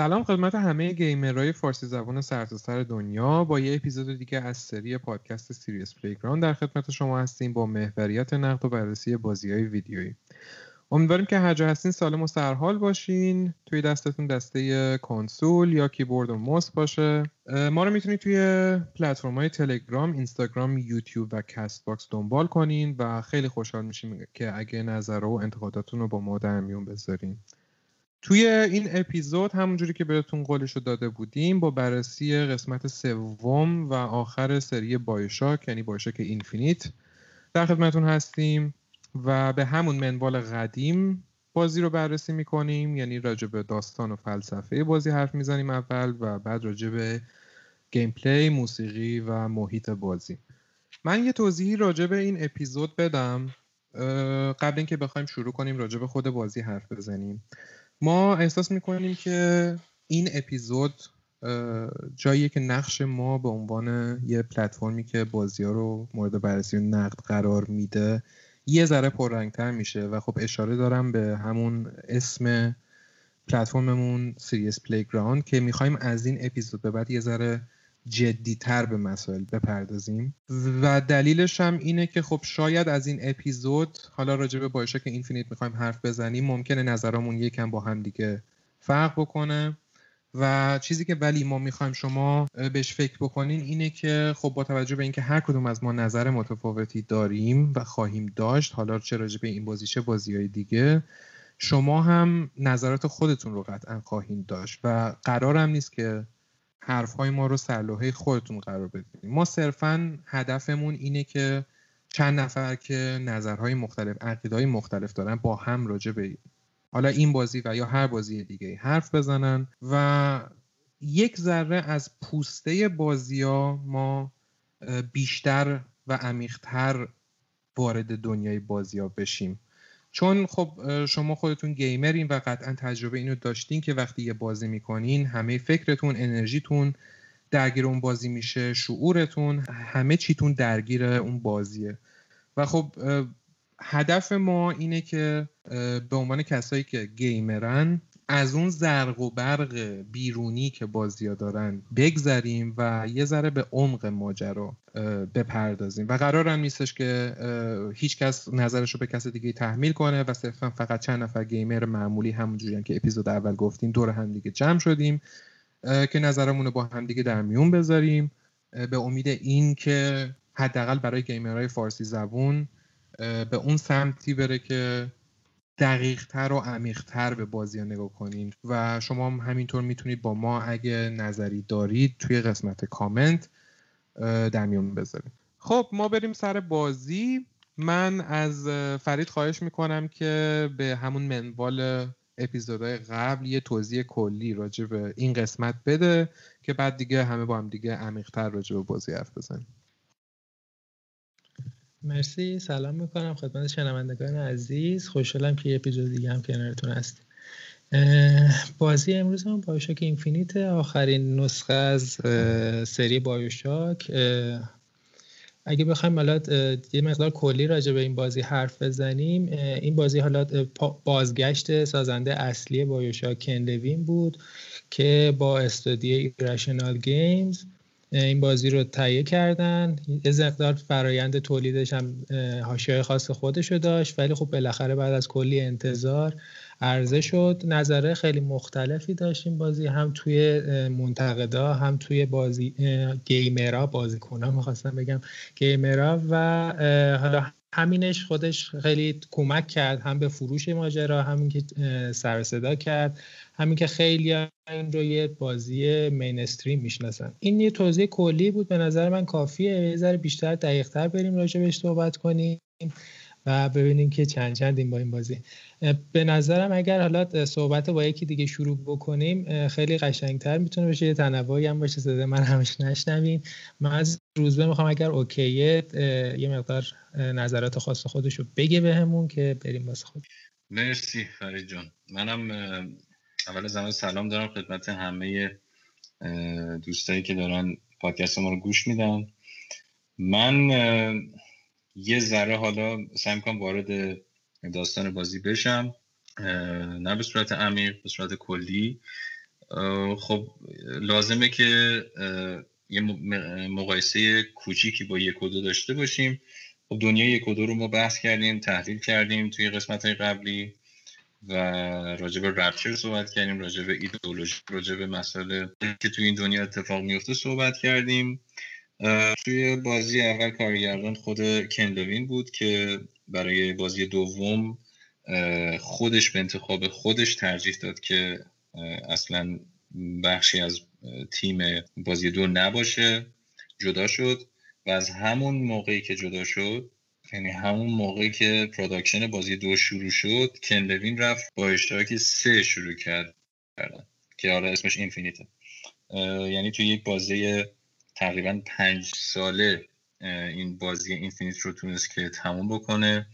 سلام خدمت همه گیمرهای فارسی زبان سرتاسر دنیا. با یه اپیزود دیگه از سری پادکست Serious Playground در خدمت شما هستیم با محوریت نقد و بررسی بازی های ویدیویی. امیدواریم که هر جا هستین سالم و سرحال باشین. توی دستتون دسته کنسول یا کیبورد و موس باشه. ما رو می‌تونید توی پلتفرم های تلگرام، اینستاگرام، یوتیوب و Castbox دنبال کنین و خیلی خوشحال میشیم که اگه نظر و انتقاداتون رو با ما در میون بذارین. توی این اپیزود همونجوری که بهتون قولش رو داده بودیم با بررسی قسمت سوم و آخر سری BioShock یعنی BioShock Infinite در خدمتتون هستیم و به همون منوال قدیم بازی رو بررسی می‌کنیم. یعنی راجع به داستان و فلسفه بازی حرف می‌زنیم اول و بعد راجع به gameplay، موسیقی و محیط بازی. من یه توضیحی راجع به این اپیزود بدم قبل اینکه بخوایم شروع کنیم راجع به خود بازی حرف بزنیم. ما احساس می‌کنیم که این اپیزود جاییه که نقش ما به عنوان یه پلتفرمی که بازی رو مورد بررسی و نقد قرار میده یه ذره پررنگتر میشه و خب اشاره دارم به همون اسم پلتفرممون Serious Playground که می‌خوایم از این اپیزود به بعد یه ذره جدیتر به مسائل بپردازیم. و دلیلش هم اینه که خب شاید از این اپیزود حالا راجع به بایشا که اینفینیت می‌خوایم حرف بزنیم ممکنه نظرامون یکم با هم دیگه فرق بکنه. و چیزی که ولی ما می‌خوایم شما بهش فکر بکنین اینه که خب با توجه به اینکه هر کدوم از ما نظر متفاوتی داریم و خواهیم داشت حالا چه راجع به این بازی چه بازی های دیگه شما هم نظرات خودتون رو قطعا خواهید داشت. و قرارم نیست که حرفهای ما رو سرلوحه خودتون قرار بدید. ما صرفا هدفمون اینه که چند نفر که نظرهای مختلف عقیدهای مختلف دارن با هم راجع به حالا این بازی و یا هر بازی دیگه حرف بزنن و یک ذره از پوسته بازی ها ما بیشتر و عمیقتر وارد دنیای بازی ها بشیم. چون خب شما خودتون گیمرین و قطعا تجربه اینو داشتین که وقتی یه بازی می‌کنین همه فکرتون انرژیتون درگیر اون بازی میشه شعورتون همه چیتون درگیر اون بازیه. و خب هدف ما اینه که به عنوان کسایی که گیمرن از اون زرق و برق بیرونی که بازی دارن بگذریم و یه ذره به عمق ماجرا بپردازیم. و قرار هم نیستش که هیچ کس نظرش رو به کس دیگه تحمیل کنه و صرفا فقط چند نفر گیمر معمولی همونجوری که اپیزود اول گفتیم دور هم دیگه جمع شدیم که نظرمون رو با هم دیگه در میون بذاریم. به امید این که حداقل برای گیمرهای فارسی زبون به اون سمتی بره که دقیقتر و عمیقتر به بازی ها نگاه کنین. و شما هم همینطور می‌تونید با ما اگه نظری دارید توی قسمت کامنت در میون بذارید خب ما بریم سر بازی. من از فرید خواهش می‌کنم که به همون منوال اپیزودهای قبل یه توضیح کلی راجع به این قسمت بده که بعد دیگه همه با هم دیگه عمیقتر راجع به بازی حرف بزنیم. مرسی سلام می‌کنم خدمت شنوندگان عزیز. خوشحالم که یه اپیزود دیگه هم کنارتون هست بازی امروز هم بایوشاک اینفینیت آخرین نسخه از سری بایوشاک. اگه بخوایم حالا یه مقدار کلی راجع به این بازی حرف بزنیم. این بازی حالا بازگشت سازنده اصلی BioShock Ken Levine بود که با استودیو Irrational Games این بازی رو تهیه کردن. یه مقدار فرایند تولیدش هم حاشیه خاص خودش رو داشت ولی خب بالاخره بعد از کلی انتظار عرضه شد. نظرای خیلی مختلفی داشت این بازی هم توی منتقدا هم توی بازی گیمرا بازیکنان می‌خواستم بگم گیمرا و حالا همینش خودش خیلی کمک کرد هم به فروش ماجرا همین که سر صدا کرد همین که خیلی این رو یه بازی مینستریم می‌شناسن. این یه توضیح کلی بود به نظر من کافیه. یه ذره بیشتر دقیقتر بریم راجع بهش صحبت کنیم. و ببینیم که چند چندیم با این بازی. به نظرم اگر حالا صحبت با یکی دیگه شروع بکنیم خیلی قشنگتر می‌تونه بشه. یه تنوعی هم باشه صدای من همش نشنویم من از روزبه می‌خوام اگر اوکیه یه مقدار نظرات خاص خودش رو بگه بهمون که بریم واسه خود مرسی فرید جان. منم اول زمان سلام دارم خدمت همه دوستایی که دارن پادکست ما رو گوش میدن. من یه ذره حالا سعی می‌کنم وارد داستان بازی بشم. نه به صورت عمیق به صورت کلی. خب لازمه که یه مقایسه کوچیکی با یک و دو داشته باشیم. خب دنیا یک و دو رو ما بحث کردیم تحلیل کردیم توی قسمت های قبلی و راجع به رپچر صحبت کردیم راجع به ایدئولوژی راجع به مسئله که توی این دنیا اتفاق میفته صحبت کردیم. توی بازی اول کارگردان خود کندوین بود که برای بازی دوم خودش به انتخاب خودش ترجیح داد که اصلا بخشی از تیم بازی دو نباشه جدا شد و از همون موقعی که جدا شد یعنی همون موقعی که production بازی دو شروع شد Ken Levine رفت BioShock سه شروع کرد که حالا اسمش Infinite ـه یعنی توی یک بازه‌ی تقریبا پنج ساله این بازی Infinite رو تونست که تموم بکنه.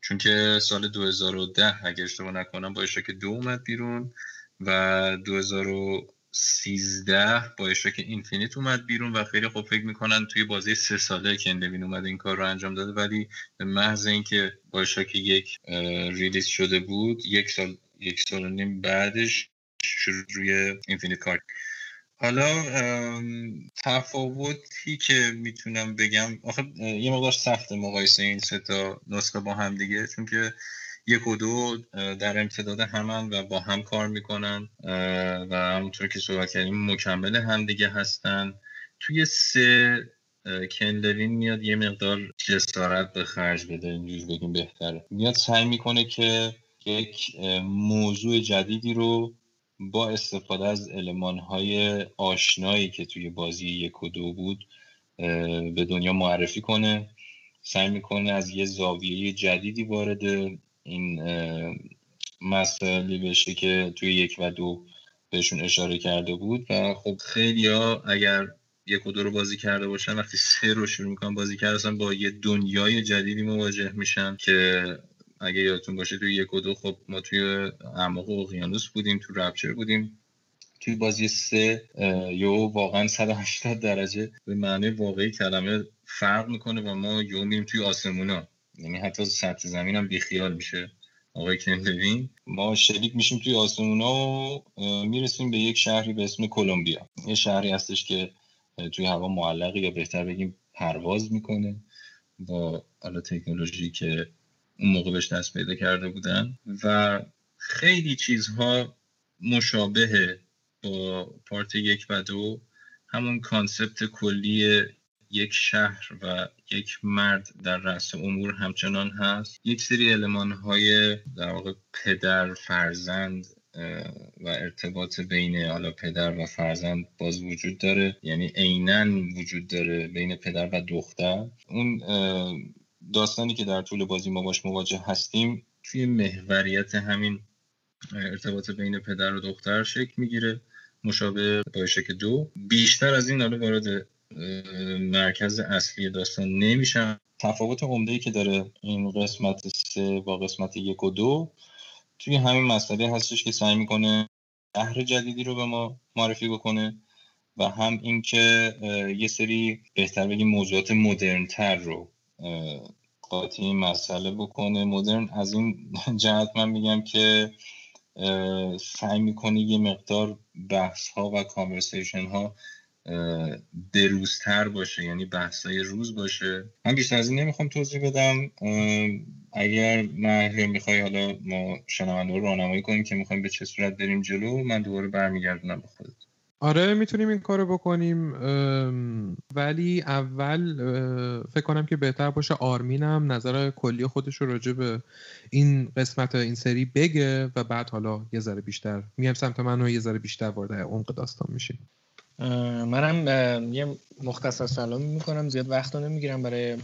چون که سال 2010 اگر اشتباه نکنم BioShock دو اومد بیرون و 2013 BioShock Infinite اومد بیرون و خیلی خوب فکر می‌کنن توی بازه‌ی سه ساله Ken Levine اومد این کار رو انجام داده. ولی به محض اینکه BioShock یک release شده بود یک سال یک سال و نیم بعدش شروع روی Infinite کار حالا تفاوتی که می‌تونم بگم آخه یه مقدار سخت مقایسه این سه تا نسخه با هم دیگه چون که یک و دو در امتداد همن و با هم کار می‌کنن و همونطور که صحبت کردیم مکمل هم دیگه هستن. توی سه کندرین میاد یه مقدار جسارت به خرج بده اینجور بگیم بهتره. میاد سعی می‌کنه که یک موضوع جدیدی رو با استفاده از های آشنایی که توی بازی یک و دو بود به دنیا معرفی کنه. سعی می‌کنه از یه زاویه جدیدی وارد این مسائلی بشه که توی یک و دو بهشون اشاره کرده بود. و خب خیلی ها اگر یک و دو رو بازی کرده باشن وقتی سه رو شروع می‌کنن بازی کردن با یه دنیای جدیدی مواجه میشن که اگه یادتون باشه توی یک و دو خب ما توی اعماق اقیانوس بودیم تو رپچر بودیم. توی بازی سه یو واقعا 180 درجه به معنی واقعی کلمه فرق می‌کنه و ما یو میریم توی آسمونا. یعنی حتی سطح زمین هم بیخیال میشه. آقای کندوین ما شریک میشیم توی آسمونا و می‌رسیم به یک شهری به اسم کلمبیا. یه شهری هستش که توی هوا معلقی یا بهتر بگیم پرواز می‌کنه. با حالا تکنولوژی که اون موقع بهش دست پیدا کرده بودن و خیلی چیزها مشابه با پارت یک و دو همون کانسپت کلی یک شهر و یک مرد در رأس امور همچنان هست. یک سری علمان های در واقع پدر فرزند و ارتباط بین حالا پدر و فرزند باز وجود داره. یعنی عینا وجود داره بین پدر و دختر. اون داستانی که در طول بازی ما باش مواجه هستیم توی محوریت همین ارتباط بین پدر و دختر شکل می‌گیره. مشابه با شکل دو. بیشتر از این حالا وارد مرکز اصلی داستان نمیشن تفاوت عمده ای که داره این قسمت سه با قسمت یک و دو توی همین مسئله هستش که سعی می‌کنه شهر جدیدی رو به ما معرفی بکنه و هم اینکه یه سری بهتر بگیم موضوعات مدرنتر رو قاطی مسئله بکنه. مدرن از این جهت من میگم که سعی می‌کنه یه مقدار بحث ها و کانورسیشن ها دروزتر باشه یعنی بحثای روز باشه. من بیشتر از این نمی‌خوام توضیح بدم. اگر نه می‌خوای حالا ما شنونده رو راهنمایی کنیم که می‌خوایم به چه صورت بریم جلو من دوباره برمیگردونم به خودت. آره می‌تونیم این کارو بکنیم ولی اول فکر کنم که بهتر باشه آرمینم نظر کلی خودش رو راجع به این قسمت این سری بگه و بعد حالا یه ذره بیشتر. میام سمت من و یه ذره بیشتر وارد عمق داستان میشیم. منم یه مختصر سلام می‌کنم زیاد وقت نمی‌گیرم برای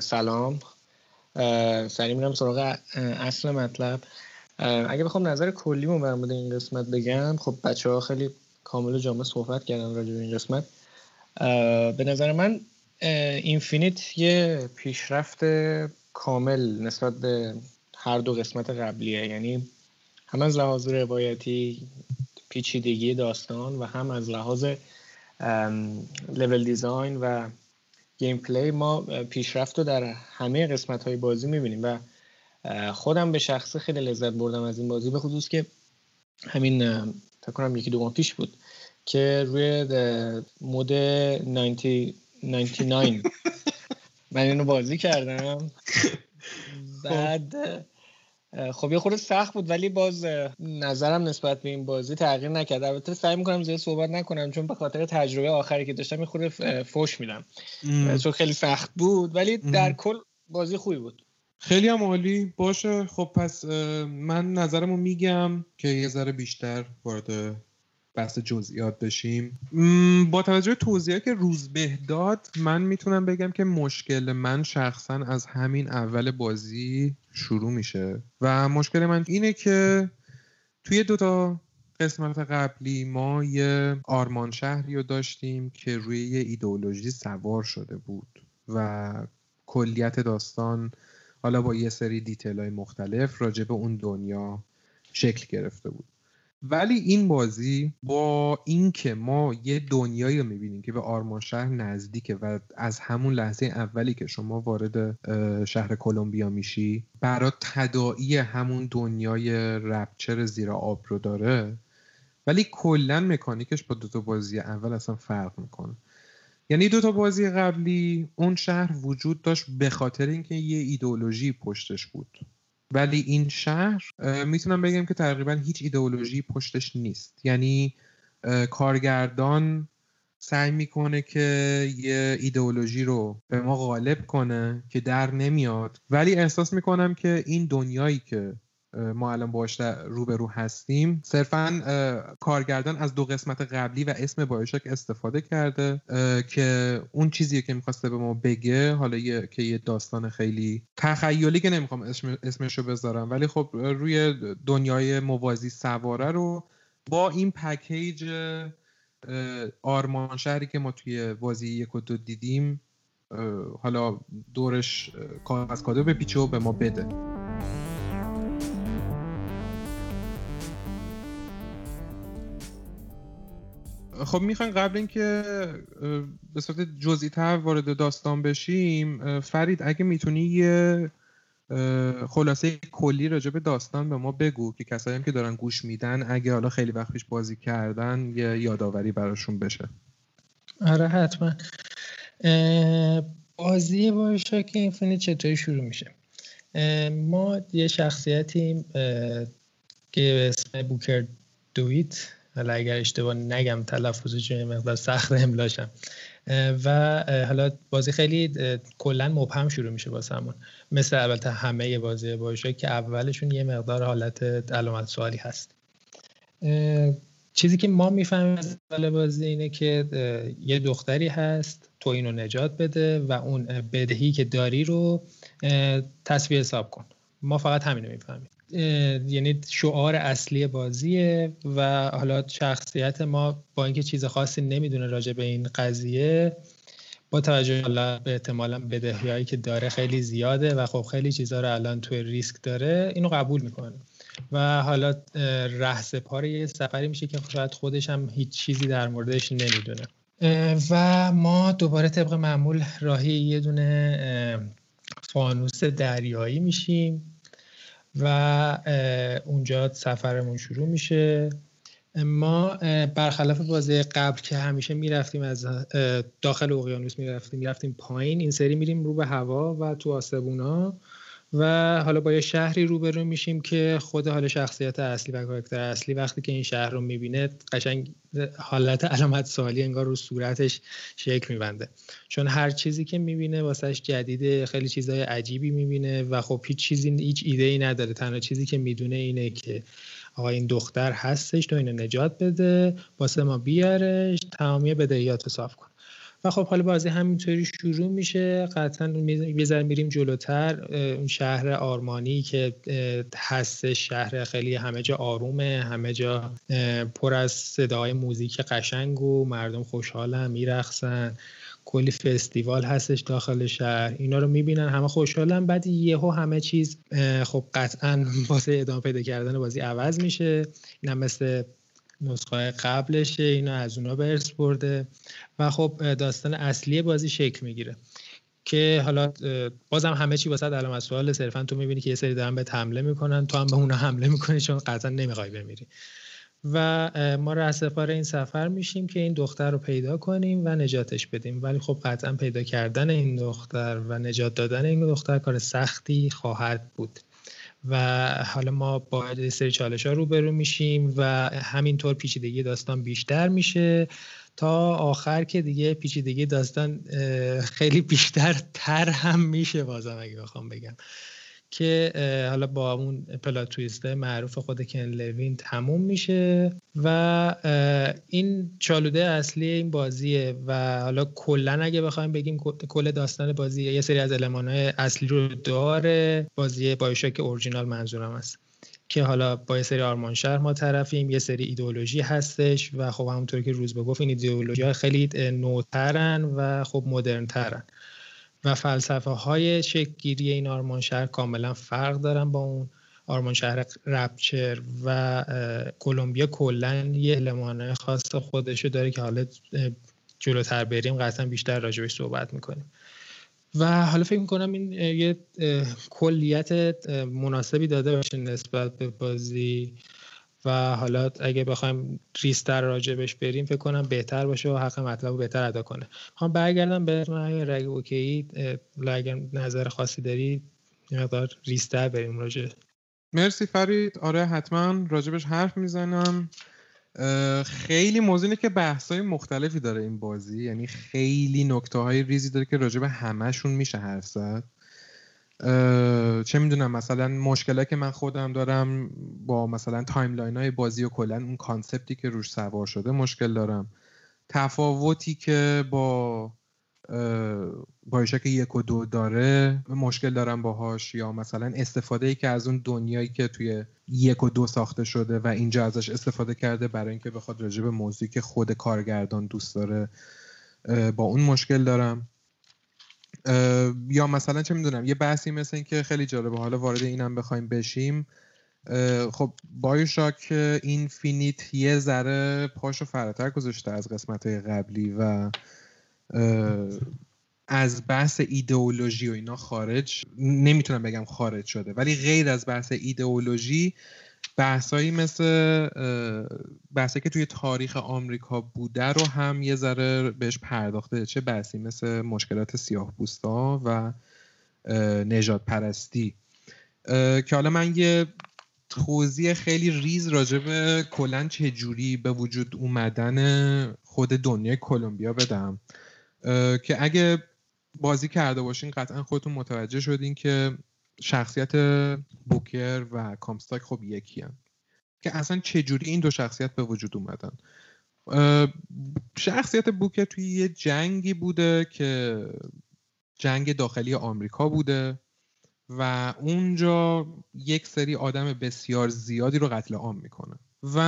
سلام. سریع میرم سراغ اصل مطلب. اگه بخوام نظر کلی در این قسمت بگم خب بچه ها خیلی کامل و جامعه صحبت کردن راجع به این قسمت. به نظر من Infinite یه پیشرفت کامل نسبت به هر دو قسمت قبلیه. یعنی هم از لحاظ روایتی پیچیدگی داستان و هم از لحاظ level design و gameplay ما پیشرفت رو در همه قسمت های بازی می‌بینیم و خودم به شخصه خیلی لذت بردم از این بازی به خصوص که همین فکر کنم یکی دو ماه پیش بود که روی مود 99 من اینو بازی کردم. بعد خب یه خورده سخت بود ولی باز نظرم نسبت به این بازی تغییر نکرد. البته سعی می‌کنم زیاد صحبت نکنم چون به خاطر تجربه آخری که داشتم یه خورده فوش میدم. چون خیلی سخت بود ولی در کل بازی خوبی بود. خیلی هم عالی. باشه. خب پس من نظرمو میگم که یه ذره بیشتر وارد بحث جزئیات بشیم. با توجه توضیحاتی که روزبه داد من می‌تونم بگم که مشکل من شخصا از همین اول بازی شروع میشه. و مشکل من اینه که توی دوتا قسمت قبلی ما یه آرمان شهری رو داشتیم که روی یه ایدئولوژی سوار شده بود و کلیت داستان حالا با یه سری دیتیل های مختلف راجع به اون دنیا شکل گرفته بود. ولی این بازی با اینکه ما یه دنیایی رو می‌بینیم که به آرمان شهر نزدیکه و از همون لحظه اولی که شما وارد شهر کلمبیا میشی برات تداعی همون دنیای رپچر زیر آب رو داره ولی کلا مکانیکش با دوتا بازی اول اصلا فرق می‌کنه. یعنی دو تا بازی قبلی اون شهر وجود داشت به خاطر اینکه یه ایدئولوژی پشتش بود. ولی این شهر می‌تونم بگم که تقریبا هیچ ایدئولوژی پشتش نیست. یعنی کارگردان سعی می‌کنه که یه ایدئولوژی رو به ما غالب کنه که در نمیاد. ولی احساس می‌کنم که این دنیایی که ما الان باش روبرو هستیم. صرفا کارگردان از دو قسمت قبلی و اسم بایوشاک استفاده کرده که اون چیزی که می‌خواسته به ما بگه. حالا یه که یه داستان خیلی تخیلی که نمی‌خوام اسمشو بذارم. ولی خب روی دنیای موازی سواره رو با این پکیج آرمان شهری که ما توی بازی یک و دو دیدیم حالا دورش کاغذ کادو بپیچه و به ما بده. خب می‌خوایم قبل اینکه به صورت جزئی تر وارد داستان بشیم فرید اگه می‌تونی یه خلاصه کلی راجع به داستان به ما بگو که کسایی هم که دارن گوش میدن اگه حالا خیلی وقت پیش بازی کردن یه یادآوری براشون بشه. آره حتما. بازی که اینفینیت چطوری شروع میشه؟ ما یه شخصیتیم که به اسم بوکر دویت. حالا اگر اشتباه نگم تلفظش مقدار سخت املاشم. و حالا بازی خیلی کلا مبهم شروع میشه واسمون مثل البته همه بازی باشه که اولشون یه مقدار حالت علامت سوالی هست. چیزی که ما می‌فهمیم از اول بازی اینه که یه دختری هست تو اینو نجات بده و اون بدهی که داری رو تصویر حساب کن. ما فقط همینو می‌فهمیم. یعنی شعار اصلی بازیه و حالا شخصیت ما با اینکه چیز خاصی نمی‌دونه راجع به این قضیه با توجه به احتمالا بدهیایی که داره خیلی زیاده و خب خیلی چیزها رو الان توی ریسک داره اینو قبول می‌کنه. و حالا رهز پاره یه سفری میشه که شاید خودش هم هیچ چیزی در موردش نمی‌دونه. و ما دوباره طبق معمول راهی یه دونه فانوس دریایی میشیم. و اونجا سفرمون شروع میشه. ما برخلاف بازی قبل که همیشه می‌رفتیم از داخل اقیانوس می‌رفتیم می‌رفتیم پایین این سری میریم رو به هوا و تو آسمونا. و حالا با یه شهری روبرو میشیم که خود حال شخصیت اصلی و کاراکتر اصلی وقتی که این شهر رو می‌بینه قشنگ حالت علامت سوالی انگار رو صورتش شکل میبنده. چون هر چیزی که می‌بینه واسهش جدیده خیلی چیزهای عجیبی می‌بینه و خب هیچ چیزی هیچ ایده ای نداره. تنها چیزی که می‌دونه اینه که آقا این دختر هستش تو اینو نجات بده واسه ما بیارش تمامی بدهیات رو صاف کن و خب حالا بازی همینطوری شروع میشه. قطعا یه میریم جلوتر. اون شهر آرمانی که هست شهر خیلی همه جا آرومه همه جا پر از صدای موزیک قشنگ و مردم خوشحالن میرخصن کلی فستیوال هستش داخل شهر. اینا رو می‌بینن همه خوشحالن. بعد یهو همه چیز خب قطعا واسه ادامه پیدا کردن بازی عوض میشه. هم مثل نسخه قبلشه اینو از اونا به ارث برده و خب داستان اصلی بازی شکل می‌گیره که حالا بازم همه چی واسه علامت سوال صرفا تو می‌بینی که یه سری دارن به حمله می‌کنن تو هم به اونا حمله می‌کنی چون قطعا نمی‌خوای بمیری. و ما رهسپار این سفر میشیم که این دختر رو پیدا کنیم و نجاتش بدیم. ولی خب قطعا پیدا کردن این دختر و نجات دادن این دختر کار سختی خواهد بود. و حالا ما با سری چالش ها روبرو میشیم و همینطور پیچیدگی داستان بیشتر میشه. تا آخر که دیگه پیچیدگی داستان خیلی بیشتر تر هم میشه بازم اگه بخوام بگم. که حالا با اون پلات تویست معروف خود کن لوین تموم میشه و این چالوده اصلی این بازیه و حالا کلا اگه بخوایم بگیم کل داستان بازی یه سری از های اصلی رو داره. بازی بایوشاک اورجینال منظورم است. که حالا با یه سری آرمان شهر ما طرفیم یه سری ایدئولوژی هستش و خب همونطور که روز بگفت این ایدئولوژی ها خیلی نوترن و خب مدرنترن. و فلسفه های شکلگیری این آرمان شهر کاملا فرق دارن با اون آرمان شهر رپچر و کلمبیا کلا یه المان خاص خودشو داره که حالا جلوتر بریم قطعا بیشتر راجبش صحبت می‌کنیم. و حالا فکر می‌کنم این یه کلیت مناسبی داده باشه نسبت به بازی و حالا اگه بخوایم ریستر راجبش بریم فکر کنم بهتر باشه و حق مطلب رو بهتر ادا کنه. هم برگردم به رگ اوکی اگر نظر خاصی داری مقدار ریستر بریم راجع. مرسی فرید. آره حتما راجبش حرف می‌زنم. خیلی موضوعی که بحث مختلفی داره این بازی. یعنی خیلی نکته های ریزی داره که راجب همهشون میشه حرف زد. چه می‌دونم مثلا مشکلی که من خودم دارم با مثلا timeline های بازی و کلا اون concept ی که روش سوار شده مشکل دارم. تفاوتی که با که یک و دو داره مشکل دارم باهاش یا مثلا استفاده ای که از اون دنیایی که توی یک و دو ساخته شده و اینجا ازش استفاده کرده برای اینکه بخواد راجع به موضوعی که خود کارگردان دوست داره با اون مشکل دارم. یا مثلا چه می‌دونم یه بحثی مثل این که خیلی جالبه حالا وارد اینم بخوایم بشیم. خب بایوشاک اینفینیت یه ذره پاشو فراتر گذاشته از قسمت قبلی و از بحث ایدئولوژی و اینا خارج نمی‌تونم بگم خارج شده ولی غیر از بحث ایدئولوژی بحثایی مثل بحثی که توی تاریخ آمریکا بوده رو هم یه ذره بهش پرداخته چه بحثی مثل مشکلات سیاه و نجات پرستی. که حالا من یه توضیح خیلی ریز راجع به کلن چجوری به وجود اومدن خود دنیای کلمبیا بدم. که اگه بازی کرده باشین قطعا خودتون متوجه شدین که شخصیت بوکر و کامستاک خب یکی هم. که اصلا چجوری این دو شخصیت به وجود اومدن؟ شخصیت بوکر توی یه جنگی بوده که جنگ داخلی آمریکا بوده و اونجا یک سری آدم بسیار زیادی رو قتل عام می‌کنه. و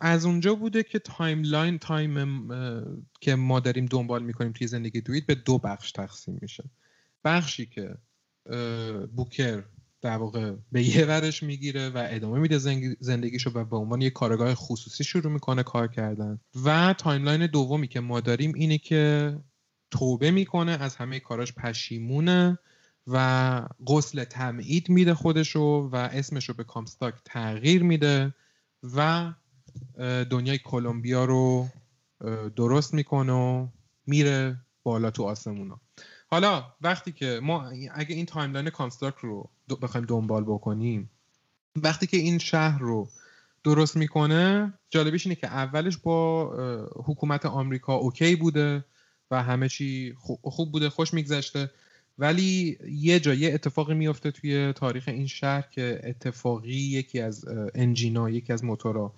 از اونجا بوده که تایملاین تایم که ما داریم دنبال می‌کنیم توی زندگی دویت به دو بخش تقسیم میشه. بخشی که بوکر در واقع به یه ورش می‌گیره و ادامه میده زندگیشو و به عنوان یه کارگاه خصوصی شروع می‌کنه کار کردن. و timeline دومی که ما داریم اینه که توبه می‌کنه از همه کاراش پشیمونه و غسل تعمید میده خودشو و اسمشو به کامستاک تغییر میده و دنیای کلمبیا رو درست می‌کنه و میره بالا تو آسمونا. حالا وقتی که ما اگه این timeline کامستاک رو بخوایم دنبال بکنیم وقتی که این شهر رو درست می‌کنه جالبیش اینه که اولش با حکومت آمریکا okay بوده و همه چی خوب بوده خوش میگذشته. ولی یه جا یه اتفاقی میفته توی تاریخ این شهر که اتفاقی یکی از انجینا یکی از موتورا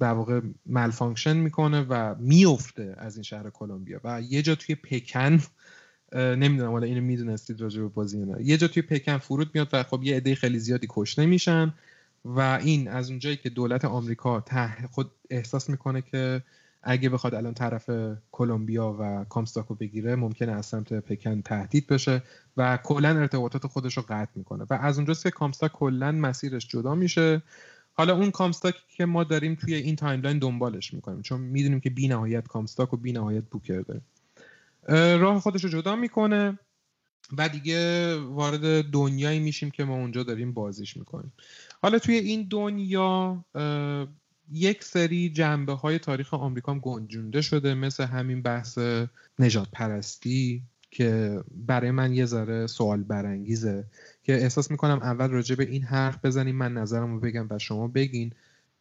در واقع ملفانکشن می‌کنه و میفته از این شهر کلمبیا. و یه جا توی پکن نمی‌دونم حالا اینو می‌دونستید راجع به بازی نه یه جا توی پکن فرود میاد و خب یه عده خیلی زیادی کشته میشن و این از اونجایی که دولت آمریکا خود احساس می‌کنه که اگه بخواد الان طرف کلمبیا و کامستاکو بگیره ممکنه از سمت پکن تهدید بشه و کلا ارتباطات خودش رو قطع می‌کنه. و از اونجاست که کامستاک کلا مسیرش جدا میشه حالا اون کامستاک که ما داریم توی این timeline دنبالش می‌کنیم چون می‌دونیم که بی نهایت کامستاک و بی نهایت بوکر داره راه خودش رو جدا می‌کنه و دیگه وارد دنیایی میشیم که ما اونجا داریم بازیش می‌کنیم. حالا توی این دنیا یک سری جنبه های تاریخ آمریکا هم گنجونده شده مثل همین بحث نجات پرستی که برای من یه ذره سوال برانگیزه که احساس می‌کنم اول راجع به این حرف بزنیم من نظرم رو بگم و شما بگین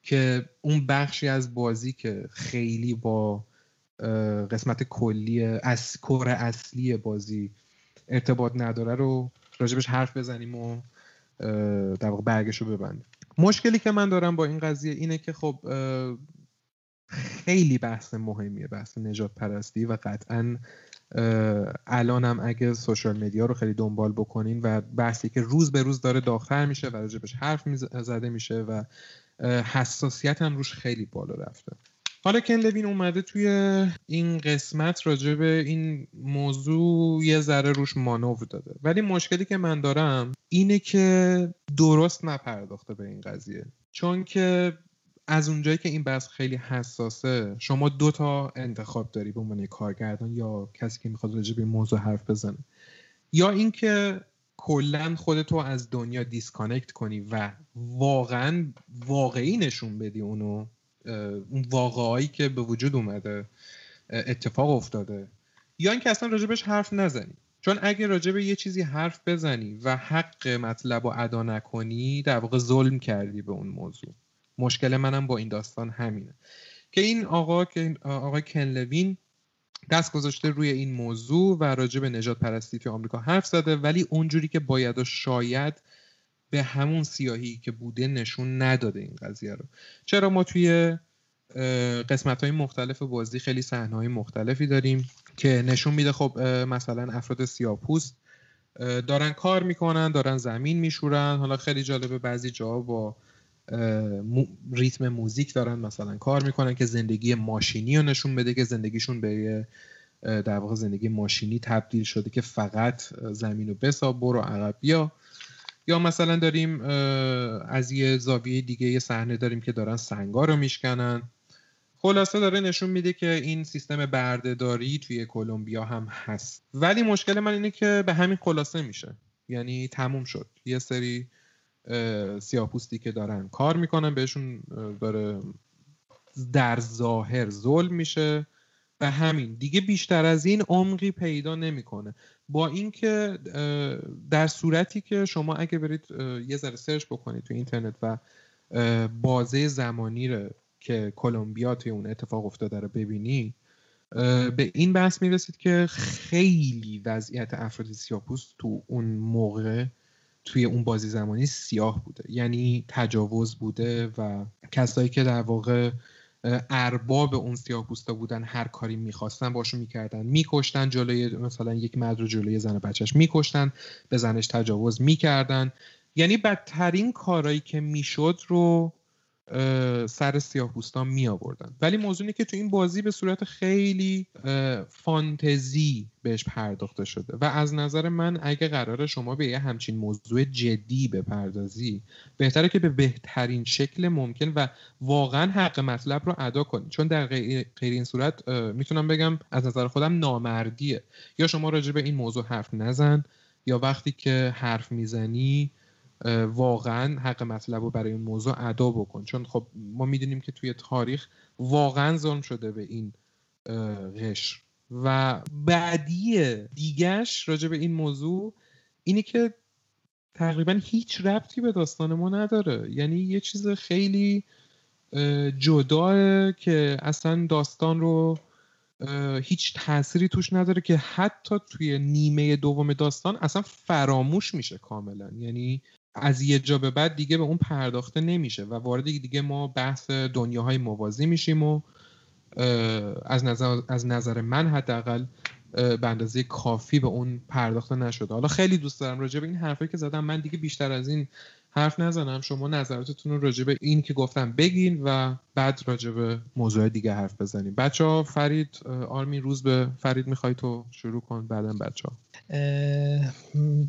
که اون بخشی از بازی که خیلی با قسمت کلی از کور اصلی بازی ارتباط نداره رو راجبش حرف بزنیم و در واقع برگش رو ببندیم. مشکلی که من دارم با این قضیه اینه که خب خیلی بحث مهمیه بحث نجات پرستی و قطعا الانم اگه سوشال مدیا رو خیلی دنبال بکنین و بحثی که روز به روز داره داغتر میشه و راجبش حرف زده میشه و حساسیت هم روش خیلی بالا رفته. حالا کن لوین اومده توی این قسمت راجع این موضوع یه ذره روش مانور داده. ولی مشکلی که من دارم اینه که درست نپرداخته به این قضیه. چون که از اونجایی که این بحث خیلی حساسه شما دو تا انتخاب داری به عنوان کارگردان یا کسی که می‌خواد راجع به این موضوع حرف بزنه. یا اینکه کلا خودتو از دنیا disconnect کنی و واقعا واقعی نشون بدی اونو اون وقایعی که به وجود اومده اتفاق افتاده. یا اینکه اصلا راجبش حرف نزنی. چون اگه راجب یه چیزی حرف بزنی و حق مطلب رو ادا نکنی در واقع ظلم کردی به اون موضوع. مشکل منم با این داستان همینه. که این آقا که آقای کنلوین دست گذاشته روی این موضوع و راجع به نجات پرستی تو آمریکا حرف زده ولی اونجوری که باید و شاید به همون سیاهی که بوده نشون نداده این قضیه رو. چرا ما توی قسمت های مختلف بازی خیلی صحنه های مختلفی داریم که نشون میده خب مثلا افراد سیاپوست دارن کار می‌کنن دارن زمین میشورن. حالا خیلی جالبه بعضی جا با ریتم موزیک دارن مثلا کار می‌کنن که زندگی ماشینی رو نشون بده که زندگیشون به در واقع زندگی ماشینی تبدیل شده که فقط زمین رو بساب برو عقب بیا. یا مثلا داریم از یه زاویه دیگه یه صحنه داریم که دارن سنگا رو میشکنن. خلاصه داره نشون میده که این سیستم بردهداری توی کلمبیا هم هست. ولی مشکل من اینه که به همین خلاصه میشه. یعنی تموم شد. یه سری سیاپوستی که دارن کار می‌کنن بهشون داره در ظاهر ظلم میشه. و همین دیگه بیشتر از این عمقی پیدا نمی‌کنه. با اینکه در صورتی که شما اگه برید یه ذره سرچ بکنید تو اینترنت و بازه زمانی رو که کلمبیا توی اون اتفاق افتاده رو ببینی به این بحث می‌رسید که خیلی وضعیت افراد سیاپوست تو اون موقع توی اون بازی زمانی سیاه بوده. یعنی تجاوز بوده و کسایی که در واقع ارباب اون سیاه پوستا بودن هر کاری می‌خواستن باشون می‌کردن. میکشتن جلوی مثلا یک مرد رو جلوی زن بچهش میکشتن به زنش تجاوز می‌کردن. یعنی بدترین کارایی که می‌شد رو سر سیاه پوستان می آوردن ولی موضوعی که تو این بازی به صورت خیلی فانتزی بهش پرداخته شده. و از نظر من اگه قرار شما به یه همچین موضوع جدی بپردازی بهتره که به بهترین شکل ممکن و واقعا حق مطلب رو ادا کنید چون در غیر این صورت می‌تونم بگم از نظر خودم نامردیه. یا شما راجع به این موضوع حرف نزن یا وقتی که حرف می‌زنی واقعا حق مطلب رو برای این موضوع ادا بکن. چون خب ما می‌دونیم که توی تاریخ واقعا ظلم شده به این قشر. و بعدی دیگش راجع به این موضوع اینه که تقریبا هیچ ربطی به داستان ما نداره. یعنی یه چیز خیلی جداه که اصلا داستان رو هیچ تأثیری توش نداره که حتی توی نیمه دوم داستان اصلا فراموش میشه کاملا. یعنی از یه جا به بعد دیگه به اون پرداخته نمیشه و وارد دیگه ما بحث دنیاهای موازی میشیم و از نظر, از نظر من حداقل به اندازه کافی به اون پرداخته نشده. حالا خیلی دوست دارم راجع به این حرفی که زدم من دیگه بیشتر از این حرف نزنم. شما نظراتتون رو راجع به این که گفتم بگین و بعد راجع به موضوع دیگه حرف بزنیم. بچه ها فرید آرمین روز به فرید می‌خوای تو شروع کن بعدا بچه ها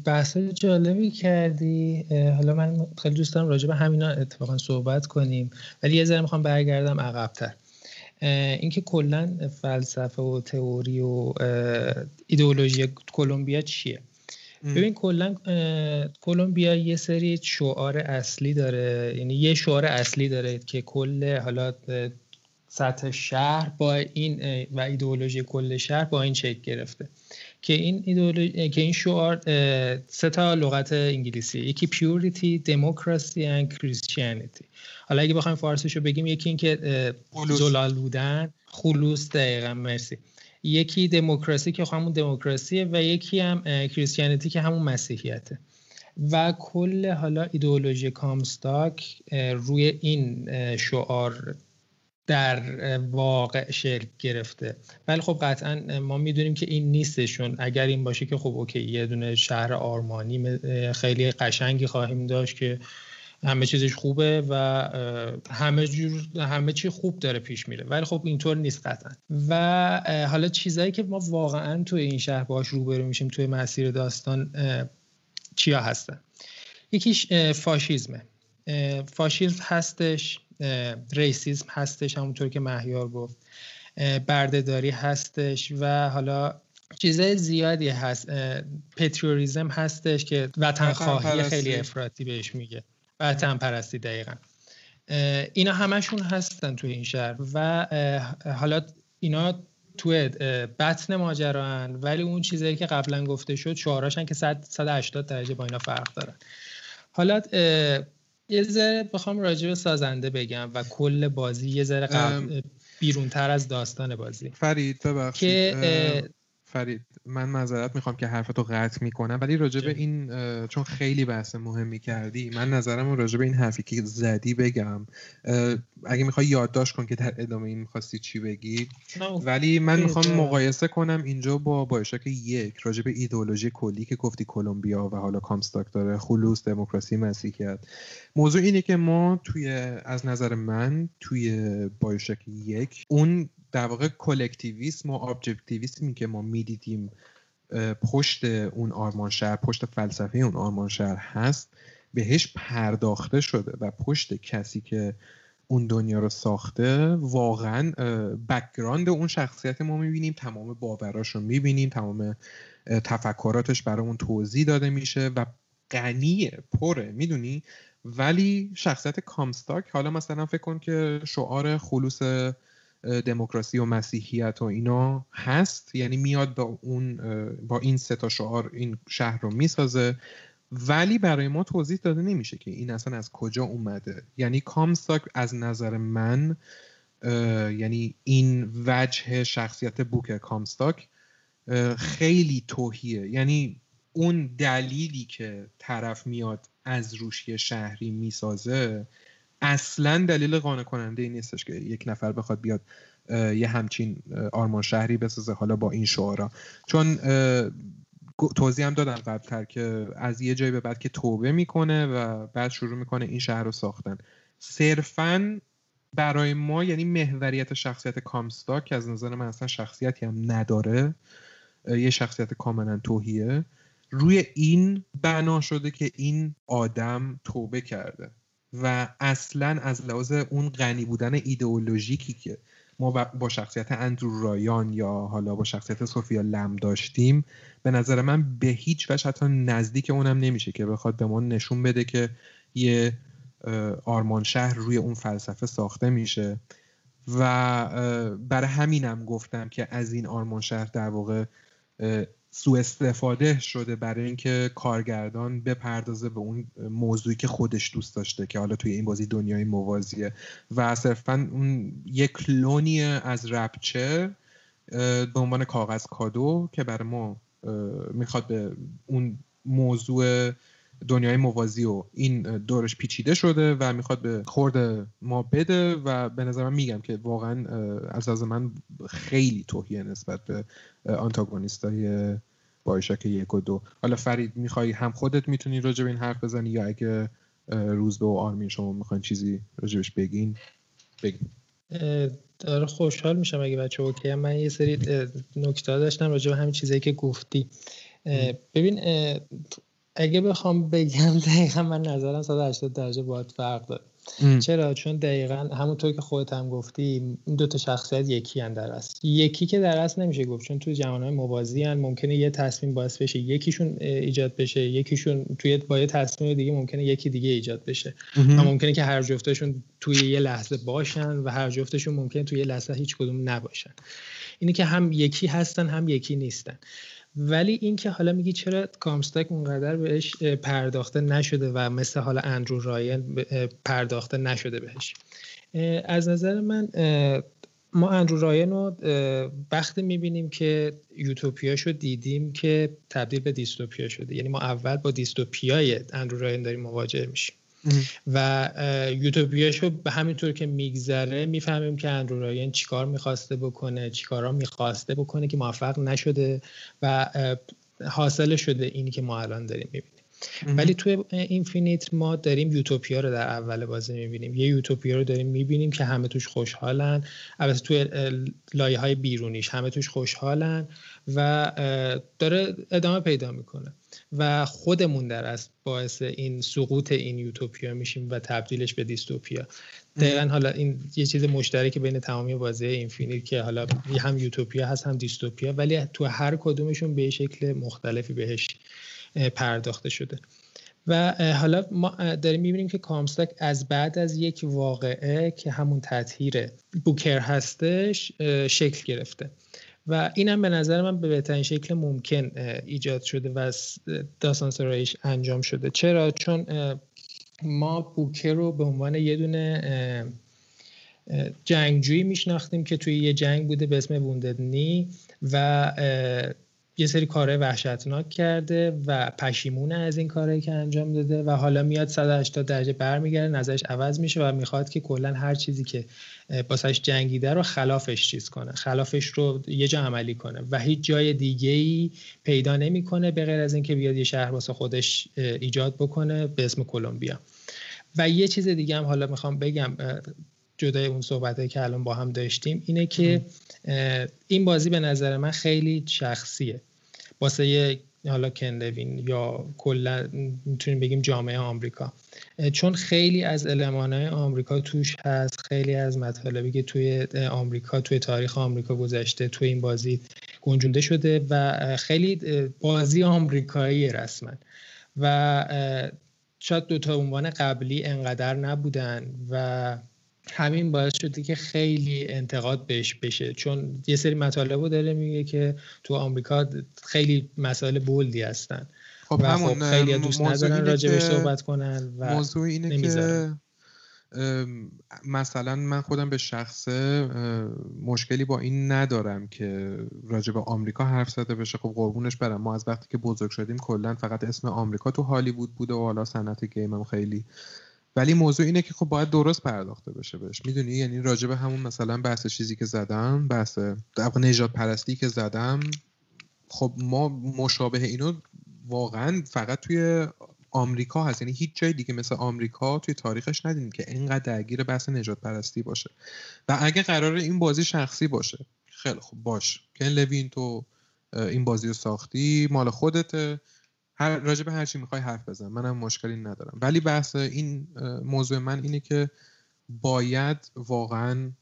بحث جالبی کردی. حالا من خیلی دوست دارم راجع به همینا اتفاقا صحبت کنیم. ولی یه ذره می‌خوام برگردم عقبتر. اینکه کلا فلسفه و تئوری و ایدئولوژی کلمبیا چیه؟ ببین کلا کلمبیا یه سری شعار اصلی داره. یعنی یه شعار اصلی داره که کل حالا سطح شهر با این و ایدئولوژی کل شهر با این شکل گرفته. که این ایدئولوژی که این شعار سه تا لغت انگلیسی. یکی پیوریتی دموکراسی و کریستیانیتی حالا اگه بخوایم فارسیشو بگیم یکی اینکه زلال بودن خلوص دقیقا مرسی. یکی دموکراسی که همون دموکراسیه و یکی هم کریستیانیتی که همون مسیحیته. و کل حالا ایدئولوژی کامستاک روی این شعار در واقع شکل گرفته. ولی خب قطعا ما می‌دونیم که این نیستشون. اگر این باشه که خب اوکی یه دونه شهر آرمانی خیلی قشنگی خواهیم داشت که همه چیزش خوبه و همه جور همه چی خوب داره پیش میره. ولی خب اینطور نیست قطعا. و حالا چیزایی که ما واقعا توی این شهر باش روبرو میشیم توی مسیر داستان چیا هستن؟ یکیش فاشیزمه. فاشیزم هستش ریسیزم هستش همونطور که مهیار گفت. بردهداری هستش و حالا چیزای زیادی هست. پتریوریزم هستش که وطن خواهی خیلی افراطی بهش میگه. وطن پرستی دقیقا. اینا همشون هستن توی این شهر و حالا اینا توی بطن ماجران ولی اون چیزایی که قبلا گفته شد شعاراشن که 180 درجه با اینا فرق دارن. حالا یه ذره بخوام راجع به سازنده بگم و کل بازی یه ذره بیرون تر از داستان بازی. فرید ببخشید. که فرید من معذرت می‌خوام که حرفتو قطع می‌کنم ولی راجع به این چون خیلی بحث مهمی کردی من نظرم راجع به این حرفی که زدی بگم. اگه می‌خوای یادداشت کن که در ادامه این می‌خواستی چی بگی. ولی من می‌خوام مقایسه کنم اینجا با بایشاک یک راجع به ایدئولوژی کلی که گفتی کلمبیا و حالا کامستاک داره خلوص دموکراسی مسیحیت. موضوع اینه که ما توی از نظر من توی بایوشک یک اون در واقع collectivism و objectivism ی که ما می‌دیدیم پشت اون آرمان شهر پشت فلسفه اون آرمان شهر هست بهش پرداخته شده و پشت کسی که اون دنیا رو ساخته واقعا background اون شخصیت ما می‌بینیم تمام باوراش رو می‌بینیم تمام تفکراتش برامون توضیح داده میشه و غنیه پره می‌دونی؟ ولی شخصیت کامستاک حالا مثلا فکر کن که شعار خلوص دموکراسی و مسیحیت و اینا هست. یعنی میاد با اون با این سه تا شعار این شهر رو می‌سازه. ولی برای ما توضیح داده نمیشه که این اصلا از کجا اومده. یعنی کامستاک از نظر من یعنی این وجه شخصیت بوک کامستاک خیلی توهیه. یعنی اون دلیلی که طرف میاد از روشی شهری می‌سازه اصلا دلیل قانع کننده ای نیستش که یک نفر بخواد بیاد یه همچین آرمان شهری بسازه حالا با این شعارا. چون توضیح هم دادم قبلتر که از یه جایی به بعد که توبه می‌کنه و بعد شروع می‌کنه این شهر رو ساختن. صرفا برای ما یعنی محوریت شخصیت کامستا که از نظر من اصلا شخصیتی هم نداره یه شخصیت کاملا توهیه روی این بنا شده که این آدم توبه کرده. و اصلا از لحاظ اون غنی بودن ایدئولوژیکی که ما با شخصیت اندرو رایان یا حالا با شخصیت سوفیا لم داشتیم به نظر من به هیچ وجه حتی نزدیک اونم نمیشه که بخواد به ما نشون بده که یه آرمان شهر روی اون فلسفه ساخته میشه. و برای همینم گفتم که از این آرمان شهر در واقع سوء استفاده شده برای اینکه کارگردان بپردازه به اون موضوعی که خودش دوست داشته که حالا توی این بازی دنیای موازیه. و صرفا اون یک کلونی از رپچر به عنوان کاغذ کادو که برای ما می‌خواد به اون موضوع دنیای موازی و این دورش پیچیده شده و می‌خواد به خورد ما بده و به نظر من میگم که واقعا از از من خیلی توهیه نسبت به آنتاگونیست های بایشک یک و دو. حالا فرید می‌خوای هم خودت می‌تونی راجع به این حرف بزنی یا اگه روزبه و آرمین شما می‌خواین چیزی راجبش بگین؟ بگین. داره خوشحال میشم اگه بچه اوکی من یه سری نکته داشتم راجع به همین چیزایی که گفتی. ببین اگه بخوام بگم دقیقا من نظرم 180 درجه باید فرق داره. چرا؟ چون دقیقا همونطور که خودت هم گفتی این دو تا شخصیت یکی هن در است یکی که در است نمیشه گفت چون تو های موازی هن ممکنه یه تصمیم باعث بشه یکیشون ایجاد بشه. یکیشون توی با یه تصمیم دیگه ممکنه یکی دیگه ایجاد بشه. و ممکنه که هر جفتشون توی یه لحظه باشن و هر جفتشون ممکنه توی یه لحظه هیچ کدوم نباشن. اینی که هم یکی هستن هم یکی نیستن. ولی اینکه حالا میگی چرا کامستاک اونقدر بهش پرداخته نشده و مثل حالا اندرو راین پرداخته نشده بهش. از نظر من ما اندرو راین رو وقتی می‌بینیم که یوتوپیا شو دیدیم که تبدیل به دیستوپیا شده. یعنی ما اول با دیستوپیای اندرو راین داریم مواجه میشیم. و یوتوپیاشو به همینطور که میگذره می‌فهمیم که اندرو راین چیکار می‌خواسته بکنه چیکارا می‌خواسته بکنه که موفق نشده و حاصل شده اینی که ما الان داریم می‌بینیم. ولی توی اینفینیت ما داریم یوتوپیا رو در اول بازی می‌بینیم. یه یوتوپیا رو داریم می‌بینیم که همه توش خوشحالن. البته توی لایه های بیرونیش همه توش خوشحالن و داره ادامه پیدا می‌کنه. و خودمون در از باعث این سقوط این یوتوپیا میشیم و تبدیلش به دیستوپیا. دقیقا حالا این یه چیز مشترک بین تمامی بازی اینفینیت که حالا هم یوتوپیا هست هم دیستوپیا ولی تو هر کدومشون به شکل مختلفی بهش پرداخته شده. و حالا ما داریم می‌بینیم که کامستاک از بعد از یک واقعه که همون تطهیر بوکر هستش شکل گرفته. و اینم به نظر من به بهترین شکل ممکن ایجاد شده و داستان سرایش انجام شده. چرا؟ چون ما بوکر رو به عنوان یه دونه جنگجویی میشناختیم که توی یه جنگ بوده به اسم وونددنی و یه سری کارهای وحشتناک کرده و پشیمونه از این کارهایی که انجام داده و حالا میاد 180 درجه برمیگرده نظرش عوض میشه و می‌خواد که کلا هر چیزی که باسش جنگیده رو خلافش چیز کنه خلافش رو یه جا عملی کنه و هیچ جای دیگه ای پیدا نمی‌کنه به غیر از اینکه بیاد یه شهر واسه خودش ایجاد بکنه به اسم کلمبیا. و یه چیز دیگه هم حالا می‌خوام بگم جدای اون صحبته که الان با هم داشتیم اینه که این بازی به نظر من خیلی شخصیه. واسه حالا کندوین یا کلا می‌تونیم بگیم جامعه آمریکا. چون خیلی از های آمریکا توش هست خیلی از مطالبی که توی آمریکا توی تاریخ آمریکا گذشته توی این بازی گنجونده شده و خیلی بازی آمریکایی رسما. و شاید دوتا عنوان قبلی انقدر نبودن و همین باعث شده که خیلی انتقاد بهش بشه. چون یه سری مطالب رو داره میگه که تو آمریکا خیلی مسائل بولدی هستن. خب و خب خیلی دوست ندارن راجبش صحبت کنن و موضوع اینه که مثلا من خودم به شخص مشکلی با این ندارم که راجب آمریکا حرف زده بشه. خب قربونش برم. ما از وقتی که بزرگ شدیم کلا فقط اسم آمریکا تو هالیوود بوده و حالا صنعت گیم هم خیلی ولی موضوع اینه که خب باید درست پرداخته بشه بهش. می‌دونی؟ یعنی راجع همون مثلا بحث چیزی که زدم بحث نجات پرستی که زدم خب ما مشابه اینو واقعا فقط توی آمریکا هست. یعنی هیچ جای دیگه مثل آمریکا توی تاریخش ندیدیم که اینقدر درگیر بحث نجات پرستی باشه. و اگه قرار این بازی شخصی باشه خیلی خوب باش. کن لوین تو این بازی رو ساختی مال خودته. هر راجع به هر چی می‌خوای حرف بزن. منم مشکلی ندارم. ولی بحث این موضوع من اینه که باید واقعا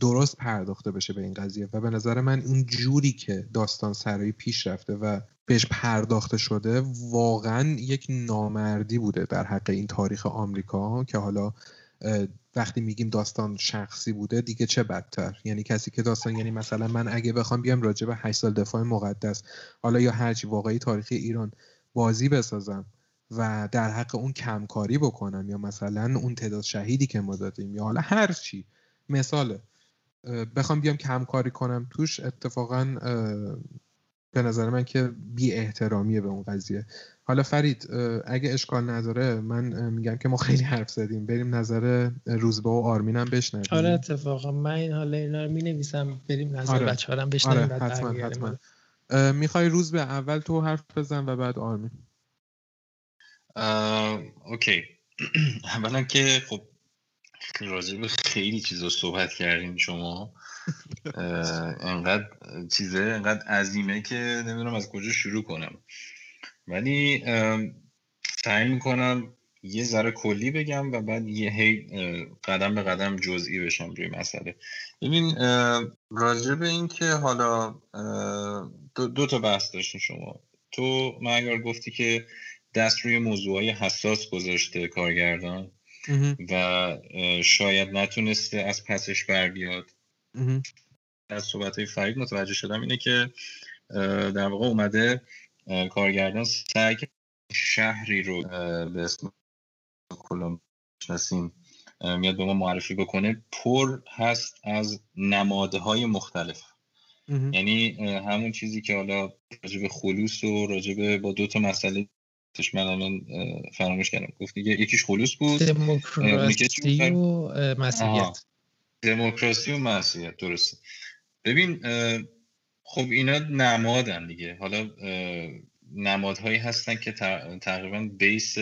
درست پرداخته بشه به این قضیه و به نظر من اون جوری که داستان سرایی پیش رفته و بهش پرداخته شده واقعا یک نامردی بوده در حق این تاریخ آمریکا که حالا وقتی میگیم داستان شخصی بوده دیگه چه بدتر؟ یعنی کسی که داستان یعنی مثلا من اگه بخوام بیام راجع به 8 سال دفاع مقدس حالا یا هرچی واقعی تاریخی ایران بازی بسازم و در حق اون کمکاری بکنم یا مثلا اون تعداد شهیدی که ما دادیم یا حالا هر چی. مثاله. بخوام بیام کمکاری کنم توش اتفاقا به نظر من که بی احترامیه به اون قضیه. حالا فرید اگه اشکال نداره من میگم که ما خیلی حرف زدیم. بریم نظر روزبه و آرمین هم بشنویم. آره اتفاقا. من این حالا اینا رو می‌نویسم بریم نظر آره. بچه هم بشنویم آره. حتما حتما. می‌خوای روز به اول تو حرف بزن و بعد آرمین. اوکی. اولا که خب راجع به خیلی چیزا صحبت کردیم شما. انقدر چیزه انقدر عظیمه که نمی‌دونم از کجا شروع کنم. ولی سعی می‌کنم یه ذره کلی بگم و بعد یه هی قدم به قدم جزئی بشم روی مسئله. ببین راجع به این که حالا دو, دو تا بحث داشتین شما. تو مگر گفتی که دست روی موضوعهای حساس گذاشته کارگردان و شاید نتونسته از پسش بر بیاد. از صحبت های فرید متوجه شدم اینه که در واقع اومده کارگردان سعی شهری رو به اسم کلم شناسیم میاد به ما معرفی بکنه. پر هست از نمادهای مختلف. یعنی همون چیزی که حالا راجب خلوص و راجب با دو تا مسئله من الان فراموش کردم. گفت دیگه یکیش خلوص بود. دموکراسی و مسیحیت. دموکراسی و مسیحیت. درسته. ببین خب اینا نمادن دیگه. حالا نمادهایی هستن که تقریبا بیس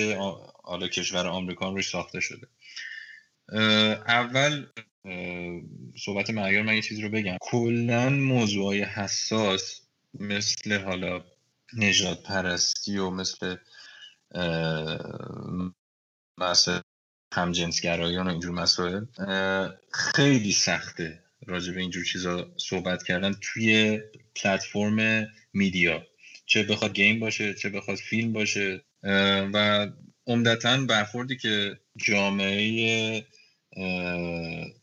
حالا کشور آمریکا روش ساخته شده. اول صحبت معیار من یه چیز رو بگم. کلا موضوعهای حساس مثل حالا نجات پرستی و مثل مسائل همجنسگرایان و اینجور مسائل خیلی سخته. راجع به اینجور چیزا صحبت کردن توی پلتفرم میدیا. چه بخواد گیم باشه چه بخواد فیلم باشه. و عمدتا برخوردی که جامعه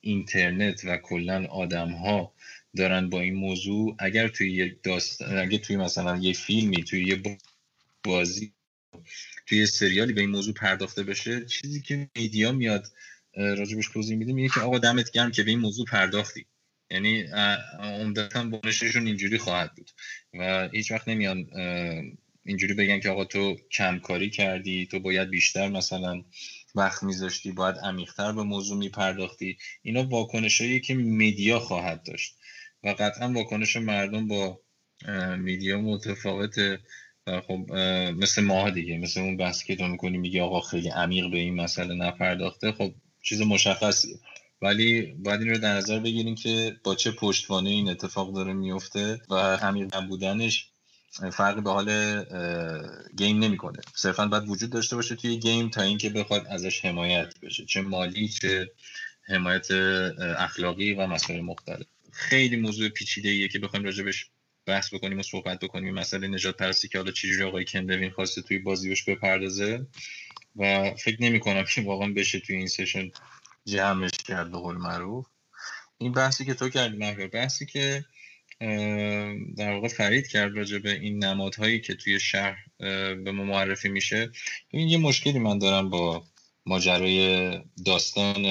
اینترنت و کلا آدم ها دارن با این موضوع اگر توی یک داست اگر توی مثلا یه فیلمی توی یه بازی توی یه سریالی به این موضوع پرداخته بشه چیزی که میدیا میاد راجبش توضیح میده میگه که آقا دمت گرم که به این موضوع پرداختی. یعنی عمدتا بانششون اینجوری خواهد بود. و هیچ وقت نمیان اینجوری بگن که آقا تو کمکاری کردی تو باید بیشتر مثلا وقت میذاشتی باید عمیقتر به موضوع میپرداختی. اینا واکنشهایی که میدیا خواهد داشت. و قطعا واکنش مردم با میدیا متفاوته. و خب مثل ماه دیگه مثل اون بحث که تو می‌کنی میگی آقا خیلی عمیق به این مسئله نپرداخته. خب چیز مشخصیه. ولی باید این رو در نظر بگیریم که با چه پشتوانه این اتفاق داره میفته و عمیق نبودنش فرقی به حال گیم نمی‌کنه. صرفا باید وجود داشته باشه توی گیم تا اینکه بخواد ازش حمایت بشه. چه مالی چه حمایت اخلاقی و مسائل مختلف. خیلی موضوع پیچیده ایه که بخوایم راجبش بحث بکنیم و صحبت بکنیم. مسئله نجات پرستی که حالا چجوری آقای کندوین خواسته توی بازیوش بپردازه. و فکر نمی کنم که واقعا بشه توی این سشن جمعش کرد به قول معروف. این بحثی که تو کردی مهر بحثی که در واقع فرید کرد راجع به این نمادهایی که توی شهر به ما معرفی میشه. این یه مشکلی من دارم با ماجرای داستان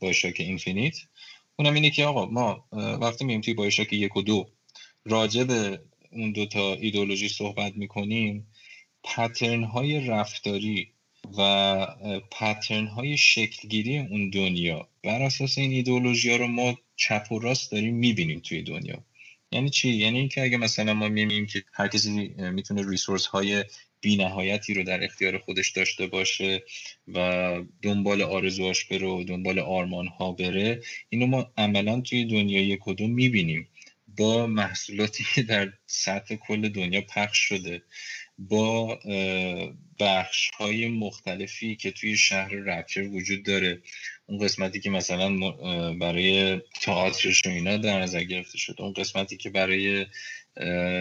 بایشاک اینفینیت. اونم اینه که آقا ما وقتی مییم توی بایشاک یک و دو راجع به اون دوتا ایدولوژی صحبت می‌کنیم پترن های رفتاری و پترن های شکلگیری اون دنیا. بر اساس این ایدولوژی ها رو ما چپ و راست داریم می‌بینیم توی دنیا. یعنی چی؟ یعنی اینکه اگه مثلا ما می‌بینیم که هر کسی می‌تونه ریسورس های بی نهایتی رو در اختیار خودش داشته باشه و دنبال آرزوهاش بره و دنبال آرمان ها بره اینو ما عملا توی دنیای کدوم می‌بینیم. با محصولاتی که در سطح کل دنیا پخش شده. با بخش های مختلفی که توی شهر رپچر وجود داره. اون قسمتی که مثلا برای تئاترش و اینا در نظر گرفته شد. اون قسمتی که برای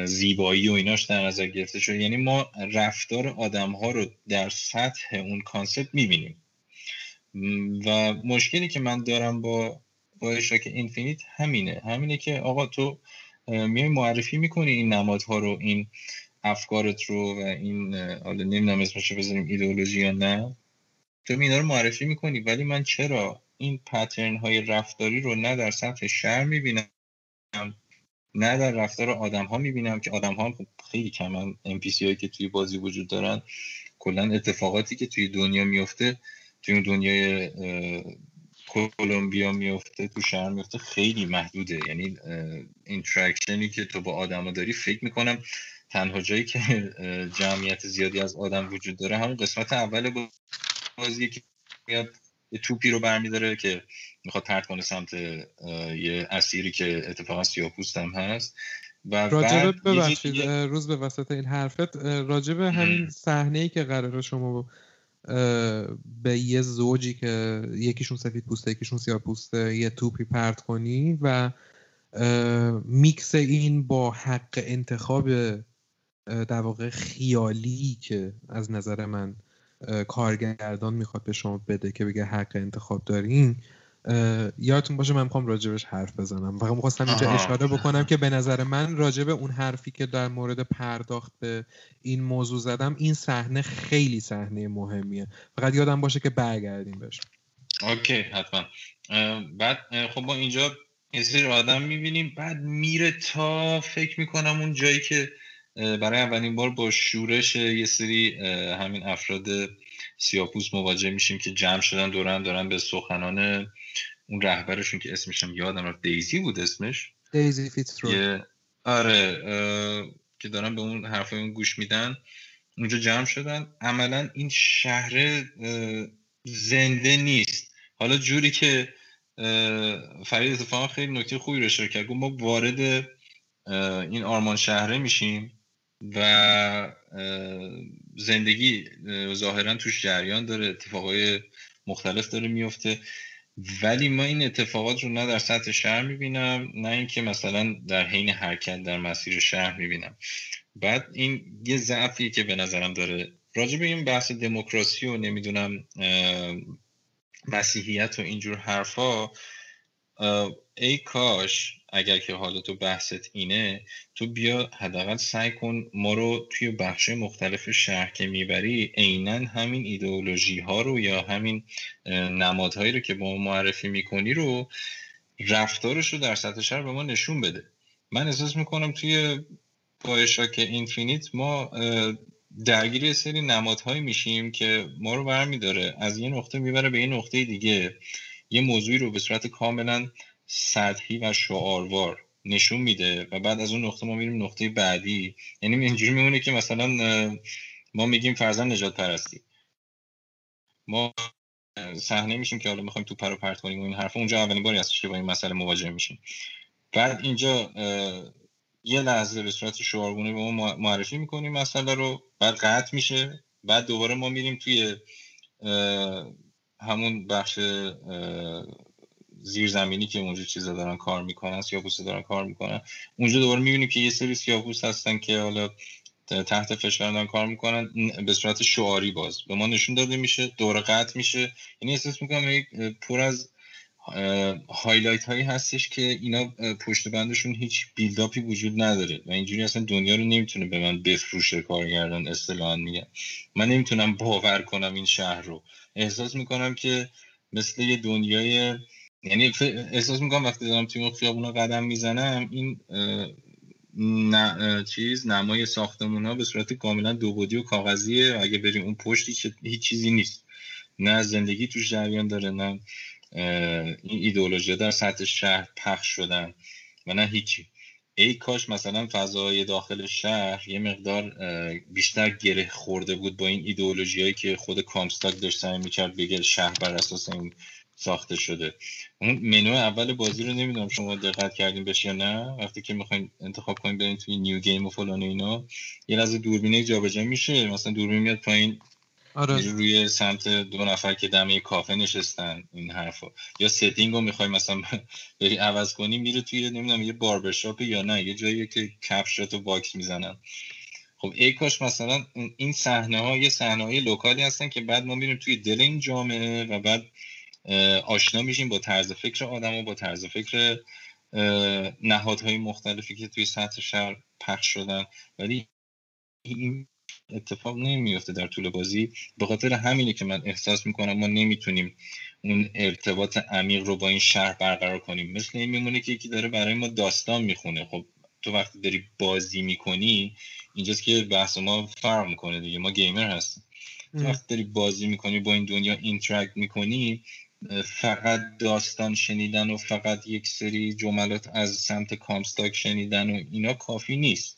زیبایی و ایناش در نظر گرفته شد. یعنی ما رفتار آدم ها رو در سطح اون کانسپت می‌بینیم. و مشکلی که من دارم با با اشراک اینفینیت همینه. همینه که آقا تو میای معرفی می‌کنی این نمادها رو این افکارت رو و این حالا نمی‌دونم اسمش بذاریم ایدئولوژی یا نه. تو اینا رو معرفی می‌کنی ولی من چرا این پترن های رفتاری رو نه در سطح شهر می‌بینم نه در رفتار آدم ها می‌بینم که آدم ها خیلی کمن NPC هایی که توی بازی وجود دارن کلا اتفاقاتی که توی دنیا میفته توی دنیای کلمبیا میفته تو شهر میفته خیلی محدوده. یعنی interaction ی که تو با آدما داری فکر می‌کنم تنها جایی که جمعیت زیادی از آدم وجود داره همون قسمت اول بازی که میاد یه توپی رو برمیداره که می‌خواد پرت کنه سمت یه اسیری که اتفاقا سیاپوست هم هست. راجبه ببخشید روز به وسط این حرفت راجبه همین صحنه ای که قراره شما به یه زوجی که یکیشون سفید پوسته یکیشون سیاه پوسته یه توپی پرت کنی و میکس این با حق انتخاب در واقع خیالی که از نظر من کارگردان می‌خواد به شما بده که بگه حق انتخاب دارین یادتون باشه من می‌خوام راجبش حرف بزنم. فقط می‌خواستم اینجا اشاره بکنم که به نظر من راجب اون حرفی که در مورد پرداخت به این موضوع زدم این صحنه خیلی صحنه مهمیه. فقط یادم باشه که برگردیم بهش. اوکی حتما. بعد خب ما اینجا یه سری آدم می‌بینیم بعد میره تا فکر می‌کنم اون جایی که برای اولین بار با شورش یه سری همین افراد سیاپوس مواجه میشیم که جمع شدن دورن دارن به سخنان اون رهبرشون که اسمشم یادم رفت دیزی بود اسمش؟ دیزی فیتزرو آره که دارن به اون حرفای اون گوش میدن. اونجا جمع شدن. عملا این شهر زنده نیست. حالا جوری که فرید اتفاقا خیلی نکته خوبی رو کرد. گفت ما وارد این آرمان شهره میشیم. و زندگی ظاهرا توش جریان داره اتفاقای مختلف داره میفته. ولی ما این اتفاقات رو نه در سطح شهر می‌بینم نه اینکه مثلا در حین حرکت در مسیر شهر می‌بینم. بعد این یه ضعفی که به نظرم داره. راجع به این بحث دموکراسی و نمی‌دونم مسیحیت و اینجور حرفا ای کاش اگر که حالا تو بحثت اینه تو بیا حداقل سعی کن ما رو توی بخش مختلف شهر که می‌بری عینا همین ایدئولوژی ها رو یا همین نمادهایی رو که با ما معرفی می‌کنی رو رفتارش رو در سطح شهر به ما نشون بده. من احساس می‌کنم توی که اینفینیت ما درگیری سری نمادهایی میشیم که ما رو برمیداره. از یه نقطه می‌بره به یه نقطه دیگه. یه موضوعی رو به صورت کاملا سطحی و شعاروار نشون میده و بعد از اون نقطه ما میریم نقطه بعدی. یعنی اینجوری میمونه که مثلا ما میگیم فرزن نجات پرستی. ما صحنه میشیم که حالا می‌خوایم تو پرو پرت کنیم و این حرف اونجا اولین باری هستش که با این مسئله مواجه میشیم. بعد اینجا یه لحظه به صورت شعارگونه به ما معرفی می‌کنیم مسئله رو. بعد قطع میشه. بعد دوباره ما میریم توی همون بخش زیرزمینی که اونجا چیزا دارن کار می‌کنن سیاپوستا دارن کار می‌کنن. اونجا دوباره می‌بینیم که یه سری سیاپوس هستن که حالا تحت فشار دارن کار می‌کنن به صورت شعاری باز. به ما نشون داده میشه دور قطع میشه. یعنی احساس می‌کنم پر از highlight هایی هستش که اینا پشت بندشون هیچ build-up ی وجود نداره و اینجوری اصلا دنیا رو نمی‌تونه به من بفروشه کارگردان اصطلاحا میگه من نمی‌تونم باور کنم این شهر رو. احساس می‌کنم که مثل یه دنیای یعنی احساس می‌کنم وقتی دارم توی اون خیابونا قدم می‌زنم این چیز نمای ساختمون ها به صورت کاملا دو بودی و کاغذیه. اگه بریم اون پشت هیچ چیزی نیست. نه زندگی توش جریان داره نه این ایدئولوژی در سطح شهر پخش شدن و نه هیچی. ای کاش مثلا فضای داخل شهر یه مقدار بیشتر گره خورده بود با این ایدئولوژی که خود کامستاک داشت سعی می‌کرد بگه شهر بر اساس این ساخته شده. اون منو اول بازی رو نمی‌دونم شما دقت کردین بشه یا نه. وقتی که می‌خواین انتخاب کنین برین توی new game و فلان اینا یه لحظه دوربینه جابجا میشه. مثلا دوربین میاد پایین آره. روی سمت دو نفر که دمه کافه نشستن این حرفا. یا setting رو می‌خوای مثلا بری عوض کنی میره توی نمی‌دونم یه barber shop یا نه یه جایی که کپشات و باکس می‌زنن. خب ای کاش مثلا این صحنه ها یه صحنه های local ی هستن که بعد ما میریم توی دل این جامعه و بعد آشنا میشیم با طرز فکر آدم و با طرز فکر نهادهای مختلفی که توی سطح شهر پخش شدن. ولی این اتفاق نمیفته در طول بازی. به خاطر همینه که من احساس می‌کنم ما نمی‌تونیم اون ارتباط عمیق رو با این شهر برقرار کنیم. مثل این میمونه که یکی داره برای ما داستان می‌خونه. خب تو وقتی داری بازی می‌کنی اینجاست که بحث ما فرق می‌کنه دیگه. ما گیمر هستیم. تو وقتی داری بازی می‌کنی با این دنیا interact می‌کنی فقط داستان شنیدن و فقط یک سری جملات از سمت کامستاک شنیدن و اینا کافی نیست.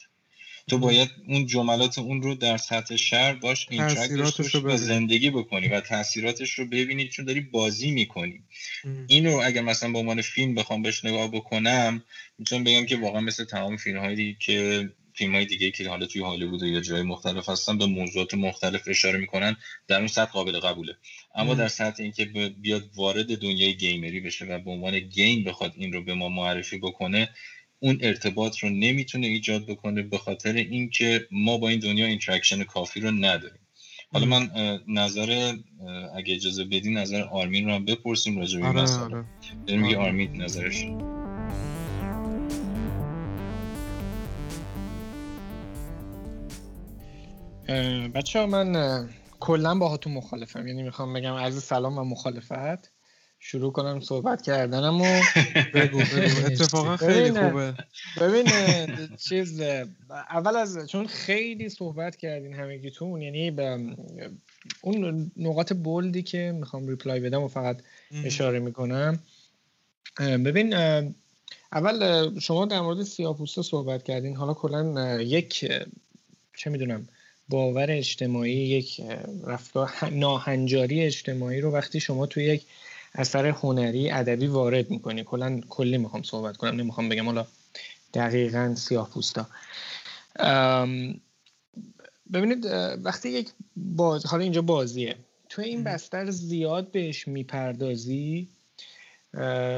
تو باید اون جملات اون رو در سطح شهر باش interact و زندگی بکنی و تاثیراتش رو ببینید چون داری بازی می‌کنی. این رو اگر مثلا به عنوان فیلم بخوام بهش نگاه بکنم می‌تونم بگم که واقعا مثل تمام فیلم هایی که فیلم های دیگه که حالا توی هالیوود یا جای مختلف هستن به موضوعات مختلف اشاره می‌کنن در اون سطح قابل قبوله. اما در سطح اینکه بیاد وارد دنیای گیمری بشه و به عنوان game بخواد این رو به ما معرفی بکنه اون ارتباط رو نمی‌تونه ایجاد بکنه به خاطر اینکه ما با این دنیا interaction کافی رو نداریم. حالا من نظر اگه اجازه بدی نظر آرمین رو هم بپرسیم راجع به آره، مسئله. آره. آرمین نظرش؟ بچه ها من کلا باهاتون مخالفم. یعنی می‌خوام بگم عرض سلام و مخالفت. شروع کنم صحبت کردنم و بگو اتفاقا خیلی خوبه. ببین چیز اول از چون خیلی صحبت کردین همگیتون یعنی به اون نقاط بولدی که می‌خوام ریپلای بدم و فقط اشاره می‌کنم. ببین اول شما در مورد سیاپوستا صحبت کردین. حالا کلا یک چه می‌دونم باور اجتماعی یک رفتار ناهنجاری اجتماعی رو وقتی شما توی یک اثر هنری ادبی وارد می‌کنی. کلا کلی می‌خوام صحبت کنم. نمی‌خوام بگم حالا دقیقا سیاه پوستا. ببینید وقتی یک باز حالا اینجا بازیه. تو این بستر زیاد بهش می‌پردازی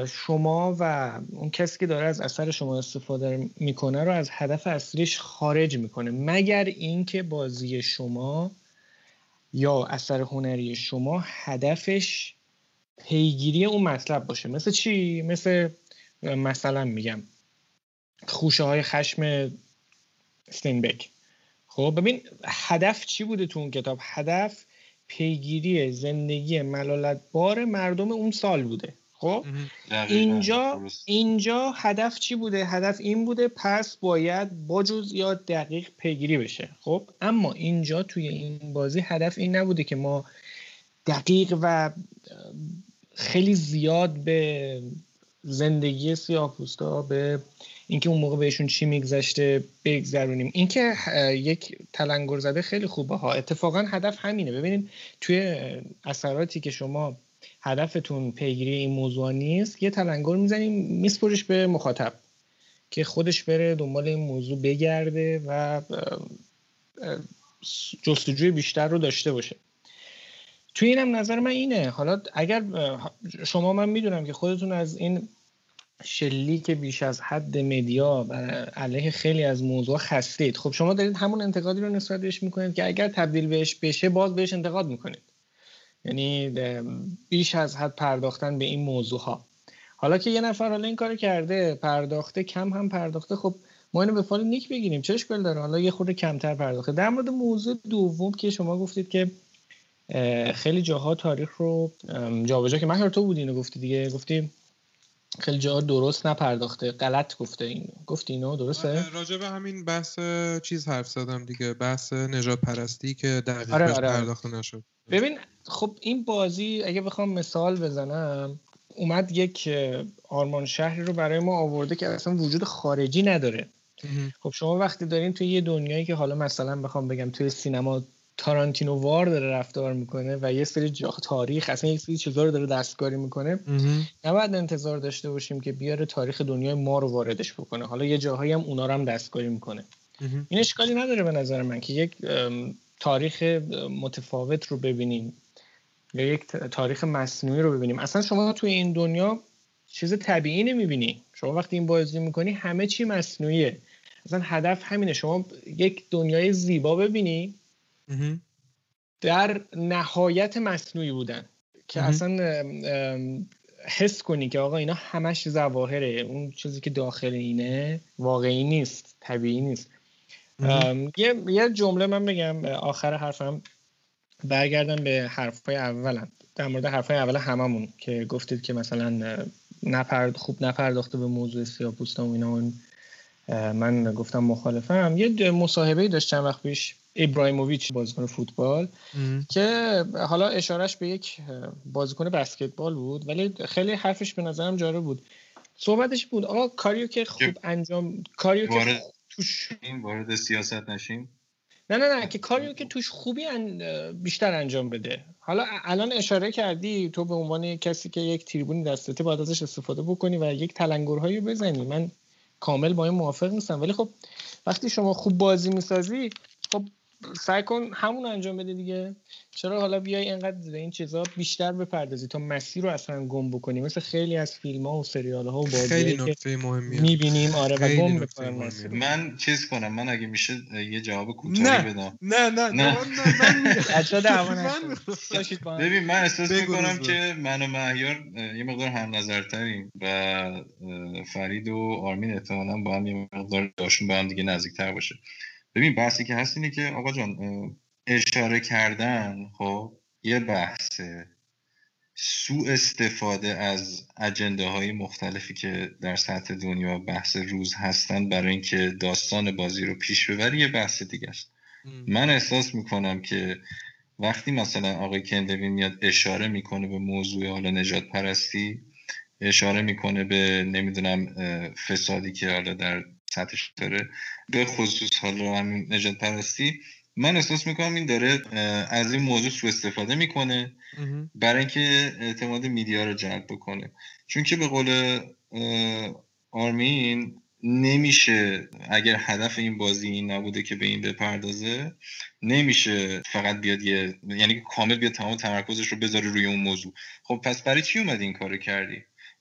شما و اون کسی که داره از اثر شما استفاده می‌کنه رو از هدف اصلیش خارج می‌کنه. مگر اینکه بازی شما یا اثر هنری شما هدفش پیگیری اون مطلب باشه. مثل چی؟ مثل مثلا میگم خوشه های خشم ستینبک خب ببین هدف چی بوده تو اون کتاب؟ هدف پیگیری زندگی ملالت بار مردم اون سال بوده. خب اینجا اینجا هدف چی بوده؟ هدف این بوده پس باید با جزئیات دقیق پیگیری بشه. خب اما اینجا توی این بازی هدف این نبوده که ما دقیق و خیلی زیاد به زندگی سیاه‌پوستا به اینکه اون موقع بهشون چی میگذشته بگذرونیم. اینکه یک تلنگر زده خیلی خوبه ها. اتفاقا هدف همینه. ببینید توی اثراتی که شما هدفتون پیگیری این موضوع نیست یه تلنگر می‌زنیم میسپرش به مخاطب که خودش بره دنبال این موضوع بگرده و جستجوی بیشتر رو داشته باشه. توی اینم نظر من اینه. حالا اگر شما من می‌دونم که خودتون از این شلیک بیش از حد مدیا و علیه خیلی از موضوع خستید. خب شما دارید همون انتقادی رو نسبت بهش می‌کنید که اگر تبدیل بهش بشه باز بهش انتقاد می‌کنید. یعنی بیش از حد پرداختن به این موضوع ها حالا که یه نفر حالا این کار کرده پرداخته کم هم پرداخته خب ما اینو به فال نیک بگیریم. چه اشکال داره؟ حالا یه خورده کمتر پرداخته. در مورد موضوع دوم که شما گفتید که خیلی جاها تاریخ رو جابجا که مهر تو بودی اینو گفتی دیگه. گفتی خیلی جاها درست نپرداخته غلط گفته این. گفتی اینو؟ درسته؟ آره، راجع به همین بحث چیز حرف زدم دیگه. بحث نجات پرستی که دقیق آره آره. پرداخته نشد. ببین خب این بازی اگه بخوام مثال بزنم اومد یک آرمان شهری رو برای ما آورده که اصلا وجود خارجی نداره. خب شما وقتی دارین توی یه دنیایی که حالا مثلا بخوام بگم توی سینما تارانتینو وار داره رفتار می‌کنه و یه سری جا تاریخ اصلا یه سری چیزا رو داره دستکاری می‌کنه نباید انتظار داشته باشیم که بیاره تاریخ دنیای ما رو واردش بکنه. حالا یه جاهایی هم اونا رو هم دستکاری می‌کنه. این اشکالی نداره به نظر من که یک تاریخ متفاوت رو ببینیم یا یک تاریخ مصنوعی رو ببینیم. اصلا شما توی این دنیا چیز طبیعی نمی‌بینی. شما وقتی این بازی می‌کنی همه چی مصنوعیه. اصلا هدف همینه. شما یک دنیای زیبا ببینی در نهایت مصنوعی بودن. که اصلا حس کنی که آقا اینا همش زواهره اون چیزی که داخل اینه واقعی نیست طبیعی نیست. یه یه جمله من بگم آخر حرفم برگردم به حرفای اولم. در مورد حرفای اول هممون که گفتید که مثلا نپرد خوب نپرداخته به موضوع سیاپوستا و اینا. من گفتم مخالفم. یه مصاحبه داشت چند وقت پیش ابراهیموویچ بازیکن فوتبال که حالا اشارش به یک بازیکن بسکتبال بود ولی خیلی حرفش به نظرم جالب بود. صحبتش بود آقا کاریو که خوب انجام کاریو که توش این وارد سیاست نشیم؟ نه نه نه که کاریو که توش خوبی بیشتر انجام بده. حالا الان اشاره کردی تو به عنوان کسی که یک تریبونی دستته باید ازش استفاده بکنی و یک تلنگرهایی بزنی. من کامل با این موافق نیستم. ولی خب وقتی شما خوب بازی می‌سازی خب سعی کن همون انجام بده دیگه. چرا حالا بیای اینقدر به این چیزا بیشتر بپردازی؟ تا مسیر رو اصلا گم بکنی. مثل خیلی از فیلم ها و سریال ها و بازی خیلی نکته مهمیه. می‌بینیم. آره و گم بکنن من چیز کنم من اگه میشه یه جواب کوتاهی بدم. نه نه نه. نه ببین من احساس می‌کنم که من و مهیار یه مقدار هم نظرتریم و فرید و آرمین احتمالا با هم یه مقدار داشون با هم دیگه نزدیکتر باشه. ببین بحثی که هست اینه که آقا جان اشاره کردن خب یه بحثه. سوء استفاده از اجنده های مختلفی که در سطح دنیا بحث روز هستن برای اینکه داستان بازی رو پیش ببری یه بحث دیگه است. من احساس می‌کنم که وقتی مثلا آقای کندوین میاد اشاره می‌کنه به موضوع حالا نجات پرستی اشاره می‌کنه به نمی‌دونم فسادی که حالا در سطحش داره. به خصوص حالا همین نجات پرستی من احساس می‌کنم این داره از این موضوع سو استفاده می‌کنه برای اینکه اعتماد میدیا رو جلب بکنه. چون که به قول آرمین نمیشه اگر هدف این بازی این نبوده که به این بپردازه نمیشه فقط بیاد یه یعنی کامل بیاد تمام تمرکزش رو بذاره روی اون موضوع. خب پس برای چی اومدی این کارو کردی؟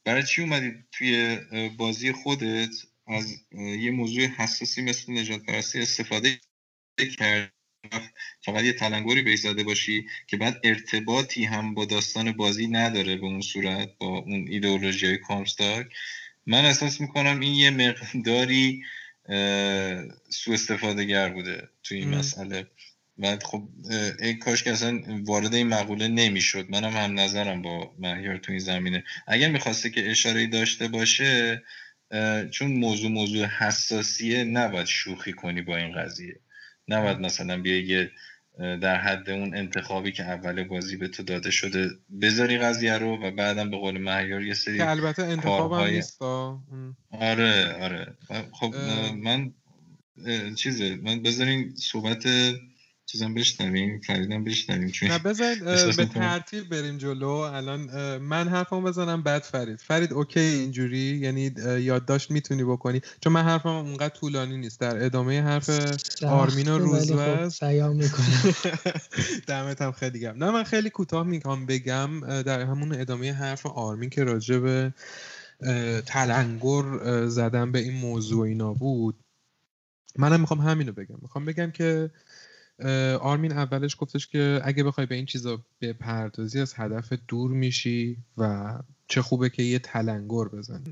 برای چی اومدی توی بازی خودت از یه موضوع حساسی مثل نجات پرستی استفاده کرد فقط یه تلنگری بهش زده باشی که بعد ارتباطی هم با داستان بازی نداره به اون صورت با اون ایدئولوژی های کامستاک من احساس می‌کنم این یه مقداری سو استفاده گر بوده توی این مسئله. و خب ای کاش که اصلا وارد این مقوله نمی‌شد. منم هم نظرم با مهیار تو این زمینه. اگر می‌خواسته که اشاره داشته باشه چون موضوع موضوع حساسیه نباید شوخی کنی با این قضیه. نباید مثلا بیا یه در حد اون انتخابی که اول بازی به تو داده شده بذاری قضیه رو و بعدم به قول مهیار یه سری که البته انتخاب هم نیست آره آره. خب من چیزه من بذارین صحبت چیزم بشنویم فریدم بشنویم چون نه بذارید به ترتیب بریم جلو. الان من حرفم بزنم بعد فرید. فرید اوکی اینجوری؟ یعنی یادداشت می‌تونی بکنی؟ چون من حرفم اونقدر طولانی نیست. در ادامه حرف آرمین و روزوست خب سیام می‌کنم. دمت هم خیلی گم نه من خیلی کوتاه می‌کنم بگم در همون ادامه حرف آرمین که راجع به تلنگر زدم به این موضوع اینا بود. منم می‌خوام همینو بگم. می‌خوام بگم که آرمین اولش گفتش که اگه بخوای به این چیزا بپردازی از هدف دور میشی و چه خوبه که یه تلنگر بزن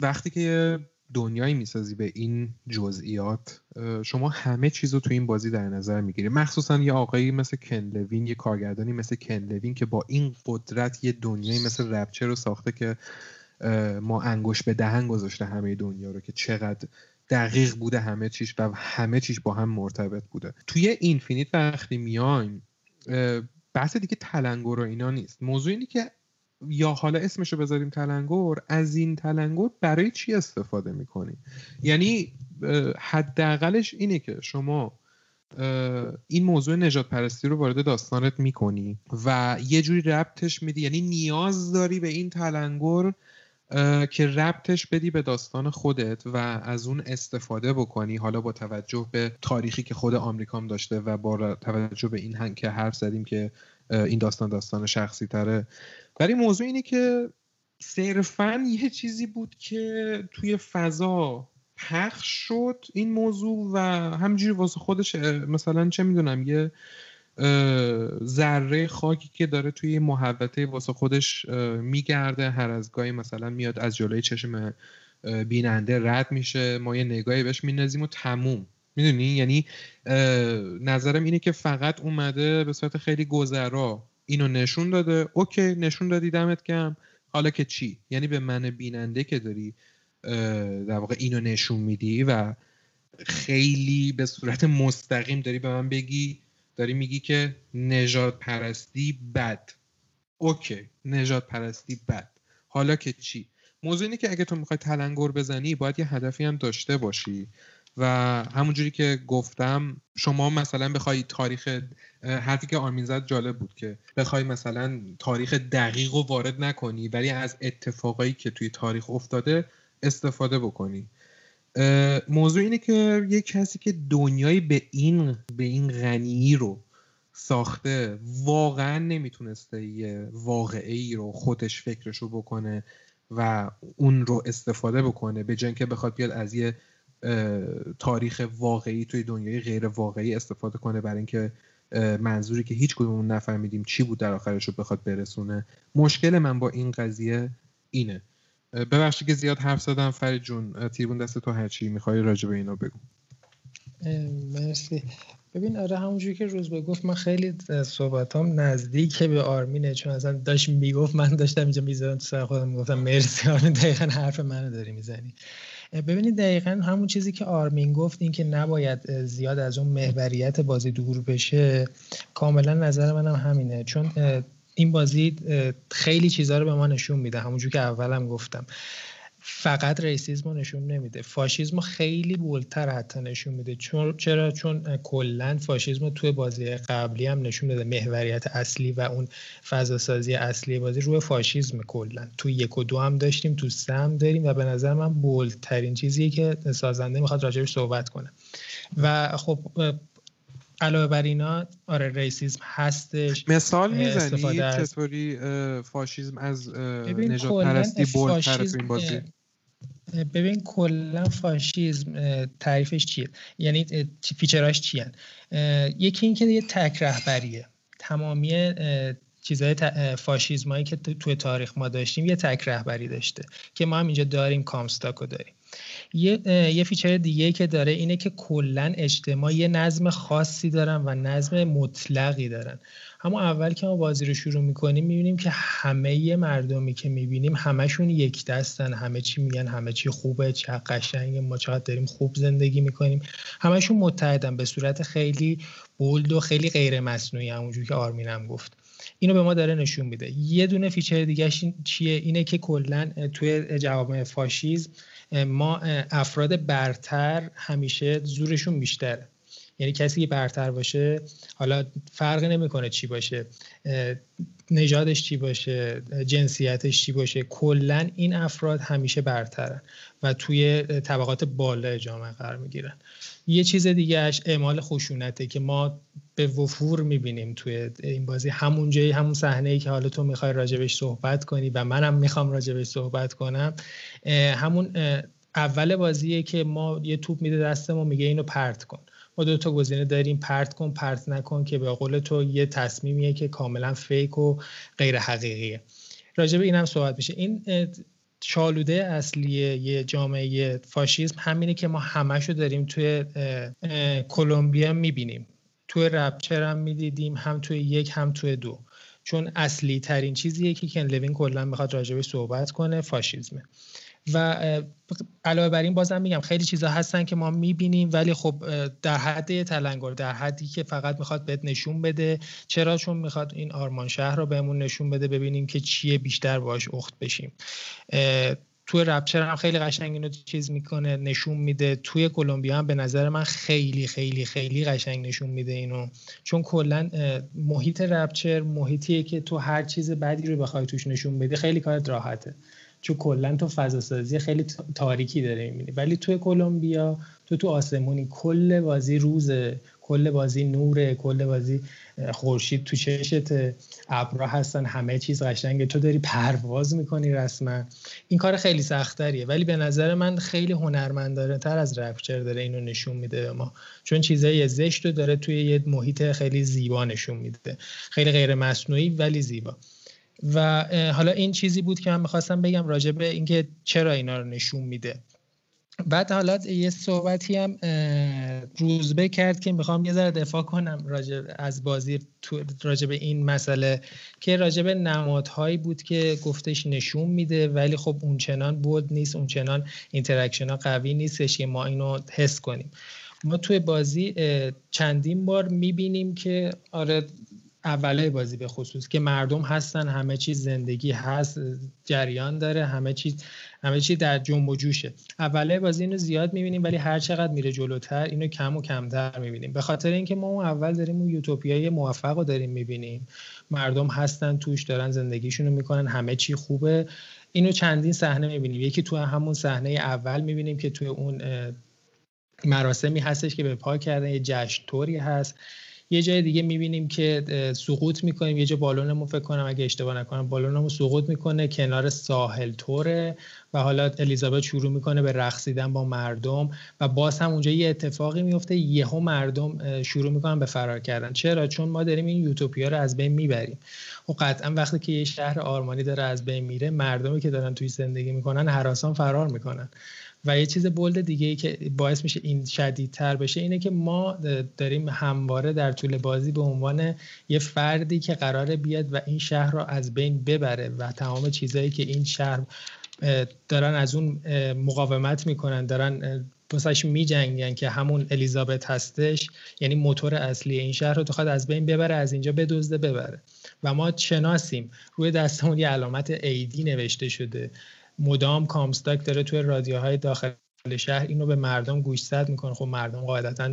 وقتی که دنیایی می‌سازی به این جزئیات شما همه چیز رو تو این بازی در نظر می‌گیری. مخصوصا یه آقایی مثل کنلوین یه کارگردانی مثل کنلوین که با این قدرت یه دنیایی مثل رپچه رو ساخته که ما انگوش به دهن گذاشته همه دنیا رو که چقدر دقیق بوده همه چیش و همه چیش با هم مرتبط بوده. توی اینفینیت وقتی میایم بحث دیگه تلنگر و اینا نیست. موضوع اینه که یا حالا اسمشو بذاریم تلنگر از این تلنگر برای چی استفاده می‌کنیم؟ یعنی حداقلش اینه که شما این موضوع نجات پرستی رو وارد داستانت می‌کنی و یه جوری ربطش میدی یعنی نیاز داری به این تلنگر که ربطش بدی به داستان خودت و از اون استفاده بکنی. حالا با توجه به تاریخی که خود آمریکام داشته و با توجه به این هنگ که حرف زدیم که این داستان داستان شخصی تره. ولی موضوع اینه که صرفا یه چیزی بود که توی فضا پخش شد این موضوع و همجوری واسه خودش مثلا چه می‌دونم یه ذره خاکی که داره توی محوطه واسه خودش میگرده. هر از گاهی مثلا میاد از جلوی چشم بیننده رد میشه. ما یه نگاهی بهش میندازیم و تموم. می‌دونی؟ یعنی نظرم اینه که فقط اومده به صورت خیلی گذرا اینو نشون داده. اوکی نشون دادی دمت گم حالا که چی؟ یعنی به من بیننده که داری در واقع اینو نشون میدی و خیلی به صورت مستقیم داری به من بگی داری میگی که نجات پرستی بد. اوکی نجات پرستی بد. حالا که چی؟ موضوع اینه که اگه تو می‌خوای تلنگر بزنی باید یه هدفی هم داشته باشی. و همونجوری که گفتم شما مثلا بخوای تاریخ حرفی که آرمین زد جالب بود که بخوای مثلا تاریخ دقیق رو وارد نکنی ولی از اتفاقایی که توی تاریخ افتاده استفاده بکنی. موضوع اینه که یه کسی که دنیای به این به این غنی رو ساخته واقعا نمی‌تونسته یه واقعی رو خودش فکرش رو بکنه و اون رو استفاده بکنه به جنگ که بخواد بیاد از یه تاریخ واقعی توی دنیای غیر واقعی استفاده کنه برای اینکه منظوری که هیچ کدوم نفهمیدیم چی بود در آخرش رو بخواد برسونه. مشکل من با این قضیه اینه. ببخشید که زیاد حرف زدم فرید جون تیربون دست تو هرچی می‌خوای راجع به اینو بگو. مرسی. ببین آره همونجوری که روز گفت من خیلی صحبتام نزدیک به آرمینه چون اصلا داشت می‌گفت من داشتم اینجا می‌زدم تو سر خودم می‌گفتم مرسی آرمین دقیقا حرف منو داری می‌زنی. ببینید دقیقا همون چیزی که آرمین گفت این که نباید زیاد از اون محوریت بازی دور بشه کاملا نظر منم همینه. چون این بازی خیلی چیزها رو به ما نشون میده. همونجور که اولم گفتم. فقط ریسیزم رو نشون نمیده. فاشیزم رو خیلی بولتر حتی نشون میده. چون چرا؟ چون کلا فاشیزم رو توی بازی قبلی هم نشون داده محوریت اصلی و اون فضا سازی اصلی بازی روی فاشیزم کلا. تو یک و دو هم داشتیم تو سه هم داریم و به نظر من بولترین چیزیه که سازنده می‌خواد راجبش صحبت کنه. و خب علاوه بر اینا آره racism هستش مثال می‌زنی؟ چطوری فاشیزم از نژاد پرستی برد این بازی؟ ببین کلا فاشیزم تعریفش چیه؟ یعنی feature اش چیه یکی اینکه یه تک رهبریه. تمامی چیزهای فاشیزمایی که توی تاریخ ما داشتیم یه تک رهبری داشته که ما هم اینجا داریم کامستاکو داریم. یه, یه feature دیگه که داره اینه که کلا اجتماع یه نظم خاصی دارن و نظم مطلقی دارن. اما اول که ما بازی رو شروع می‌کنیم می‌بینیم که همه مردمی که می‌بینیم همشون یک دستن. همه چی میگن همه چی خوبه چه قشنگه ما چقدر داریم خوب زندگی می‌کنیم. همشون متحدن به صورت خیلی bold و خیلی غیر مصنوعی همونجور که آرمینم گفت. اینو به ما داره نشون میده. یه دونه feature دیگه چیه؟ اینه که کلا توی جوامع فاشیزم ما افراد برتر همیشه زورشون بیشتره یعنی کسی که برتر باشه حالا فرقی نمی‌کنه چی باشه نژادش چی باشه جنسیتش چی باشه کلا این افراد همیشه برترن. و توی طبقات بالا جامعه قرار می‌گیرن. یه چیز دیگهش اعمال خشونته که ما به وفور می‌بینیم توی این بازی. همون جایی همون صحنه ای که حالا تو می‌خوای راجبش صحبت کنی و منم می‌خوام راجبش صحبت کنم همون اول بازیه که ما یه توپ میده دست ما میگه اینو پرت کن. ما دو تا گزینه داریم پرت کن پرت نکن که به قول تو یه تصمیمیه که کاملا فیک و غیر حقیقیه. راجب اینم صحبت میشه. این چالوده اصلی یه جامعه فاشیسم همینه که ما همشو داریم توی کلمبیا می‌بینیم. توی رپچر هم می‌دیدیم هم توی یک هم توی دو. چون اصلی ترین چیزیه که کن لوین کلا می‌خواد راجبش صحبت کنه فاشیزمه. و علاوه بر این بازم میگم خیلی چیزا هستن که ما می‌بینیم ولی خب در حد تلنگر در حدی که فقط می‌خواد بهت نشون بده. چرا؟ چون می‌خواد این آرمان شهر رو بهمون نشون بده ببینیم که چیه بیشتر باش اخت بشیم. توی رپچر هم خیلی قشنگ اینو چیز می‌کنه نشون میده. توی کلمبیا هم به نظر من خیلی خیلی خیلی قشنگ نشون میده اینو. چون کلا محیط رپچر محیطیه که تو هر چیز بدی رو بخوای توش نشون بدی خیلی کارت راحته. چون کلا تو فضا سازی خیلی تاریکی داره می‌بینی. ولی توی کلمبیا تو تو آسمونی کل بازی روزه کل بازی نوره کل بازی خورشید تو چشت ابرا هستن همه چیز قشنگه. تو داری پرواز می‌کنی رسما. این کار خیلی سختریه ولی به نظر من خیلی هنرمندانه تر از رپچر داره اینو نشون میده به ما. چون چیزای زشت رو داره توی یه محیط خیلی زیبا نشون میده. خیلی غیر مصنوعی ولی زیبا. و حالا این چیزی بود که من می‌خواستم بگم راجع به اینکه چرا اینا رو نشون میده. بعد حالا یه صحبتی هم روزبه کرد که می‌خوام یه ذره دفاع کنم راجع از بازی راجع به این مسئله که راجع به نمادهایی بود که گفتش نشون میده ولی خب اونچنان bold نیست اونچنان interaction ها قوی نیستش که ما اینو حس کنیم. ما توی بازی چندین بار می‌بینیم که آره اوله بازی به خصوص که مردم هستن همه چیز زندگی هست جریان داره همه چیز همه چیز در جنب و جوشه. اوله بازی اینو زیاد می‌بینیم ولی هر چقدر میره جلوتر اینو کم و کمتر می‌بینیم. به خاطر اینکه ما اون اول داریم اون یوتوپیای موفق رو داریم می‌بینیم. مردم هستن توش دارن زندگیشون رو می‌کنن همه چی خوبه. اینو چندین صحنه می‌بینیم. یکی تو همون صحنه اول می‌بینیم که توی اون مراسمی هستش که به پا کردن یه جشن طوری هست. یه جای دیگه می‌بینیم که سقوط می‌کنیم. یه جا بالونمون فکر کنم اگه اشتباه نکنم بالونمون سقوط می‌کنه کنار ساحل توره و حالا الیزابت شروع می‌کنه به رقصیدن با مردم و باز هم اونجا یه اتفاقی میفته یهو مردم شروع می‌کنن به فرار کردن. چرا؟ چون ما داریم این یوتوپیا رو از بین می‌بریم. و قطعا وقتی که یه شهر آرمانی داره از بین میره مردمی که دارن توی زندگی می‌کنن حراسان فرار می‌کنن. و یه چیز بولد دیگه ای که باعث میشه این شدیدتر بشه اینه که ما داریم همواره در طول بازی به عنوان یه فردی که قراره بیاد و این شهر رو از بین ببره و تمام چیزهایی که این شهر دارن از اون مقاومت می‌کنن دارن بسش می جنگن که همون الیزابت هستش یعنی موتور اصلی این شهر رو بخواد از بین ببره از اینجا بدزده ببره. و ما شناسیم روی دستمون یه علامت ایدی نوشته شده. مدام کامستاک داره توی رادیوهای داخل شهر اینو به مردم گوشزد می‌کنه. خب مردم قاعدتا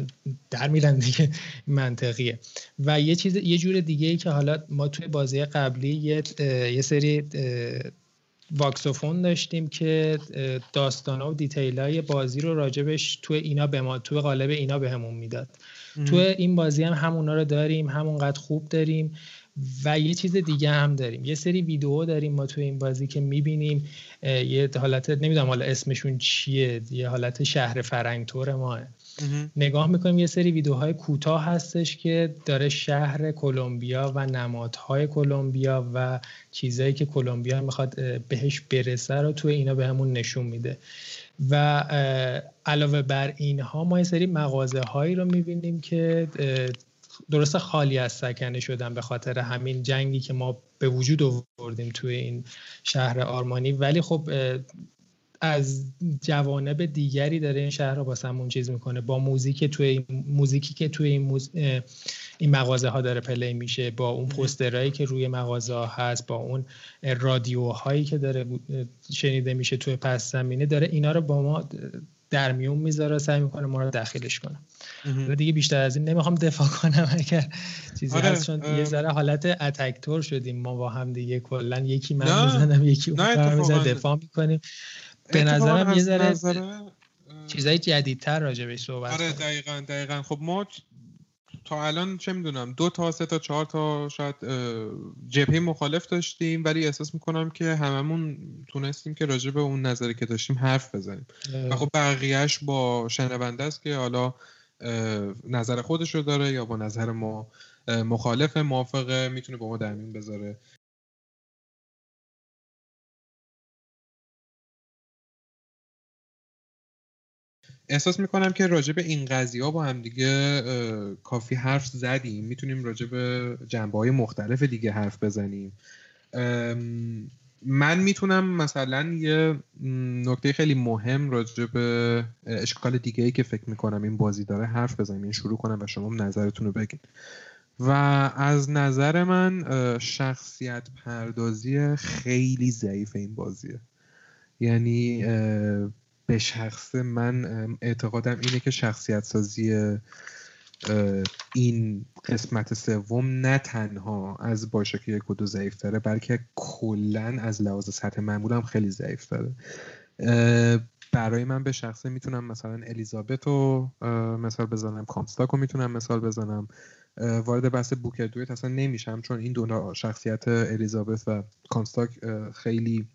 در میرن دیگه. منطقیه. و یه چیز یه جور دیگه ای که حالا ما توی بازی قبلی یه, یه سری واکسوفون داشتیم که داستان و دیتیل های بازی رو راجبش توی اینا به ما توی قالب اینا بهمون به می‌داد توی این بازی هم همونا رو داریم همونقدر خوب داریم. و یه چیز دیگه هم داریم. یه سری ویدیو داریم ما توی این بازی که می‌بینیم. یه حالت نمی‌دونم حالا اسمشون چیه. یه حالت شهر فرنگ تور ماه. نگاه می‌کنیم یه سری ویدیوهای کوتاه هستش که داره شهر کلمبیا و نمادهای کلمبیا و چیزایی که کلمبیا می‌خواد بهش برسه رو توی اینا بهمون به نشون میده. و علاوه بر اینها ما یه سری مغازه هایی رو می‌بینیم که درسته خالی از سکنه شدن به خاطر همین جنگی که ما به وجود آوردیم توی این شهر آرمانی. ولی خب از جوانب دیگری داره این شهر رو با چیز می‌کنه. با موزیک توی موزیکی که توی این, موز... این مغازه ها داره پلی میشه با اون پوسترهایی که روی مغازه ها هست با اون رادیوهایی که داره شنیده میشه توی پس زمینه داره اینا رو با ما در میون می‌ذاره سعی می‌کنه ما رو داخلش کنه. و دیگه بیشتر از این نمی‌خوام دفاع کنم اگر چیزی آره، هست چون یه ذره حالت اتکتور شدیم ما با هم دیگه کلا یکی من می‌زنم یکی اون می‌زنه دفاع می‌کنیم. به نظرم یه ذره چیزای جدیدتر راجع بهش صحبت آره دقیقا دقیقا. خب ما تا الان چه می‌دونم دو تا سه تا چهار تا شاید جبهه مخالف داشتیم ولی احساس می‌کنم که هممون تونستیم که راجع به اون نظری که داشتیم حرف بزنیم. و خب بقیهش با شنونده است که حالا نظر خودش رو داره یا با نظر ما مخالف موافقه می‌تونه با ما در میون بذاره. احساس می‌کنم که راجع به این قضیه ها با هم دیگه کافی حرف زدیم. می‌تونیم راجع به جنبه های مختلف دیگه حرف بزنیم. من می‌تونم مثلا یه نکته خیلی مهم راجع به اشکال دیگه ای که فکر می‌کنم این بازی داره حرف بزنیم. این یعنی شروع کنم و شما نظرتون رو بگین. و از نظر من شخصیت پردازی خیلی ضعیف این بازیه. یعنی به شخص من اعتقادم اینه که شخصیت سازی این قسمت سوم نه تنها از باشه که یک و ضعیف داره بلکه کلا از لحاظ سطح معمول هم خیلی ضعیف داره برای من به شخصه می‌تونم مثلا الیزابت رو مثال بزنم کامستاک رو می‌تونم مثال بزنم. وارد بحث بوکر دویت اصلا نمیشم چون این دو شخصیت الیزابت و کامستاک خیلی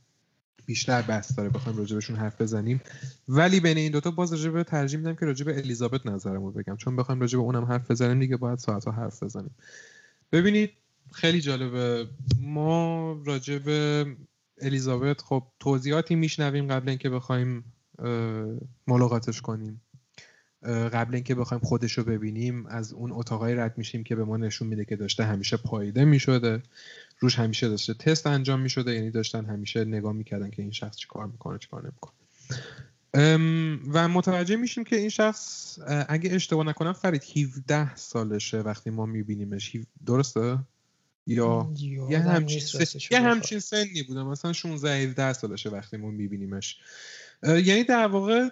بیشتر بحث داره بخوایم راجبشون حرف بزنیم. ولی بین این دوتا باز راجب ترجیح میدم که راجب الیزابت نظرمو بگم. چون بخوایم راجب اونم حرف بزنیم دیگه باید ساعتها حرف بزنیم. ببینید خیلی جالبه. ما راجب الیزابت خب توضیحاتی میشنویم قبل اینکه بخوایم ملاقاتش کنیم. قبل اینکه بخوایم خودش رو ببینیم از اون اتاقای رد میشیم که به ما نشون میده که داشته همیشه پاییده می‌شده. روش همیشه داشته تست انجام می‌شده یعنی داشتن همیشه نگاه می‌کردن که این شخص چی کار می‌کنه چی کار نمی‌کنه و متوجه میشیم که این شخص اگه اشتباه نکنم فرید 17 سالشه وقتی ما میبینیمش. درسته؟ یا یه همچین, یه همچین سنی بوده. مثلا 16 17 سالشه وقتی ما میبینیمش. یعنی در واقع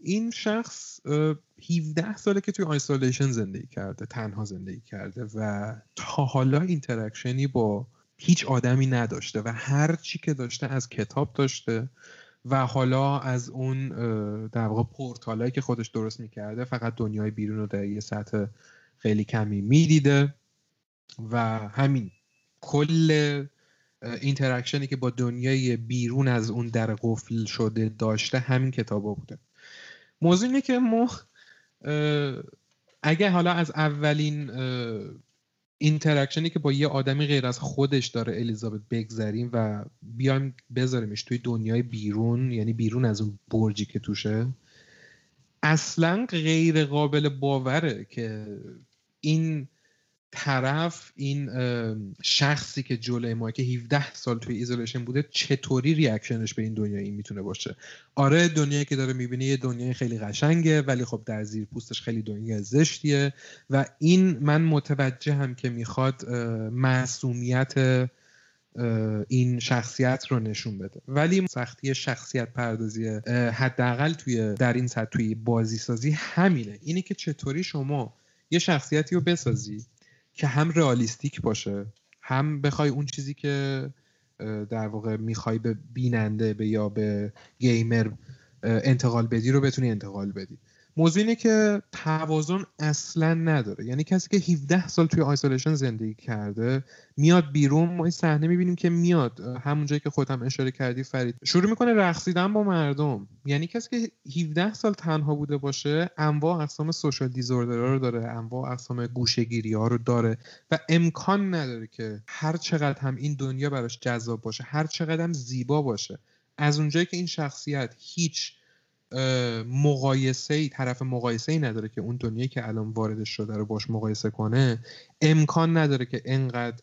این شخص 17 ساله که توی isolation زندگی کرده تنها زندگی کرده و تا حالا interaction ی با هیچ آدمی نداشته و هر چی که داشته از کتاب داشته و حالا از اون در واقع پورتالایی که خودش درست می‌کرده فقط دنیای بیرون رو در یه سطح خیلی کمی می‌دیده و همین کل interaction ی که با دنیای بیرون از اون در قفل شده داشته همین کتابا بوده. موضوع اینه که ما اگه حالا از اولین interaction ی که با یه آدمی غیر از خودش داره الیزابت بگذریم و بیایم بذاریمش توی دنیای بیرون یعنی بیرون از اون برجی که توشه اصلا غیر قابل باوره که این طرف این شخصی که جلوی ما که 17 سال توی isolation بوده چطوری reaction ش به این دنیا این می‌تونه باشه؟ آره دنیایی که داره می‌بینه یه دنیای خیلی قشنگه ولی خب در زیر پوستش خیلی دنیا زشتیه و این من متوجه هم که می‌خواد معصومیت این شخصیت رو نشون بده. ولی سختی شخصیت پردازی حداقل توی در این سطح توی بازی سازی همینه. اینه که چطوری شما یه شخصیتی رو بسازی که هم realistic باشه هم بخوای اون چیزی که در واقع می‌خوای به بیننده به یا به gamer انتقال بدی رو بتونی انتقال بدی. موضوع اینه که توازن اصلا نداره. یعنی کسی که 17 سال توی isolation زندگی کرده میاد بیرون ما این صحنه می‌بینیم که میاد. همون جایی که خودم اشاره کردی فرید. شروع می‌کنه رقصیدن با مردم. یعنی کسی که 17 سال تنها بوده باشه انواع اقسام سوشال دیزوردر رو داره انواع اقسام گوشگیری ها رو داره و امکان نداره که هر چقدر هم این دنیا براش جذاب باشه هر چقدر هم زیبا باشه. از اونجایی که این شخصیت هیچ مقایسه ای طرف مقایسه ای نداره که اون دنیایی که الان واردش شده رو باش مقایسه کنه. امکان نداره که انقدر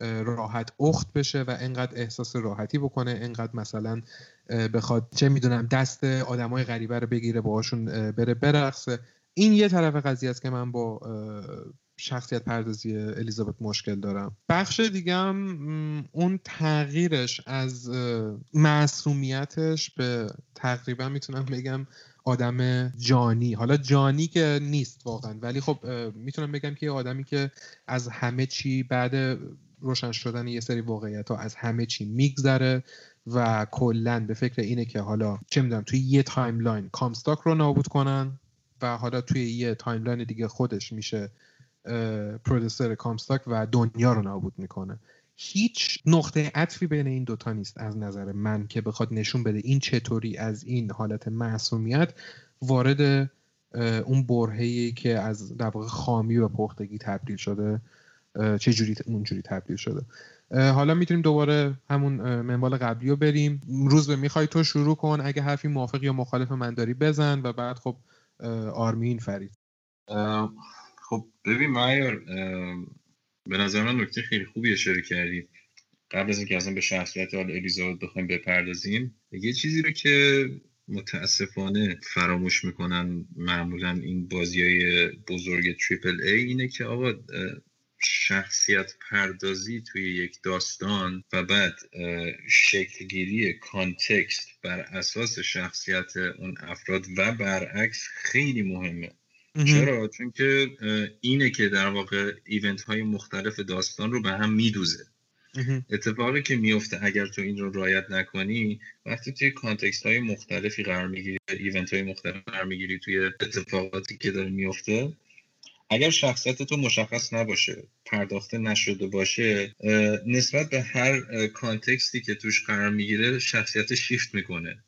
راحت اخت بشه و انقدر احساس راحتی بکنه انقدر مثلا بخواد چه می‌دونم دست آدمای غریبه رو بگیره باهاشون بره برقصه. این یه طرف قضیه است که من با شخصیت پردازی الیزابت مشکل دارم. بخش دیگه اون تغییرش از معصومیتش به تقریبا می‌تونم بگم آدم جانی. حالا جانی که نیست واقعا ولی خب می‌تونم بگم که آدمی که از همه چی بعد روشن شدن یه سری واقعیت ها از همه چی میگذره و کلا به فکر اینه که حالا چه می‌دونم توی یه timeline کامستاک رو نابود کنن و حالا توی یه timeline دیگه خودش میشه producer کامستاک و دنیا رو نابود می‌کنه. هیچ نقطه عطفی بین این دوتا نیست از نظر من که بخواد نشون بده این چطوری از این حالت معصومیت وارد اون برهه‌ای که از در واقع خامی و پختگی تبدیل شده چه جوری اونجوری تبدیل شده. حالا می‌تونیم دوباره همون منوال قبلی رو بریم. روز به می‌خوای تو شروع کن اگه حرفی موافق یا مخالف من داری بزن و بعد خب آرمین فرید. خب ببین معیار به نظر من نکته خیلی خوبی اشاره کردی. قبل از اینکه اصلا به شخصیت حال الیزابت بخوایم بپردازیم یه چیزی رو که متاسفانه فراموش می‌کنن معمولا این بازی های بزرگ تریپل ای اینه که آقا شخصیت پردازی توی یک داستان و بعد شکلگیری context بر اساس شخصیت اون افراد و برعکس خیلی مهمه. چرا؟ چون که اینه که در واقع event های مختلف داستان رو به هم میدوزه. اتفاقی که میفته اگر تو این رو right نکنی وقتی توی context های مختلفی قرار می‌گیری event های مختلف قرار می‌گیری توی اتفاقاتی که داره میفته اگر شخصیت تو مشخص نباشه پرداخته نشده باشه نسبت به هر کانتکستی که توش قرار می‌گیره شخصیت شیفت می‌کنه.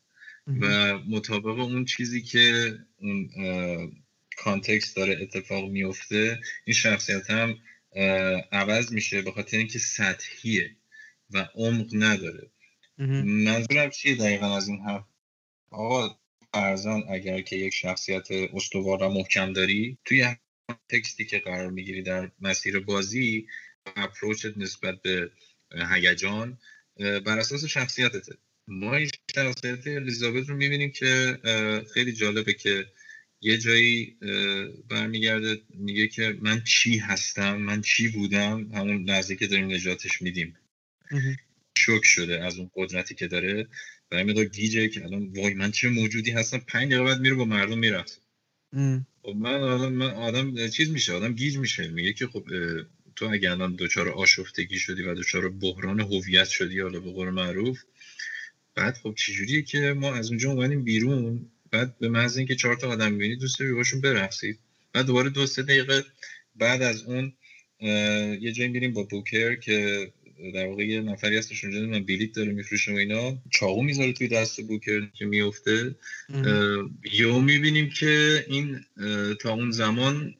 و مطابق اون چیزی که اون کانتکست داره اتفاق میفته این شخصیت هم عوض میشه به خاطر اینکه سطحیه و عمق نداره. منظورم چیه دقیقا از این حرف؟ آقا فرزان اگر که یک شخصیت استوار و محکم داری توی تکستی که قرار می‌گیری در مسیر بازی اپروچت نسبت به هیجان بر اساس شخصیتته. ما این شخصیت الیزابت رو می‌بینیم که خیلی جالبه که یه جایی برمیگرده میگه که من چی هستم من چی بودم؟ همون لحظه که داریم نجاتش میدیم. شک شده از اون قدرتی که داره. و مقدار گیجه که الان وای من چه موجودی هستم؟ پنج دقیقه بعد میره با مردم می‌رفت. خب من آدم من آدم چیز میشه آدم گیج میشه. میگه که خب تو اگه الان دچار آشفتگی شدی و دچار بحران هویت شدی حالا به قول معروف بعد خب چجوریه که ما از اونجا اومدیم بیرون؟ بعد به محض اینکه چهار تا آدم می‌بینید دوست داری باشون برقصید بعد دوباره دو سه دقیقه بعد از اون یه جایی میریم با بوکر که در واقع یه نفری هستش اونجا من بلیت داره میفروشه و اینا. چاقو می‌ذاره توی دست بوکر که میفته یهو می‌بینیم که این تا اون زمان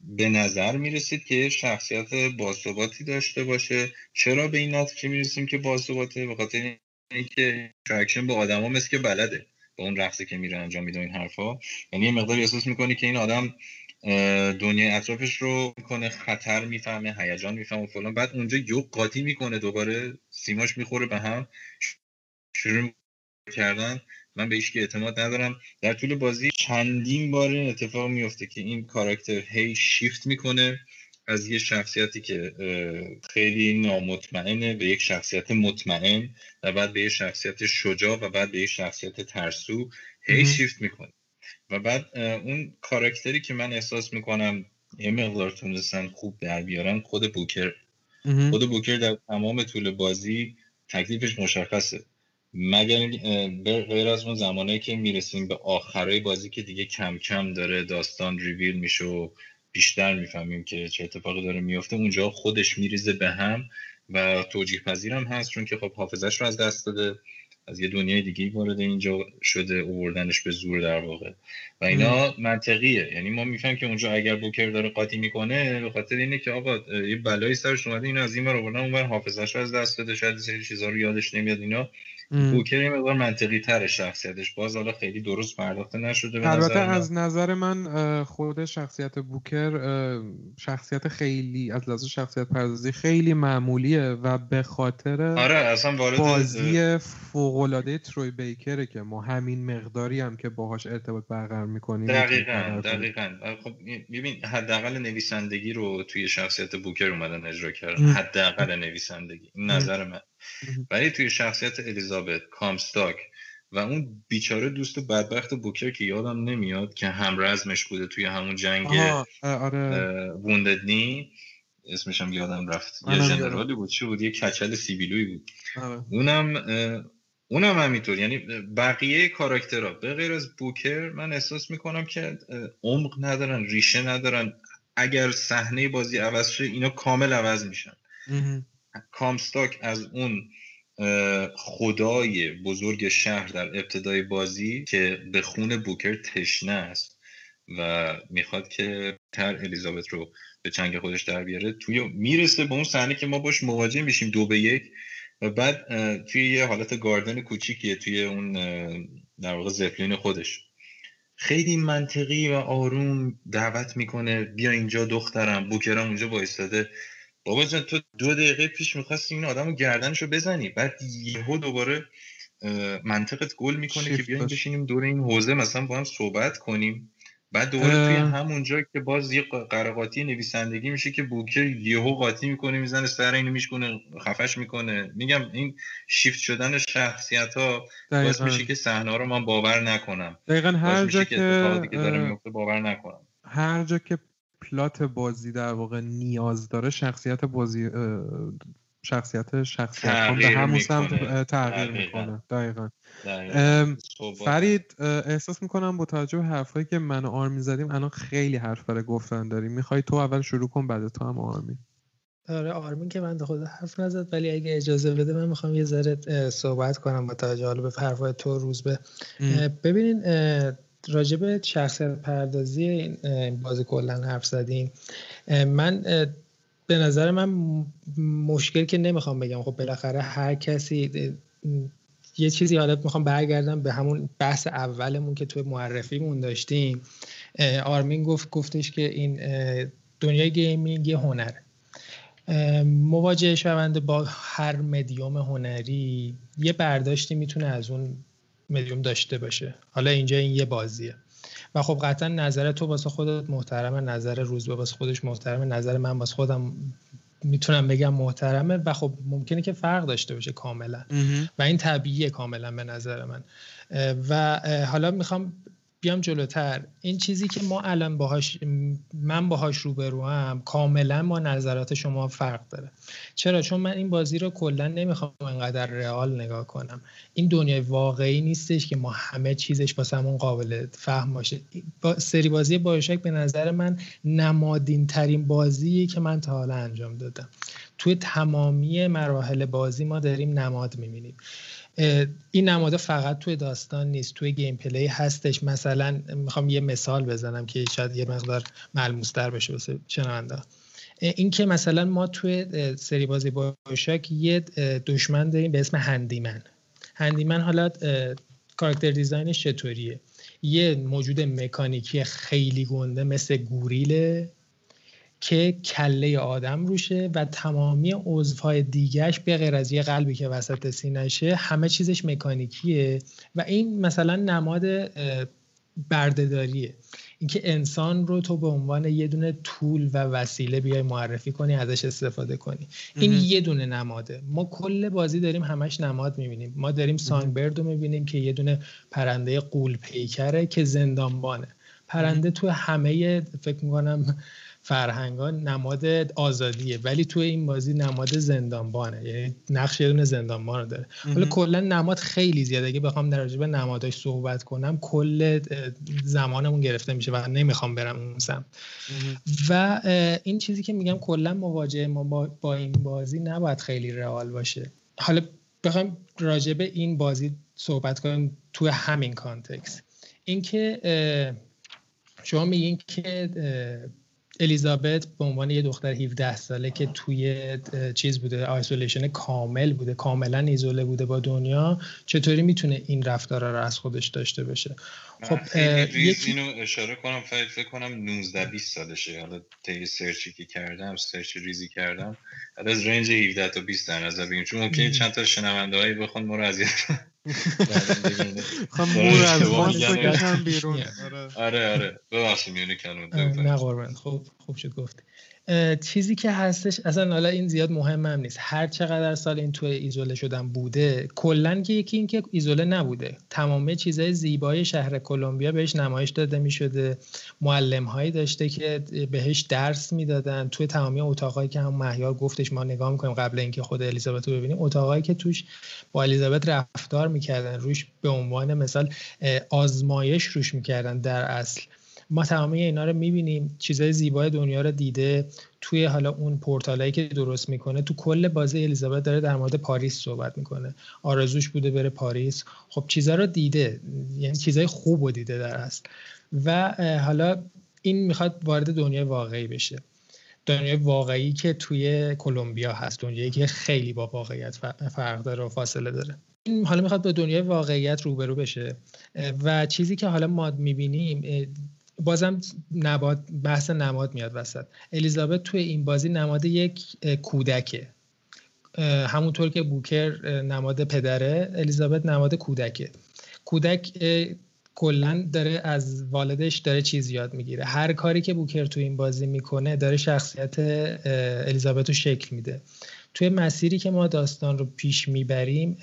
به نظر می‌رسید که شخصیت باثباتی داشته باشه. چرا به این نتیجه می‌رسیم که باثباته به خاطر اینکه interaction با آدما مثل که بلده. اون رقصی که میره انجام میده این حرفا. یعنی یه مقدار احساس می‌کنی که این آدم دنیای اطرافش رو می‌کنه خطر می‌فهمه هیجان می‌فهمه فلان. بعد اونجا یو قاطی می‌کنه دوباره سیماش می‌خوره به هم. شروع کردن. من به که اعتماد ندارم. در طول بازی چندین بار اتفاق میفته که این کاراکتر هی شیفت می‌کنه. از یه شخصیتی که خیلی نامطمئنه به یک شخصیت مطمئن و بعد به یک شخصیت شجاع و بعد به یک شخصیت ترسو هی شیفت می‌کنه. و بعد اون کاراکتری که من احساس می‌کنم یه مقدار تونستن خوب در بیارن خود بوکر. خود بوکر در تمام طول بازی تکلیفش مشخصه. مگر غیر از اون زمانه که می‌رسیم به آخرای بازی که دیگه کم کم داره داستان ریویل میشه و بیشتر می‌فهمیم که چه اتفاقی داره میفته اونجا خودش میریزه به هم و توجیه پذیرم هست چون که خب حافظش رو از دست داده. از یه دنیای دیگه وارد اینجا شده اووردنش به زور در واقع. و اینا منطقیه. یعنی ما می‌فهمیم که اونجا اگر بوکر داره قاطی می‌کنه به خاطر اینه که آقا یه بلایی سرش اومده اینو از این ور اون حافظش رو از دست داده. شاید سری چیزا رو یادش نمیاد اینا. بوکر یه مقدار منطقی تر شخصیتش. باز حالا خیلی درست پرداخته نشده البته از نظر من خود شخصیت بوکر شخصیت خیلی از لحاظ شخصیت پردازی خیلی معمولیه و به خاطر آره اصلا وارد بازی فوق العاده تروی بیکره که ما همین مقداری هم که باهاش ارتباط برقرار می‌کنیم دقیقاً دقیقاً. خب ببین حداقل نویسندگی رو توی شخصیت بوکر اومدن اجرا کردن. حداقل نویسندگی. نظر من. ولی توی شخصیت الیزابت کامستاک و اون بیچاره دوست بدبخت بوکر که یادم نمیاد که همرزمش بوده توی همون جنگ آره. وونددنی اسمش هم یادم رفت. یه جنرالی بود. چی بود؟ یه کچل سیبیلوی بود. آره. اونم اونم همینطور. یعنی بقیه کاراکترها به غیر از بوکر من احساس می‌کنم که عمق ندارن ریشه ندارن. اگر صحنه بازی عوض شه اینا کامل عوض میشن. کامستاک از اون خدای بزرگ شهر در ابتدای بازی که به خون بوکر تشنه است و می‌خواد که تر الیزابت رو به چنگ خودش در بیاره. توی می‌رسه به اون صحنه که ما باش مواجه میشیم دو به یک و بعد توی یه حالت گاردن کوچیکیه توی اون در واقع زفلین خودش. خیلی منطقی و آروم دعوت می‌کنه بیا اینجا دخترم. بوکرم اونجا بایستاده بابا جان تو دو دقیقه پیش می‌خواستی این آدم گردنشو بزنی بعد یهو دوباره منطقت گل می‌کنه که بیایم بشینیم دور این حوزه مثلا با هم صحبت کنیم. بعد دوباره توی همونجا که باز یه قرقاتی نویسندگی میشه که بوکر یهو قاطی می‌کنه می‌زنه سر اینو میشکنه خفش می‌کنه. میگم این شیفت شدن شخصیت ها باز میشه که صحنه رو من باور نکنم. دقیقا هر جا که, داره باور نکنم. هر جا که پلات بازی در واقع نیاز داره شخصیت بازی شخصیت شخصیت به همون سمت تغییر می‌کنه. دقیقا, فرید احساس می‌کنم با توجه به حرفایی که من و آرمین زدیم الان خیلی حرف برای گفتن داریم. می‌خوای تو اول شروع کن بعد تو هم آرمین. آره آرمین که من خود حرف نزد ولی اگه اجازه بده من می‌خوام یه ذره صحبت کنم با توجه حالا به حرفای تو روز به. ببینین راجب شخصیت پردازی این بازی کلا حرف زدیم من به نظر من مشکل که نمی‌خوام بگم. خب بالاخره هر کسی یه چیزی حالا می‌خوام برگردم به همون بحث اولمون که توی معرفیمون داشتیم. آرمین گفت گفتش که این دنیای gaming یه هنره. مواجه شونده با هر مدیوم هنری یه برداشتی می‌تونه از اون مدیوم داشته باشه. حالا اینجا این یه بازیه. و خب قطعا نظر تو واسه خودت محترمه نظر روزبه واسه خودش محترمه نظر من واسه خودم می‌تونم بگم محترمه و خب ممکنه که فرق داشته باشه کاملا. و این طبیعیه کاملا به نظر من. و حالا می‌خوام بیام جلوتر. این چیزی که ما الان باهاش من باهاش روبروم کاملا ما نظرات شما فرق داره. چرا؟ چون من این بازی رو کلا نمی‌خوام انقدر رئال نگاه کنم. این دنیای واقعی نیستش که ما همه چیزش واسمون قابل فهم باشه. با سری بازی بایوشک به نظر من نمادین ترین بازیه که من تا حالا انجام دادم. توی تمامی مراحل بازی ما داریم نماد می‌بینیم. این نماده فقط توی داستان نیست توی gameplay هستش. مثلا می‌خوام یه مثال بزنم که شاید یه مقدار ملموستر بشه واسه شنونده این که مثلا ما توی سری بازی BioShock یه دشمن داریم به اسم Handyman. Handyman حالا کاراکتر design ش چطوریه؟ یه موجود مکانیکی خیلی گنده مثل گوریله که کله آدم روشه و تمامی عضوهای دیگهش به غیر از یه قلبی که وسط سینهشه همه چیزش مکانیکیه و این مثلا نماد بردهداریه. اینکه انسان رو تو به عنوان یه دونه طول و وسیله بیای معرفی کنی ازش استفاده کنی. این یه دونه نماده. ما کل بازی داریم همش نماد می‌بینیم. ما داریم سانگبرد رو می‌بینیم که یه دونه پرنده قول پیکره که زندانبانه. پرنده تو همه فکر می‌کنم فرهنگان نماد آزادیه ولی توی این بازی نماد زندانبانه. یعنی نقش یه دونه زندانبان رو داره. حالا کلا نماد خیلی زیاده. اگه بخوام در رابطه نماداش صحبت کنم کل زمانمون گرفته میشه و نمی‌خوام برم اون سمت. و این چیزی که میگم کلا مواجهه ما با این بازی نباید خیلی real باشه. حالا بخوام راجع به این بازی صحبت کنیم توی همین context. اینکه شما میگین که الیزابت به عنوان یه دختر 17 ساله که توی چیز بوده isolation کامل بوده کاملا ایزوله بوده با دنیا چطوری می‌تونه این رفتارا رو از خودش داشته باشه؟ خب ریز اینو اشاره کنم فکر کنم 19 20 سالشه. حالا طی سرچی که کردم سرچ ریزی کردم از رنج 17 تا 20 در نظر بگیریم. چون ممکنه چند تا شنونده هایی بخوان ما رو اذیت خب مور از بکشم بیرون. آره آره. ببخشید میونه کلمه نه قربان. خوب خوب شد گفت. چیزی که هستش اصلا حالا این زیاد مهم هم نیست. هر چقدر سال این توی ایزوله شدن بوده کلا که یکی این که ایزوله نبوده. تمام چیزهای زیبای شهر کلمبیا بهش نمایش داده می شده معلم هایی داشته که بهش درس می‌دادن. توی تمامی اتاقایی که هم مهیار گفتش ما نگاه می‌کنیم قبل اینکه خود الیزابت رو ببینیم اتاقایی که توش با الیزابت رفتار می‌کردن روش به عنوان مثال آزمایش روش می‌کردن در اصل. ما تمامی اینا رو می‌بینیم چیزای زیبای دنیا رو دیده توی حالا اون پورتالایی که درست می‌کنه. تو کل بازی الیزابت داره در مورد پاریس صحبت می‌کنه. آرزوش بوده بره پاریس. خب چیزا رو دیده یعنی چیزای خوب رو دیده در اصل. و حالا این می‌خواد وارد دنیای واقعی بشه. دنیای واقعی که توی کلمبیا هست دنیایی که خیلی با واقعیت فرق داره و فاصله داره. این حالا می‌خواد با دنیای واقعیت روبرو بشه. و چیزی که حالا ما می‌بینیم بازم نماد بحث نماد میاد وسط. الیزابت توی این بازی نماد یک کودکه. همونطور که بوکر نماد پدره الیزابت نماد کودکه. کودک کلا داره از والدش داره چیز یاد می‌گیره. هر کاری که بوکر تو این بازی می‌کنه داره شخصیت الیزابت رو شکل میده. توی مسیری که ما داستان رو پیش می‌بریم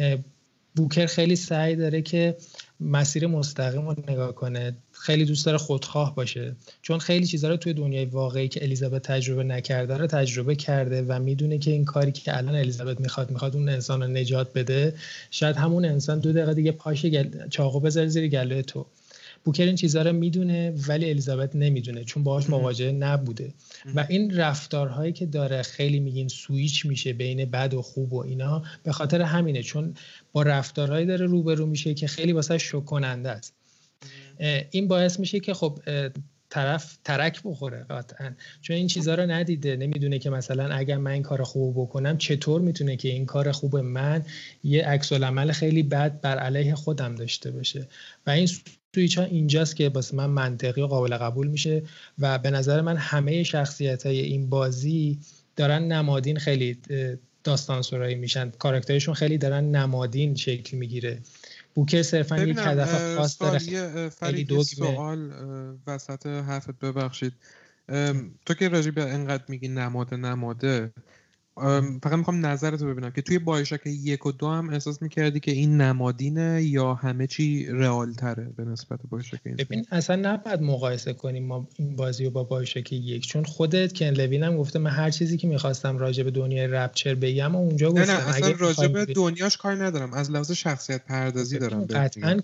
بوکر خیلی سعی داره که مسیر مستقیم رو نگاه کنه خیلی دوست داره خودخواه باشه. چون خیلی چیزها رو توی دنیای واقعی که الیزابت تجربه نکرده رو تجربه کرده و می‌دونه که این کاری که الان الیزابت می‌خواد می‌خواد اون انسان رو نجات بده. شاید همون انسان دو دقیقه دیگه پاش گل... چاقو بذاره زیر گلوی تو. بوکر این چیزها رو می‌دونه ولی الیزابت نمی‌دونه چون باهاش مواجهه نبوده. و این رفتارهایی که داره خیلی میگین سویچ میشه بین بد و خوب و اینا به خاطر همینه چون با رفتارهایی داره روبرو میشه که خیلی واسه شوک کننده است این باعث میشه که خب طرف ترک بخوره قطعا. چون این چیزها رو ندیده نمی‌دونه که مثلا اگر من این کار خوب بکنم چطور می‌تونه که این کار خوب من یه عکس العمل خیلی بد بر علیه خودم داشته باشه. و این سویچ ها اینجاست که واسه من منطقی و قابل قبول میشه و به نظر من همه شخصیت های این بازی دارن نمادین خیلی داستان سرایی میشن. کاراکترشون خیلی دارن نمادین شکل می‌گیره. بوکه صرفا یک هدف خاص داره. خیلی سوال وسط حرفت ببخشید. تو که راجع به انقدر میگی نماده نماده فقط می‌خوام نظرتو ببینم که توی بایشک یک و دو هم احساس می‌کردی که این نمادینه یا همه چی رئال تره به نسبت بایشک این ببین اصلا نباید مقایسه کنیم ما این بازی رو با بایشک یک. چون خودت کن لوین هم گفته من هر چیزی که می‌خواستم راجع به دنیای رپچر بگم اونجا گفتم نه نه اصلا راجع به دنیاش کار ندارم. از لحاظ شخصیت پردازی دارم قطعا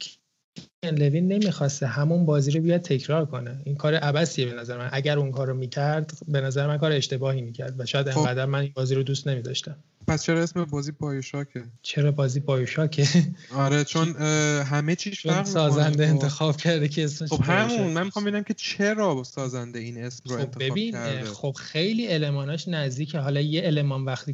لوین نمی‌خواسته همون بازی رو بیاد تکرار کنه. این کار عبسیه به نظر من. اگر اون کار رو می‌کرد به نظر من کار اشتباهی می‌کرد و شاید خب. انقدر من این بازی رو دوست نمیداشتم. پس چرا اسم بازی بایوشاکه؟ چرا بازی بایوشاکه؟ آره چون همه چیش فرق سازنده خب. انتخاب کرده که اسمش خب همون. من می‌خوام ببینم که چرا سازنده این اسم رو خب انتخاب ببین کرده. خب خیلی الماناش نزدیکه. حالا یه المان وقتی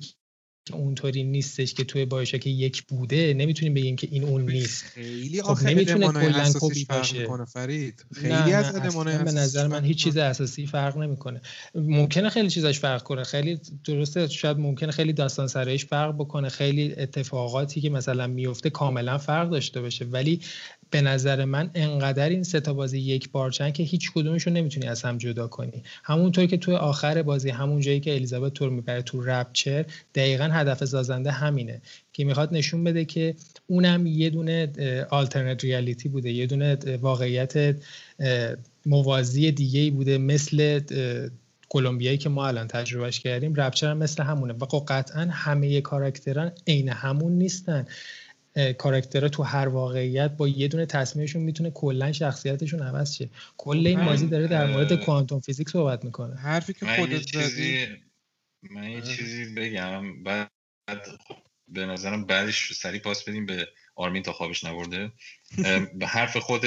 اونطوری نیستش که توی که یک بوده نمی‌تونیم بگیم که این اون نیست. خیلی خب نمی‌تونه کلا کپی باشه. فرید. خیلی نه از نه به نظر من هیچ چیز اساسی فرق نمی‌کنه. ممکنه خیلی چیزاش فرق کنه. خیلی درسته شاید ممکنه خیلی داستان سرایش فرق بکنه. خیلی اتفاقاتی که مثلا میفته کاملا فرق داشته باشه. ولی به نظر من انقدر این سه تا بازی یک بارچن که هیچ کدومش رو نمی‌تونی از هم جدا کنی. همونطور که توی آخر بازی همون جایی که الیزابت تو رو می‌بره تو رپچر دقیقا هدف سازنده همینه که می‌خواد نشون بده که اونم یه دونه آلترنت ریالیتی بوده یه دونه واقعیت موازی دیگه بوده مثل کلمبیایی که ما الان تجربهش کردیم. رپچر هم مثل همونه. و خب قطعا همه کاراکتران عین همون نیستن. کاراکترها تو هر واقعیت با یه دونه تصمیمشون می‌تونه کلا شخصیتشون عوض شه. کل این بازی داره در مورد کوانتوم فیزیک صحبت می‌کنه. حرفی که خودت زدی من یه چیزی بگم. بعد به نظرم بعدش سری پاس بدیم به آرمین تا خوابش نبرده. به حرف خود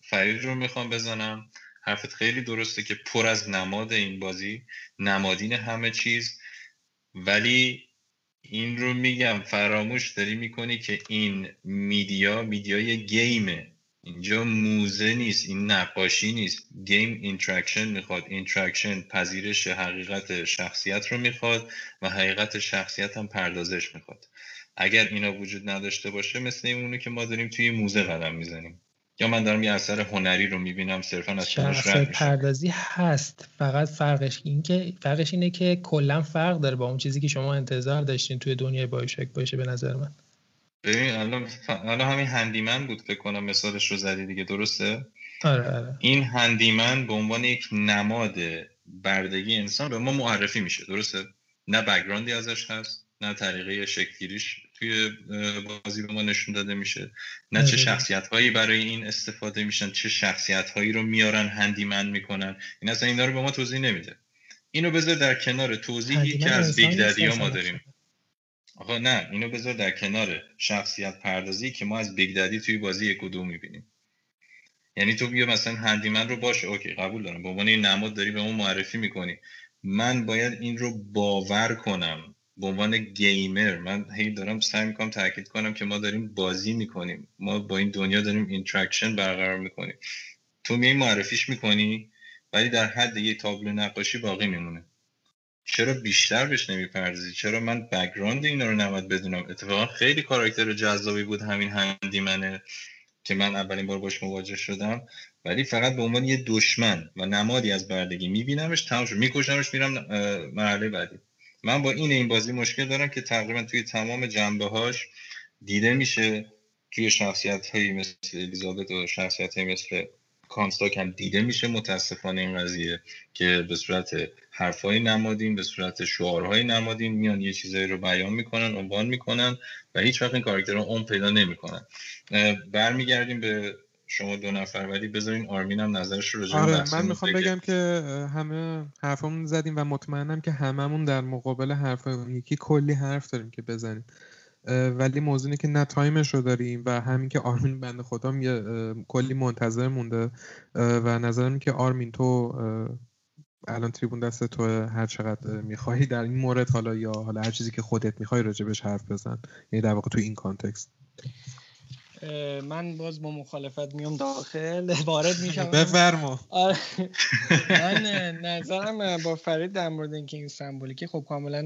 فرید رو می‌خوام بزنم. حرفت خیلی درسته که پر از نماد این بازی. نمادین همه چیز. ولی این رو میگم فراموش داری می‌کنی که این media media ی game ه. اینجا موزه نیست این نقاشی نیست. game interaction می‌خواد. interaction پذیرش حقیقت شخصیت رو می‌خواد و حقیقت شخصیت هم پردازش می‌خواد. اگر اینا وجود نداشته باشه مثل اونو که ما داریم توی موزه قدم می‌زنیم. یا من دارم یه اثر هنری رو می‌بینم صرفا از شخصیت پردازی هست فقط فرقش این که فرقش اینه که کلا فرق داره با اون چیزی که شما انتظار داشتین توی دنیای بایوشک باشه به نظر من. ببین الان الان همین هندیمن بود فکر کنم مثالش رو زدی دیگه درسته؟ آره آره. این هندیمن به عنوان یک نماد بردگی انسان به ما معرفی میشه درسته؟ نه background ی ازش هست نه طریقه شکلگیریش توی بازی به ما نشون داده میشه. نه چه شخصیت هایی برای این استفاده میشن چه شخصیت هایی رو میارن Handyman می‌کنن. این اصلا اینا رو به ما توضیح نمیده. اینو بذار در کنار توضیحی که از Big Daddy ها ما داریم. آقا نه اینو بذار در کنار شخصیت پردازی که ما از Big Daddy توی بازی یک و دو می‌بینیم. یعنی تو بیا مثلا Handyman رو باشه okay قبول دارم. به عنوان این نماد داری به ما معرفی می‌کنی. من باید این رو باور کنم. به عنوان gamer من هی دارم سعی می‌کنم تاکید کنم که ما داریم بازی می‌کنیم. ما با این دنیا داریم interaction برقرار می‌کنیم. تو می معرفیش می‌کنی ولی در حد یه تابلو نقاشی باقی میمونه. چرا بیشتر بهش نمی‌پردازی؟ چرا من background اینا رو نماد بدونم؟ اتفاقا خیلی کاراکتر جذابی بود همین Handyman ه که من اولین بار باش مواجه شدم. ولی فقط به عنوان یه دشمن و نمادی از بردگی میبینمش تمام میکشمش میرم مرحله بعدی. من با این این بازی مشکل دارم که تقریبا توی تمام جنبه هاش دیده میشه توی شخصیت هایی مثل الیزابت و شخصیت هایی مثل کانستاک هم دیده میشه متاسفانه این قضیه که به صورت حرفهای نمادین به صورت شعارهای نمادین میان یه چیزایی رو بیان می‌کنن عنوان می‌کنن و هیچ وقت این کاراکترها اون پیدا نمی‌کنن. برمیگردیم به شما دو نفر ولی بذارین آرمین هم نظرش رو آره من می‌خوام بگم که همه حرفمون زدیم و مطمئنم که هممون در مقابل حرف یکی کلی حرف داریم که بزنیم. ولی موضوع اینه که نه time ش رو داریم و همین که آرمین بنده خدا یه کلی منتظر مونده. و نظرم که آرمین تو الان تریبون دست تو هر چقدر می‌خوای در این مورد حالا یا حالا هر چیزی که خودت می‌خوای راجبش حرف بزن. یعنی در واقع تو این کانتکست. من باز با مخالفت میام داخل. وارد میشم. بفرما. آره. من نظرم با فرید در مورد اینکه این سمبولیکی خب کاملا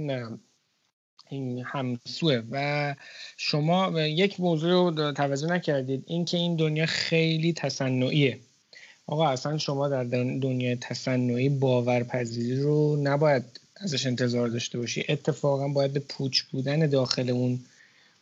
همسوه. و شما یک موضوع رو توجه نکردید. اینکه این دنیا خیلی تصنعیه. آقا اصلا شما در دنیای تصنعی باورپذیری رو نباید ازش انتظار داشته باشی. اتفاقا باید به پوچ بودن داخل اون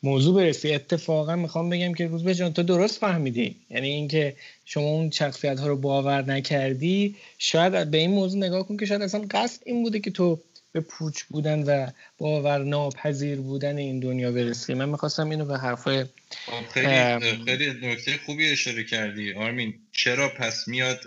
موضوع برسی اتفاقا می‌خوام بگم که روز جان تو درست فهمیدی. یعنی اینکه شما اون شخصیت ها رو باور نکردی. شاید به این موضوع نگاه کن که شاید اصلا قصد این بوده که تو به پوچ بودن و باور ناپذیر بودن این دنیا برسی. من می‌خواستم اینو به حرفای خب، خیلی خیلی نکته خوبی اشاره کردی. آرمین چرا پس میاد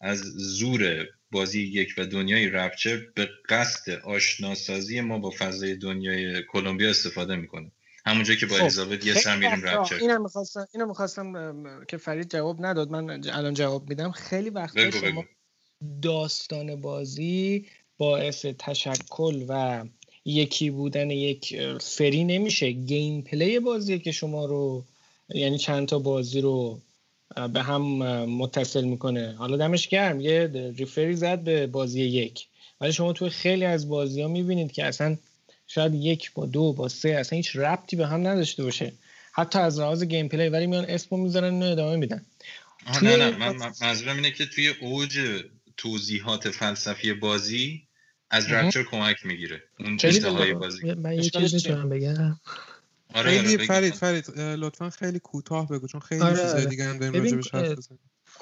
از زور بازی یک و دنیای رپچر به قصد آشناسازی ما با فضای دنیای کلمبیا استفاده می‌کنه؟ همونجا که با خب. الیزابت یه سر میریم Rapture اینو می‌خواستم اینو می‌خواستم که فرید جواب نداد من الان جواب میدم. خیلی وقتا شما داستان بازی باعث تشکل و یکی بودن یک سری نمیشه. gameplay بازی که شما رو یعنی چند تا بازی رو به هم متصل می‌کنه. حالا دمش گرم یه refer ی زد به بازی یک. ولی شما توی خیلی از بازی ها می‌بینید که اصلا شاید یک با دو با سه اصلا هیچ ربطی به هم نداشته باشه. حتی از لحاظ gameplay ولی میان اسمو می‌ذارن و ادامه میدن. نه نه من منظورم اینه که توی اوج توضیحات فلسفی بازی از Rapture کمک می‌گیره. اون انتهای بازی. من یه چیز می‌تونم بگم. آره خیلی آره فرید فرید لطفا خیلی کوتاه بگو چون خیلی آره چیزای آره. دیگه هم داریم راجبش حرف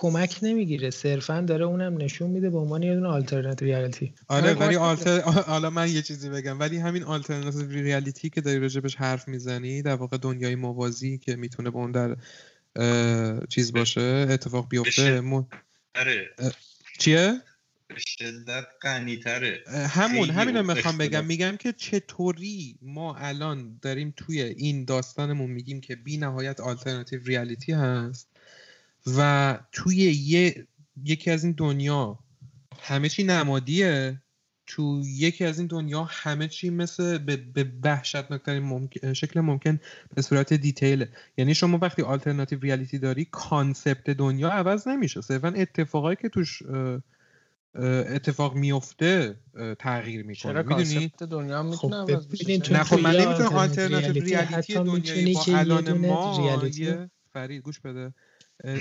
کمک نمی‌گیره. صرفا داره اونم نشون میده به عنوان یه دونه alternative reality آره ولی آلتر حالا من یه چیزی بگم. ولی همین آلترناتیو ریالیتی که داری راجبش حرف می‌زنی در واقع دنیای موازی که می‌تونه به اون در چیز باشه اتفاق بیفته آره. چیه؟ شدت تره همون همین رو می‌خوام بگم. میگم که چطوری ما الان داریم توی این داستانمون میگیم که بی نهایت آلترناتیو ریالیتی هست؟ و توی یه یکی از این دنیا همه چی نمادیه تو یکی از این دنیا همه چی مثل به, وحشتناکترین ممکن، شکل ممکن به صورت detail ه یعنی شما وقتی alternative reality داری concept دنیا عوض نمیشه. صرفا اتفاقایی که توش اتفاق میفته تغییر می‌کنه. می‌دونی؟ دنیا می‌تونه خب نه خب من نمی‌تونم alternative reality دنیای با الان ما فرید گوش بده.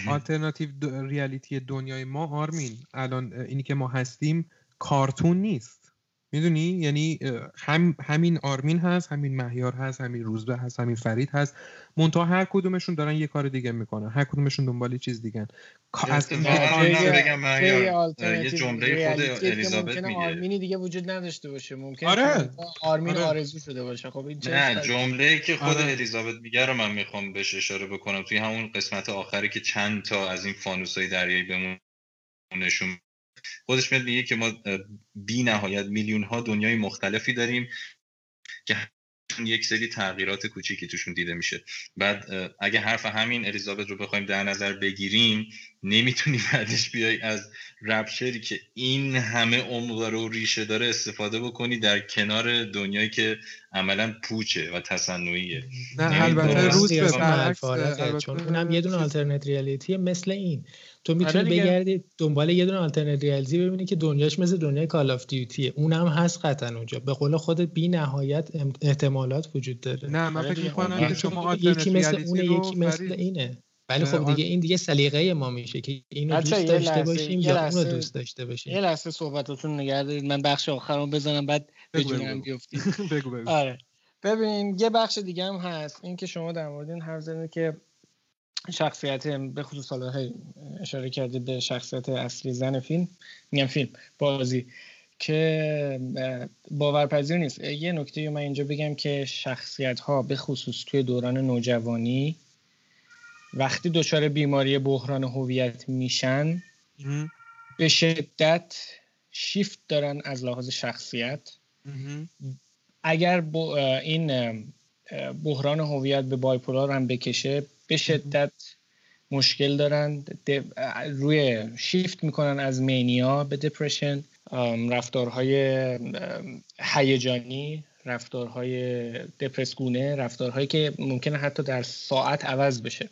آلترناتیو ریالیتی دنیای ما آرمین. الان اینی که ما هستیم کارتون نیست. می‌دونی؟ یعنی هم همین آرمین هست همین مهیار هست همین روزبه هست همین فرید هست. منتها هر کدومشون دارن یه کار دیگه می‌کنن. هر کدومشون دنبال چیز دیگه از یه جمله خود الیزابت میگه. آرمینی دیگه وجود نداشته باشه. ممکن آره. آرمین آره. آرزو شده باشه. خب این نه جمله که خود آره. الیزابت میگه رو من می‌خوام بهش اشاره بکنم. توی همون قسمت آخری که چند تا از این فانوسای دریایی بهمون نشون خودش میاد میگه که ما بی نهایت میلیون ها دنیای مختلفی داریم که یک سری تغییرات کوچیکی توشون دیده میشه. بعد اگه حرف همین الیزابت رو بخوایم در نظر بگیریم نمی‌تونی بعدش بیای از رپچری که این همه عمق داره و ریشه داره استفاده بکنی در کنار دنیایی که عملا پوچه و تصنعیه. نه البته روزبه چون اونم یه دونه alternate reality مثل این. تو می‌تونی آره بگردی دنبال یه دونه alternate reality ببینی که دنیاش مثل دنیای Call of Duty ه اونم هست قطعا اونجا. به قول خودت بی نهایت احتمالات وجود داره. نه من فکر می‌کنم که شما یکی مثل اونه یکی مثل اینه. ولی خب دیگه این دیگه سلیقه ما میشه که اینو دوست داشته باشیم یا اونو دوست داشته باشیم. یه لحظه صحبتاتون نگه دارید. من بخش آخرم بزنم بعد به جونم بیفتید. بگو بگو. آره. ببین یه بخش دیگه هم هست. این که شما در مورد این حرف زدید که شخصیت به خصوص حالا اشاره کردید به شخصیت اصلی زن فیلم میگم فیلم بازی که باورپذیر نیست. یه نکته من اینجا بگم که شخصیت ها به خصوص توی دوران نوجوانی وقتی دچار بیماری بحران هویت میشن به شدت شیفت دارن از لحاظ شخصیت. اگر این بحران هویت به بایپولار هم بکشه به شدت مشکل دارن. روی شیفت می‌کنن از مینیا به دپرشن رفتارهای هیجانی رفتارهای دپرسگونه رفتارهایی که ممکنه حتی در ساعت عوض بشه.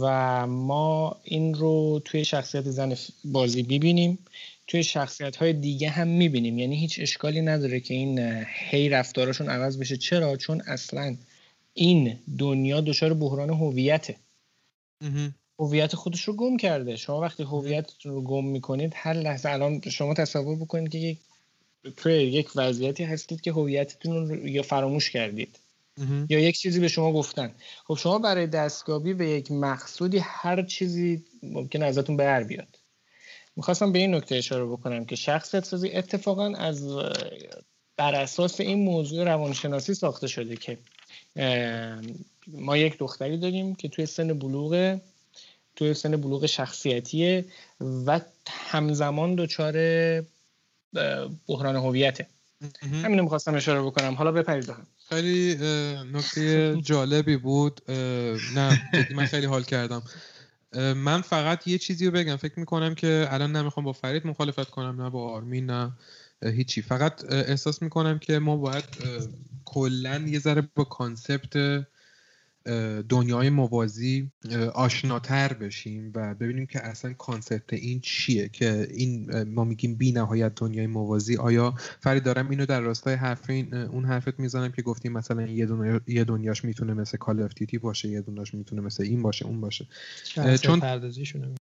و ما این رو توی شخصیت زن بازی ببینیم توی شخصیت های دیگه هم می‌بینیم. یعنی هیچ اشکالی نداره که این هی رفتاراشون عوض بشه. چرا؟ چون اصلا این دنیا دچار بحران هویته. هویت خودش رو گم کرده. شما وقتی هویت رو گم می‌کنید هر لحظه الان شما تصور بکنید که یک توی یک وضعیتی هستید که هویتتون رو یا فراموش کردید. یا یک چیزی به شما گفتن. خب شما برای دستگابی به یک مقصودی هر چیزی ممکن ازتون بر بیاد. می‌خواستم به این نکته اشاره بکنم که شخصیت سازی اتفاقا از بر اساس این موضوع روانشناسی ساخته شده که ما یک دختری داریم که توی سن بلوغ توی سن بلوغ شخصیتیه و همزمان دچار بحران هویته. همینو می‌خواستم اشاره بکنم. حالا بپرید خیلی نکته جالبی بود. نه من خیلی حال کردم. من فقط یه چیزی رو بگم. فکر می‌کنم که الان نمی‌خوام با فرید مخالفت کنم نه با آرمین نه هیچی. فقط احساس می‌کنم که ما باید کلا یه ذره با concept دنیای موازی آشناتر بشیم و ببینیم که اصلا concept این چیه که این ما میگیم بی نهایت دنیای موازی. آیا فرید دارم اینو در راستای حرف این اون حرفت می‌زنم که گفتیم مثلا یه, دنیا، یه دنیاش می‌تونه مثل Call of باشه یه دنیاش می‌تونه مثل این باشه اون باشه. چون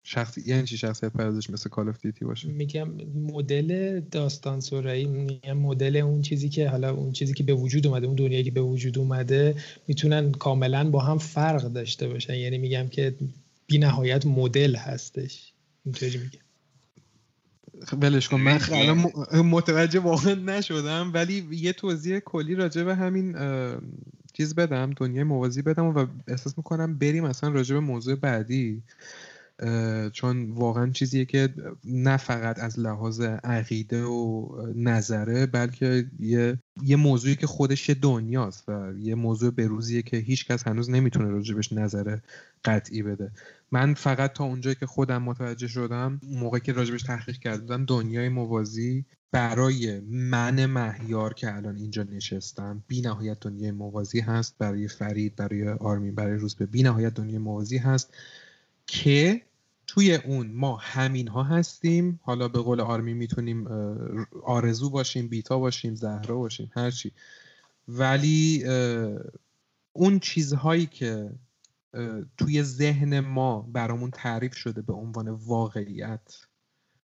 شخصی یعنی چی شخصیت پردازش مثل کال اف باشه؟ میگم مدل داستان سرایی میگم مدل اون چیزی که حالا اون چیزی که به وجود اومده اون دنیایی که به وجود اومده می‌تونن کاملا با هم فرق داشته باشن. یعنی میگم که بی نهایت مدل هستش. اینطوری میگم. ولش کن. من متوجه واقعا نشدم ولی یه توضیح کلی راجع به همین چیز بدم دنیای موازی بدم و احساس می‌کنم بریم اصلا راجع به موضوع بعدی. چون واقعا چیزیه که نه فقط از لحاظ عقیده و نظره بلکه یه, یه موضوعی که خودش یه دنیاست و یه موضوع بروزیه که هیچ کس هنوز نمی‌تونه راجبش نظر قطعی بده. من فقط تا اونجایی که خودم متوجه شدم موقعی که راجبش تحقیق کردم دنیای موازی برای من مهیار که الان اینجا نشستم بی نهایت دنیای موازی هست برای فرید برای آرمین برای روزبه بی نهایت دنیای موازی هست که توی اون ما همین ها هستیم. حالا به قول آرمی می‌تونیم آرزو باشیم بیتا باشیم زهرا باشیم هرچی ولی اون چیزهایی که توی ذهن ما برامون تعریف شده به عنوان واقعیت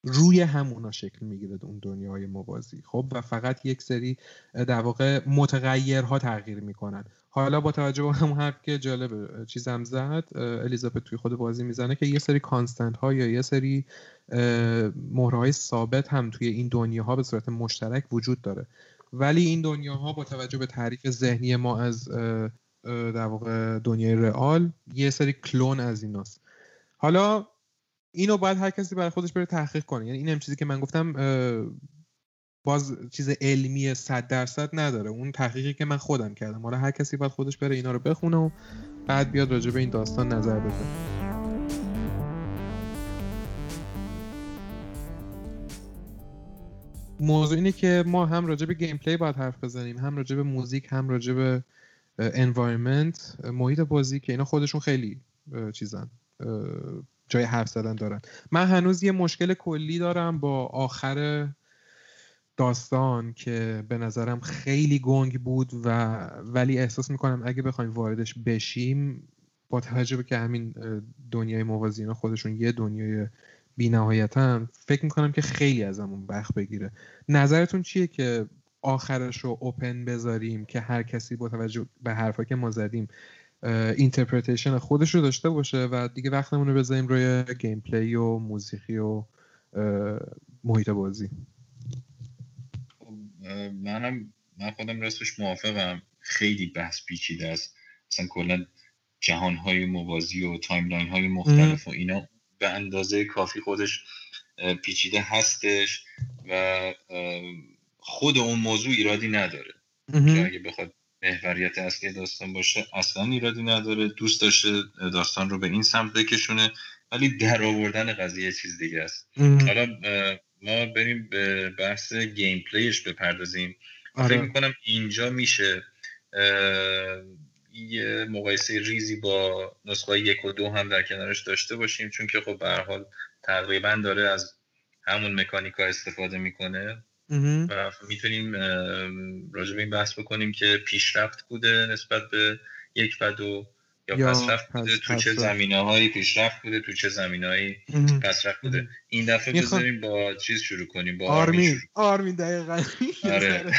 روی همونا شکل می‌گیره اون دنیای موازی خب و فقط یک سری در واقع متغیرها تغییر می‌کنن. حالا با توجه به همون حرف که جالب چیزم زد الیزابت توی خود بازی می‌زنه که یه سری کانستنت ها یا یه سری مهرهای ثابت هم توی این دنیاها به صورت مشترک وجود داره. ولی این دنیاها با توجه به تعریف ذهنی ما از در واقع دنیای رئال یه سری کلون از ایناست. حالا اینو باید هر کسی برای خودش بره تحقیق کنه. یعنی این هم چیزی که من گفتم باز چیز علمی صد درصد نداره. اون تحقیقی که من خودم کردم. حالا هر کسی باید خودش بره اینا رو بخونه و بعد بیاد راجع به این داستان نظر بده. موضوع اینه که ما هم راجع به gameplay باید حرف بزنیم هم راجع به موزیک هم راجع به environment محیط بازی که اینا خودشون خیلی چیزن. جای حرف زدن دارن. من هنوز یه مشکل کلی دارم با آخر داستان که به نظرم خیلی گنگ بود و ولی احساس می‌کنم اگه بخوایم واردش بشیم با توجه به که همین دنیای موازی خودشون یه دنیای بی نهایتن فکر می‌کنم که خیلی ازمون بخ بگیره. نظرتون چیه که آخرش رو اوپن بذاریم که هر کسی با توجه به حرفا که ما زدیم interpretation خودش رو داشته باشه و دیگه وقتمون رو بذاریم روی gameplay و موسیقی و محیط بازی. منم من خودم راستش موافقم. خیلی بحث پیچیده است. مثلا کلا جهان های موازی و timeline های مختلف و اینا به اندازه کافی خودش پیچیده هستش و خود اون موضوع ایرادی نداره. که اگه بخواد محوریت اصلی داستان باشه اصلا ایرادی نداره. دوست داشته داستان رو به این سمت بکشونه ولی در آوردن قضیه چیز دیگه است. حالا ما بریم به بحث گیم پلیش بپردازیم. آره. فکر می‌کنم اینجا میشه یه مقایسه ریزی با نسخه یک و دو هم در کنارش داشته باشیم چون که خب به حال تقریبا داره از همون مکانیکا استفاده می‌کنه. می‌تونیم راجع به این بحث بکنیم که پیشرفت بوده نسبت به یک و دو یا, یا پسرفت بوده تو چه زمینه هایی پیشرفت بوده تو چه زمینه هایی پسرفت بوده؟ این دفعه بذاریم با چیز شروع کنیم با آرمین آرمین. دقیقا آره.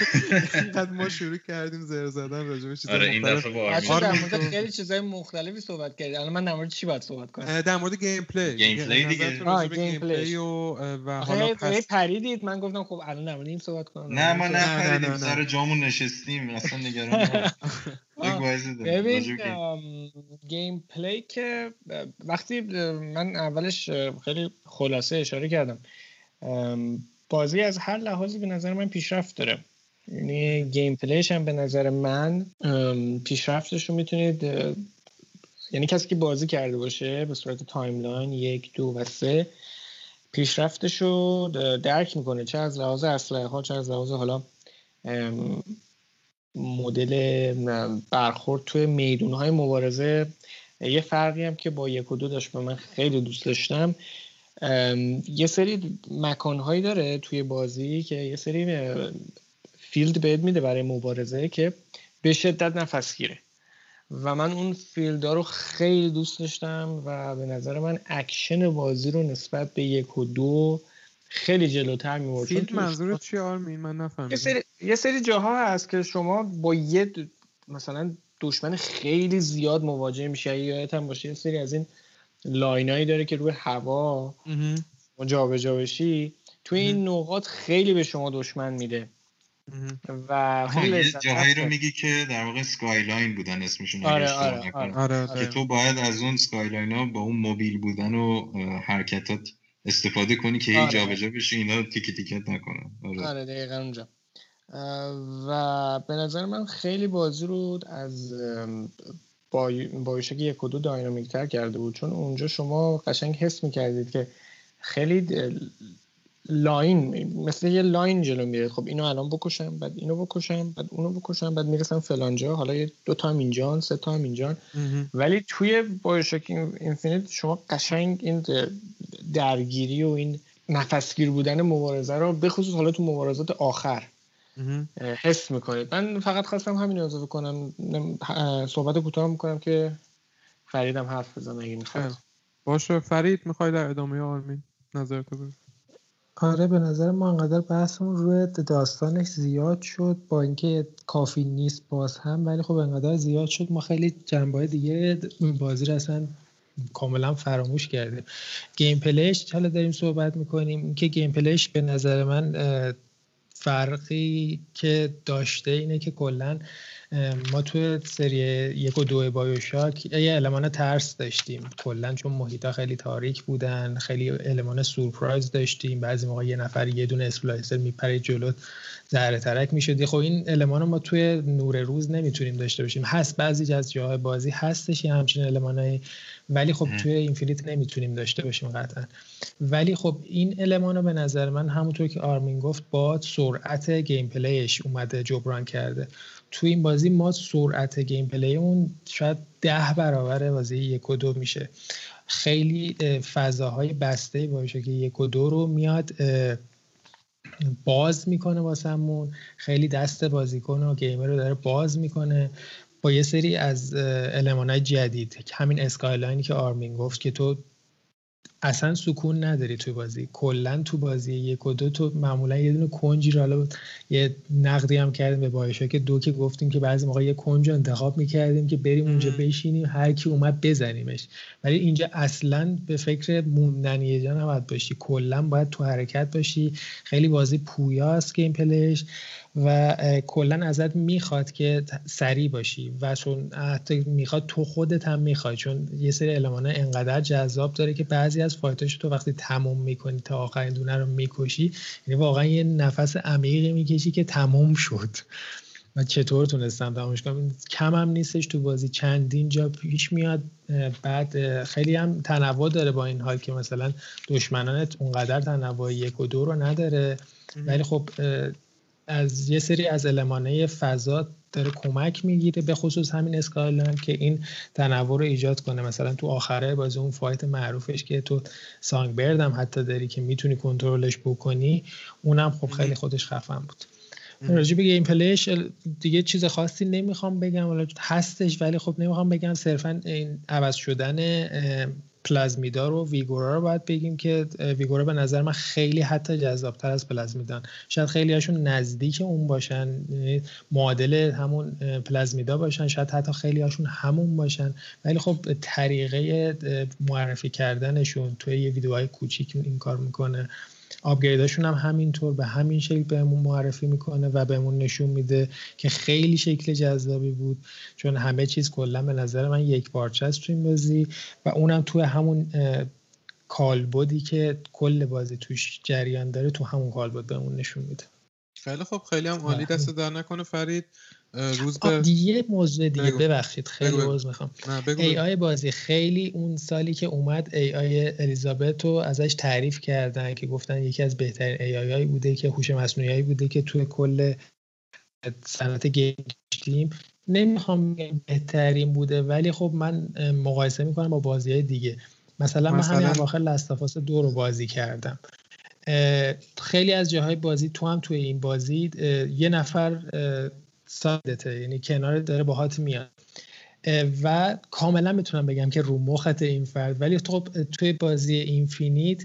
اینقدر ما شروع کردیم زر زدن راجع به آره این دفعه با آرمین در مورد خیلی چیزای مختلفی صحبت کردیم الان من در مورد چی باید صحبت کنم؟ در مورد gameplay. gameplay دیگه. gameplay. و و حالا پس پریدید. من گفتم خب الان در مورد این صحبت کنم. نه ما نه پریدیم سر جامون نشستیم. اصلا نگران ببین gameplay که وقتی من اولش خیلی خلاصه اشاره کردم. بازی از هر لحاظی به نظر من پیشرفت داره. یعنی gameplay ش هم به نظر من پیشرفتش رو می‌تونید یعنی کسی که بازی کرده باشه به صورت timeline یک دو و سه پیشرفتش رو درک می‌کنه. چه از لحاظ اسلحه ها چه از لحاظ حالا مدل برخورد توی میدون های مبارزه. یه فرقی هم که با یک و دو داشت به من خیلی دوست داشتم یه سری مکانهایی داره توی بازی که یه سری field بهت میده برای مبارزه که به شدت نفس گیره. و من اون field رو خیلی دوست داشتم و به نظر من اکشن بازی رو نسبت به یک و دو خیلی جلوتر می‌برد. field منظورت چی آرمین؟ من نفهمیدم. یه سری یه سری جاها هست که شما با یه مثلا دشمن خیلی زیاد مواجه میشه یادت هم باشه یه سری از این line ایی داره که روی هوا جابجا بشی. توی این نقاط خیلی به شما دشمن میده. و خیلی جاهایی رو میگی که در واقع skyline بودن اسمشون آره آره, آره, آره, آره. که تو باید از اون skyline ها با اون mobile بودن و حرکتات استفاده کنی که آره. جابجا بشی اینا تیکی تیکت نکنن. آره, آره دقیقا اونجا. و به نظر من خیلی بازی رو از BioShock یک و دو dynamic تر کرده بود. چون اونجا شما قشنگ حس می‌کردید که خیلی line مثل یه line جلو میره. خب اینو الان بکشم بعد اینو بکشم بعد اونو بکشم بعد می‌رسم فلانجا حالا یه دو تا هم اینجان سه تا هم اینجان ولی توی بایوشک اینفینیت شما قشنگ این درگیری و این نفسگیر بودن مبارزه رو بخصوص حالا تو مبارزات آخر حس می‌کنید. من فقط خواستم همین اضافه کنم. صحبت کوتاه می‌کنم که فریدم حرف بزنه اگه می‌خواد. باشه. فرید می‌خوای در ادامه آرمین نظرتو بگو؟ آره به نظر ما انقدر بحثمون روی داستانش زیاد شد با اینکه کافی نیست باز هم ولی خب انقدر زیاد شد. ما خیلی جنبه دیگه بازی رو اصلا کاملا فراموش کردیم. gameplay ش حالا داریم صحبت می‌کنیم. اینکه gameplay ش به نظر من فرقی که داشته اینه که کلا ما توی سری یک و دو BioShock یه المان ترس داشتیم کلا چون محیطا خیلی تاریک بودن خیلی المان سورپرایز داشتیم. بعضی موقع یه نفر یه دونه Splicer میپره جلوت زهره ترک می‌شدی خب این المان ما توی نور روز نمی‌تونیم داشته باشیم. هست بعضی از جاهای بازی هستش یه همچین المانایی ولی خب توی Infinite نمی‌تونیم داشته باشیم قطعا. ولی خب این المان رو به نظر من همونطور که آرمین گفت با سرعت gameplay ش اومده جبران کرده. تو این بازی ما سرعت gameplay اون شاید ده برابر بازی یک و دو میشه. خیلی فضاهای بسته باشه که یک و دو رو میاد باز می‌کنه واسمون. خیلی دست بازیکن و gamer رو داره باز می‌کنه. با یه سری از های جدید همین skyline ی که آرمین گفت که تو اصلا سکون نداری توی بازی. کلا تو بازی یک و دو تو معمولا یه دونه کنجی رو حالا یه نقدی هم کردیم به BioShock دو که گفتیم که بعضی موقع یه کنج انتخاب می‌کردیم که بریم اونجا بشینیم هر کی اومد بزنیمش. ولی اینجا اصلا به فکر موندن یه جا نباید باشی. کلا باید تو حرکت باشی. خیلی بازی پویاست gameplay ش. و کلا ازت می‌خواد که سریع باشی و چون حتی می‌خواد تو خودت هم می‌خواد چون یه سری المانه انقدر جذاب داره که بعضی از فایتاش تو وقتی تموم می‌کنی تا آخرین دونه رو می‌کشی یعنی واقعا یه نفس عمیقی می‌کشی که تموم شد. و چطور تونستم تمامش کنم؟ کم هم نیستش تو بازی چندین جا پیش میاد بعد خیلی هم تنوع داره با این حال که مثلا دشمنانت اونقدر تنوع یک و دو رو نداره. ولی خب از یه سری از المانای فضا داره کمک می‌گیره به خصوص همین skyline که این تنوع رو ایجاد کنه. مثلا تو آخره بازی اون fight معروفش که تو Songbird هم حتی داری که می‌تونی کنترلش بکنی اونم خب خیلی خودش خفن بود. راجع به gameplay ش دیگه چیز خاصی نمی‌خوام بگم. ولی هستش ولی خب نمی‌خوام بگم صرفا این عوض شدن Plasmid ا رو Vigor ا رو باید بگیم که Vigor ا به نظر من خیلی حتی جذابتر از Plasmid ان. شاید خیلی هاشون نزدیک اون باشن یعنی معادل همون پلازمیدا باشن شاید حتی خیلی هاشون همون باشن. ولی خب طریقه معرفی کردنشون توی یه ویدیوهای کوچیک این کار می‌کنه. آپگریداشون هم همینطور به همین شکل بهمون معرفی می‌کنه و بهمون نشون میده که خیلی شکل جذابی بود. چون همه چیز کلا به نظر من یک پارچه است تو این بازی و اونم توی همون کالبدی که کل بازی توش جریان داره تو همون کالبد بهمون نشون میده. خیلی خب خیلی هم عالی بله. دست درد نکنه فرید. روزبه یه موضوع دیگه. ببخشید خیلی عذر می‌خوام. AI بازی خیلی اون سالی که اومد AI الیزابت رو ازش تعریف کردن که گفتن یکی از بهترین AI هایی بوده که هوش مصنوعی بوده که توی کل صنعت game نمی‌خوام بهترین بوده ولی خب من مقایسه می‌کنم با بازی های دیگه. مثلا, مثلا من همین اواخر لستافاس دو رو بازی کردم. خیلی از جاهای بازی تو هم توی این بازی یه نفر سایدته یعنی کنار داره باهات میاد. و کاملا می‌تونم بگم که رو مخت این فرد ولی خب توی بازی اینفینیت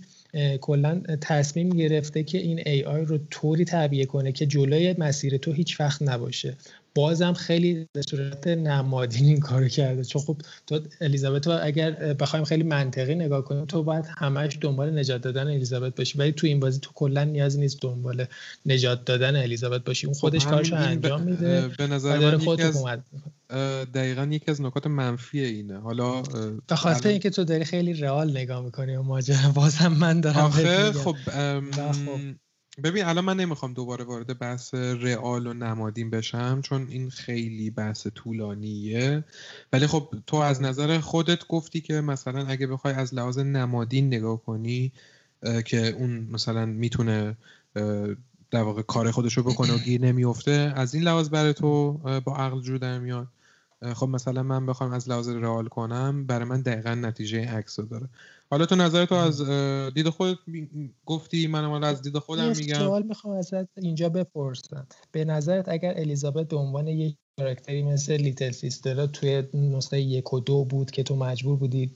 کلا تصمیم گرفته که این ای آی رو طوری تعبیه کنه که جلوی مسیر تو هیچ وقت نباشه. بازم خیلی به صورت نمادین این کارو کرده. چون خب تو الیزابت رو اگر بخوایم خیلی منطقی نگاه کنیم تو باید همش دنبال نجات دادن الیزابت باشی. ولی تو این بازی تو کلا نیازی نیست دنبال نجات دادن الیزابت باشی. اون خب خودش خب کارشو انجام میده به نظر من از دقیقا یکی از نکات منفی اینه. حالا به خاطر اینکه تو داری خیلی رئال نگاه می‌کنی و ماجرا بازم من دارم آخه خب ببین الان من نمی‌خوام دوباره وارد بحث رئال و نمادین بشم چون این خیلی بحث طولانیه. ولی خب تو از نظر خودت گفتی که مثلا اگه بخوای از لحاظ نمادین نگاه کنی که اون مثلا می‌تونه در واقع کار خودش رو بکنه و گیر نمیفته از این لحاظ برای تو با عقل جور در میاد. خب مثلا من بخوام از لحاظ رئال کنم برای من دقیقا نتیجه عکس رو داره. حالا تو نظر تو از دید خودت گفتی منم حالا از دید خودم میگم؟ سوال می‌خوام ازت اینجا بپرسم. به نظرت اگر الیزابت به عنوان یک کاراکتری مثل Little Sister توی نسخه یک و دو بود که تو مجبور بودی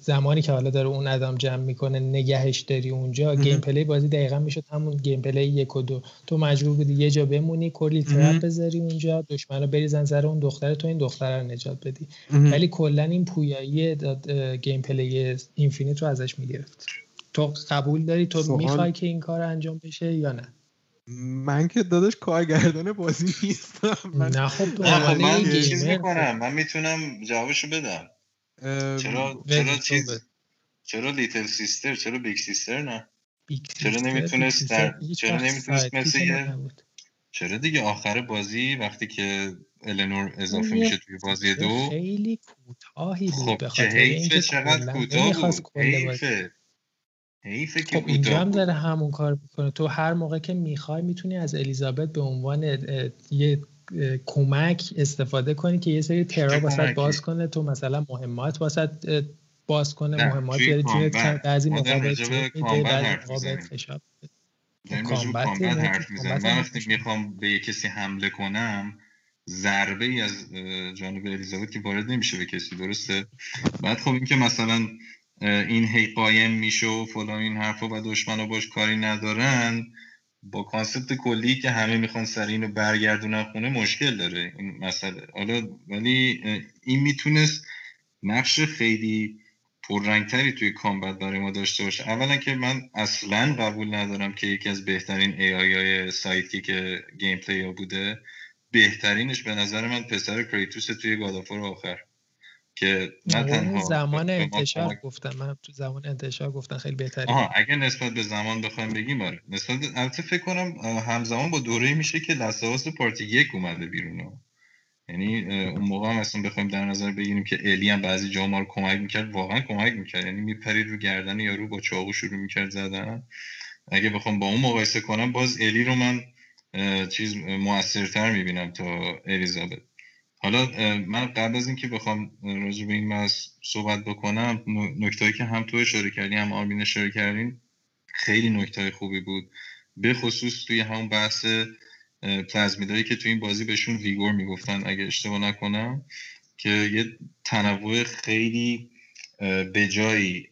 زمانی که حالا داره اون ADAM جمع می‌کنه نگهش داری اونجا gameplay بازی دقیقا می‌شد همون gameplay یک و دو. تو مجبور بودی یه جا بمونی کلی trap بذاری اونجا دشمن رو بریزن سر اون دختر تو این دختر رو نجات بدی. ولی کلا این پویایی gameplay Infinite رو ازش می‌گرفت. تو قبول داری؟ تو می‌خوای که این کار انجام بشه یا نه؟ من که داداش کارگردان بازی نیستم. من نه خب من چیز می‌کنم. من می‌تونم جوابشو بدم. چرا چرا چیز چرا Little Sister چرا Big Sister نه؟ چرا نمی‌تونست چرا نمی‌تونست مثل یه چرا دیگه آخر بازی وقتی که النور اضافه میشه توی بازی دو؟ خیلی کوتاهی بود خب چه حیفه چقدر کوتاه بود؟ حیفه. خب اینجا هم داره همون کار می‌کنه. تو هر موقع که می‌خوای می‌تونی از الیزابت به عنوان یه کمک استفاده کنی که یه سری ترا واسط باز کنه. تو مثلا مهمات واسط باز کنه. مهمات بیاره جونت بعضی موقع میده بعضی فشار combat من وقتی می‌خوام به یه کسی حمله کنم ضربه ای از جانب الیزابت که وارد نمیشه به کسی درسته؟ بعد خب این که مثلا این هی قایم میشه و فلان این حرفا و دشمن باش کاری ندارن با concept کلی که همه می‌خوان سر اینو برگردونن خونه مشکل داره. این مسئله. حالا ولی این می‌تونست نقش خیلی پررنگتری توی combat برای ما داشته باشه. اولا که من اصلا قبول ندارم که یکی از بهترین AI های سایتی که gameplay ها بوده بهترینش به نظر من پسر کریتوس توی گادافور آخر. که نه تنها زمان انتشار گفتم. من تو زمان انتشار گفتن خیلی بهتره. آها اگه نسبت به زمان بخوایم بگیم آره. نسبت البته فکر کنم همزمان با دوره میشه که لستاواس پارتی یک اومده بیرون یعنی اون موقع هم اصلا بخوایم در نظر بگیریم که الی هم بعضی جا ما رو کمک می‌کرد واقعا کمک می‌کرد. یعنی میپرید رو گردن یارو با چاقو شروع می‌کرد زدن. اگه بخوام با اون مقایسه کنم باز الی رو من چیز موثرتر می‌بینم تا الیزابت. حالا من قبل از اینکه بخوام راجع به این مس صحبت بکنم نکتهایی که هم تو اشاره کردی هم آرمین اشاره کردین خیلی نکته خوبی بود. به خصوص توی همون بحث پلازمیدایی که توی این بازی بهشون ویگور می‌گفتن اگه اشتباه نکنم که یه تنوع خیلی به جایی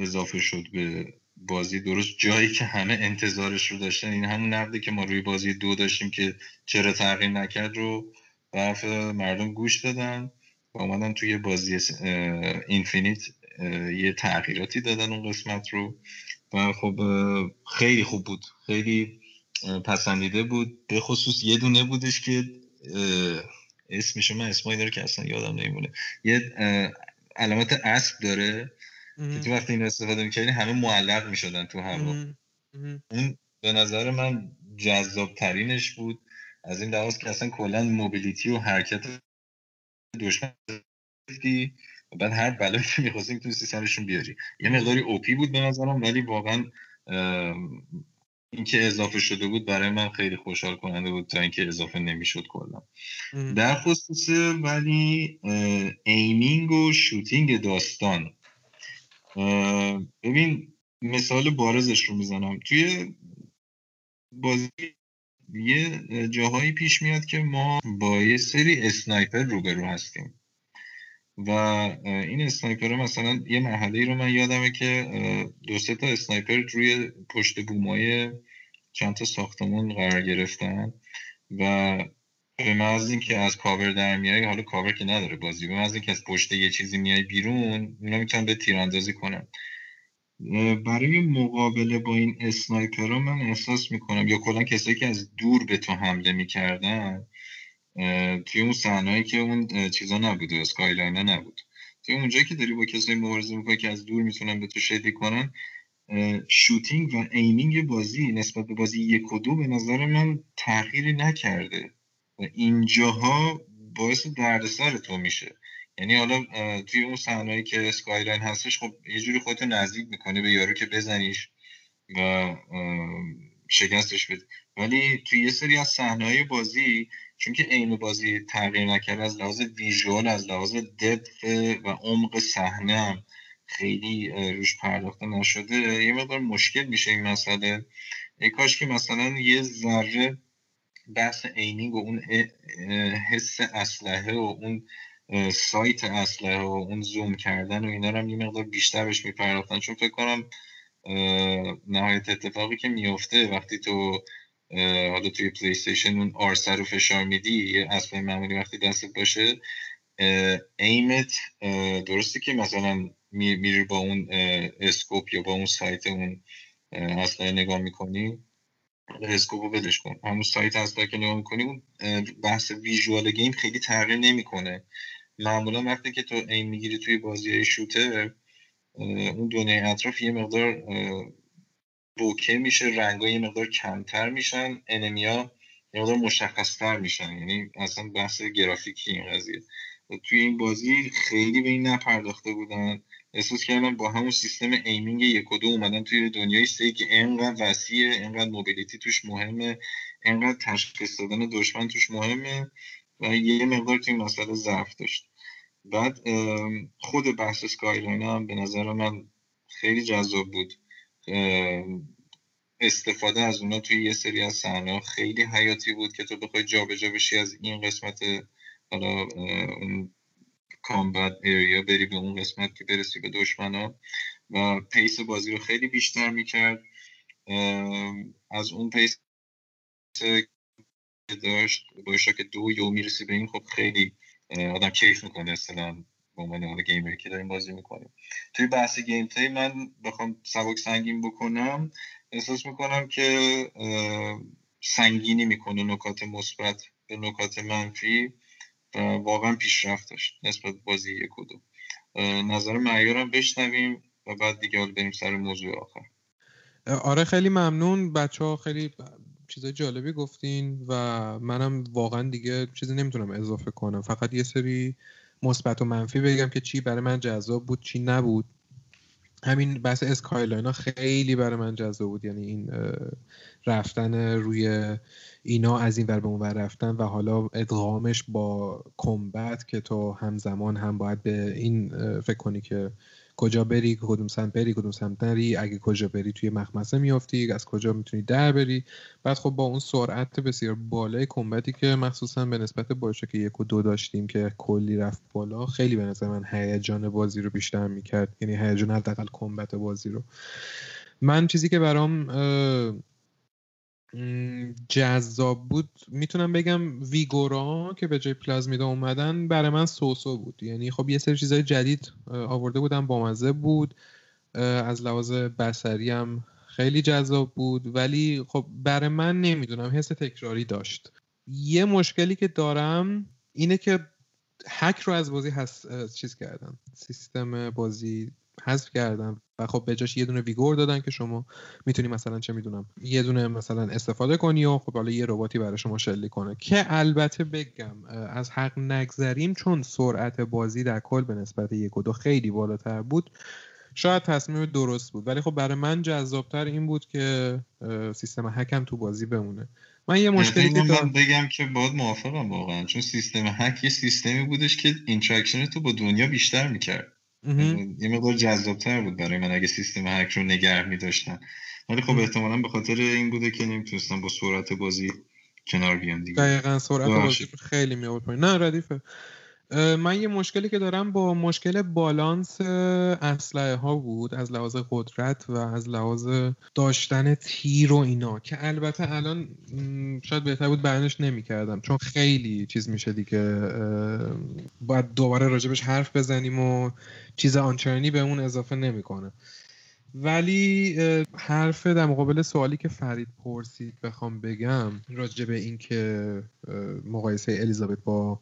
اضافه شد به بازی. درست جایی که همه انتظارش رو داشتن. این همون نقده که ما روی بازی دو داشتیم که چرا تغییر نکرد رو برف مردم گوش دادن و اومدن توی بازی اینفینیت یه تغییراتی دادن اون قسمت رو و خب خیلی خوب بود. خیلی پسندیده بود. به خصوص یه دونه بودش که اسمش من اسمایی داره که اصلا یادم نمیمونه. یه علامت اسب داره که وقتی این استفاده می‌کردی همه معلق می‌شدن تو هوا اون به نظر من جذاب ترینش بود. از این لحاظ که اصلا کلا موبیلیتی و حرکت دشمن و بعد هر بلایی که می‌خواستی می‌تونستی سرشون بیاری. یه مقداری اوپی بود به نظرم ولی واقعا اینکه اضافه شده بود برای من خیلی خوشحال کننده بود تا اینکه اضافه نمی‌شد کلا. در خصوص ولی aiming و shooting داستان. ببین مثال بارزش رو می‌زنم. توی بازی یه جاهایی پیش میاد که ما با یه سری sniper روبرو هستیم. و این sniper مثلا یه مرحله رو من یادمه که دو سه تا sniper روی پشت بومای چند تا ساختمان قرار گرفتن و به محض اینکه از کاور در میای حالا کاور که نداره بازی به محض اینکه از پشت یه چیزی میای بیرون اونا می‌تونن بهت تیراندازی کنن. برای مقابله با این sniper من احساس می‌کنم یا کلا کسایی که از دور به تو حمله می‌کردن توی اون صحنه‌ای که اون چیزا نبود skyline نبود. توی اونجایی که داری با کسایی مبارزه می‌کنی که از دور می‌تونن به تو شلیک کنن shooting و aiming بازی نسبت به بازی یک و دو به نظر من تغییری نکرده و اینجاها باعث دردسر تو میشه. یعنی حالا توی اون صحنه‌ای که skyline هستش خب یه جوری خودتو نزدیک می‌کنی به یارو که بزنیش و شکستش بده ولی توی یه سری از صحنه‌های بازی چون که عین بازی تغییر نکرده از لحاظ visual از لحاظ depth و عمق صحنه خیلی روش پرداخته نشده یه مقدار مشکل میشه این مسئله. ای کاش که مثلا یه ذره بحث عینینگ و اون حس اسلحه و اون سایت اسلحه و اون زوم کردن و اینا رو هم یه مقدار بیشتر بهش میپرداختن. چون فکر کنم نهایت اتفاقی که میفته وقتی تو حالا توی پلی استیشن اون آرسر رو فشار میدی یه اسلحه معمولی وقتی دستت باشه aim ت درسته که مثلا میری با اون scope یا با اون sight اون اسلحه نگاه می‌کنی scope و ولش کن. همون sight اسلحه که نگاه می‌کنی اون بحث visual game خیلی تغییر نمی‌کنه. معمولا وقتی که تو این می‌گیری توی بازی shooter اون دنیای اطراف یه مقدار bokeh میشه رنگا یه مقدار کمتر میشن enemy ا یه مقدار مشخصتر میشن. یعنی اصلا بحث گرافیکی این قضیه. توی این بازی خیلی به این نپرداخته بودن. احساس کردم با همون سیستم aiming یک و دو اومدن توی دنیای سه که انقدر وسیعه انقدر mobility توش مهمه. انقدر تشخیص دادن دشمن توش مهمه. و یه مقدار توی مسئله ضعف داشت. بعد خود بحث skyline هم به نظر من خیلی جذاب بود. استفاده از اونا توی یه سری از صحنه خیلی حیاتی بود که تو بخوای جابجا بشی از این قسمت حالا اون combat area بری به اون قسمت که برسی به دشمنا و pace بازی رو خیلی بیشتر می‌کرد. از اون pace که داشت که دو یو می‌رسی به این خب خیلی آدم کیف می‌کنه. اصلا به عنوان اون gamer ی که داریم بازی می‌کنیم. توی بحث گیم پلی من بخوام سبک سنگین بکنم. احساس می‌کنم که سنگینی می‌کنه نکات مثبت به نکات منفی و واقعا پیشرفت داشت نسبت بازی یک و دو. نظر معیارم بشنویم و بعد دیگه حال بریم سر موضوع آخر. آره خیلی ممنون. بچه ها خیلی چیزای جالبی گفتین و منم واقعا دیگه چیزی نمی‌تونم اضافه کنم. فقط یه سری مثبت و منفی بگم که چی برای من جذاب بود چی نبود. همین بحث skyline خیلی برای من جذاب بود. یعنی این رفتن روی اینا از این ور به اون ور رفتن و حالا ادغامش با combat که تو همزمان هم باید به این فکر کنی که کجا بری کدوم سمت بری کدوم سمت نری اگه کجا بری توی مخمسه میافتی از کجا می‌تونی در بری. بعد خب با اون سرعت بسیار بالای combat ی که مخصوصا به نسبت BioShock یک و دو داشتیم که کلی رفت بالا خیلی به نظر من هیجان بازی رو بیشتر می‌کرد. یعنی هیجان حداقل combat بازی رو. من چیزی که برام جذاب بود. می‌تونم بگم ویگورا که به جای پلازمیدا اومدن برای من سوسو بود. یعنی خب یه سری چیزای جدید آورده بودم بامزه بود. از لحاظ بسری هم خیلی جذاب بود. ولی خب برای من نمی‌دونم حس تکراری داشت. یه مشکلی که دارم اینه که هک رو از بازی هست چیز کردن سیستم بازی حذف کردن و خب به جاش یه دونه vigor دادن که شما می‌تونی مثلا چه می‌دونم یه دونه مثلا استفاده کنی و خب حالا یه رباتی برای شما شلیک کنه. که البته بگم از حق نگذریم چون سرعت بازی در کل به نسبت یک و دو خیلی بالاتر بود. شاید تصمیم درست بود ولی خب برای من جذابتر این بود که سیستم هکم تو بازی بمونه. من یه مشکلی که دارم بگم که باهات موافقم واقعا چون سیستم هک یه سیستمی بودش که interaction تو با دنیا بیشتر می‌کرد. یه مقدار جذابتر بود برای من اگه سیستم هک رو نگه می داشتن ولی خب احتمالا به خاطر این بوده که نمی‌تونستم با سرعت بازی کنار بیان دیگه. دقیقا سرعت بازی خیلی می نه ردیفه. من یه مشکلی که دارم با مشکل بالانس اسلحه ها بود از لحاظ قدرت و از لحاظ داشتن تیر و اینا که البته الان شاید بهتر بود بیانش نمی‌کردم چون خیلی چیز میشه دیگه باید دوباره راجبش حرف بزنیم و چیز آنچنانی به اون اضافه نمی‌کنه. ولی حرف در مقابل سوالی که فرید پرسید بخوام بگم راجع به این که مقایسه الیزابت با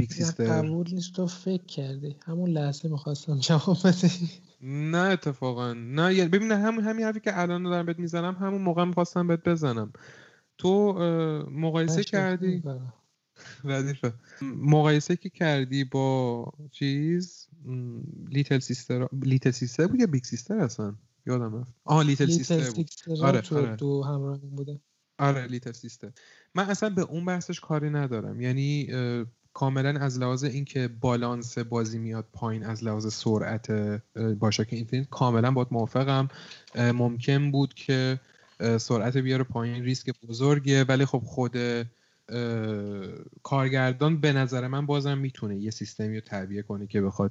Big Sister قبول نیست. تو فکر کردی. همون لحظه می‌خواستم جواب بدی. نه اتفاقا. نه یعنی ببین همون همین حرفی که الان دارم بهت می‌زنم همون موقع می‌خواستم بهت بزنم. تو مقایسه کردی؟ ردیفه مقایسه که کردی با چیز؟ Little Sister Little Sister بود یا Big Sister اصلا؟ یادم رفت. آه Little, Sister بود. آره, آره. دو همراه بوده. آره Little Sister. من اصلا به اون بحثش کاری ندارم. یعنی کاملا از لحاظ اینکه بالانس بازی میاد پایین از لحاظ سرعت BioShock Infinite کاملا باهات موافقم. ممکن بود که سرعت بیاره پایین ریسک بزرگه ولی خب خود کارگردان به نظر من بازم می‌تونه یه سیستمی رو تعبیه کنه که بخواد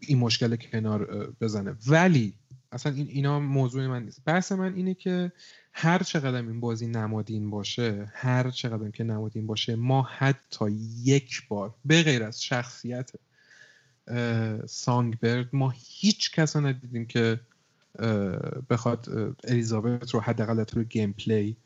این مشکل کنار بزنه. ولی اصلا این اینا موضوع من نیست. بحث من اینه که هر چقدر این بازی نمادین باشه هر چقدر که نمادین باشه ما حتی یک بار به غیر از شخصیت Songbird ما هیچ کس ندیدیم که بخواد الیزابت رو حداقل تو gameplay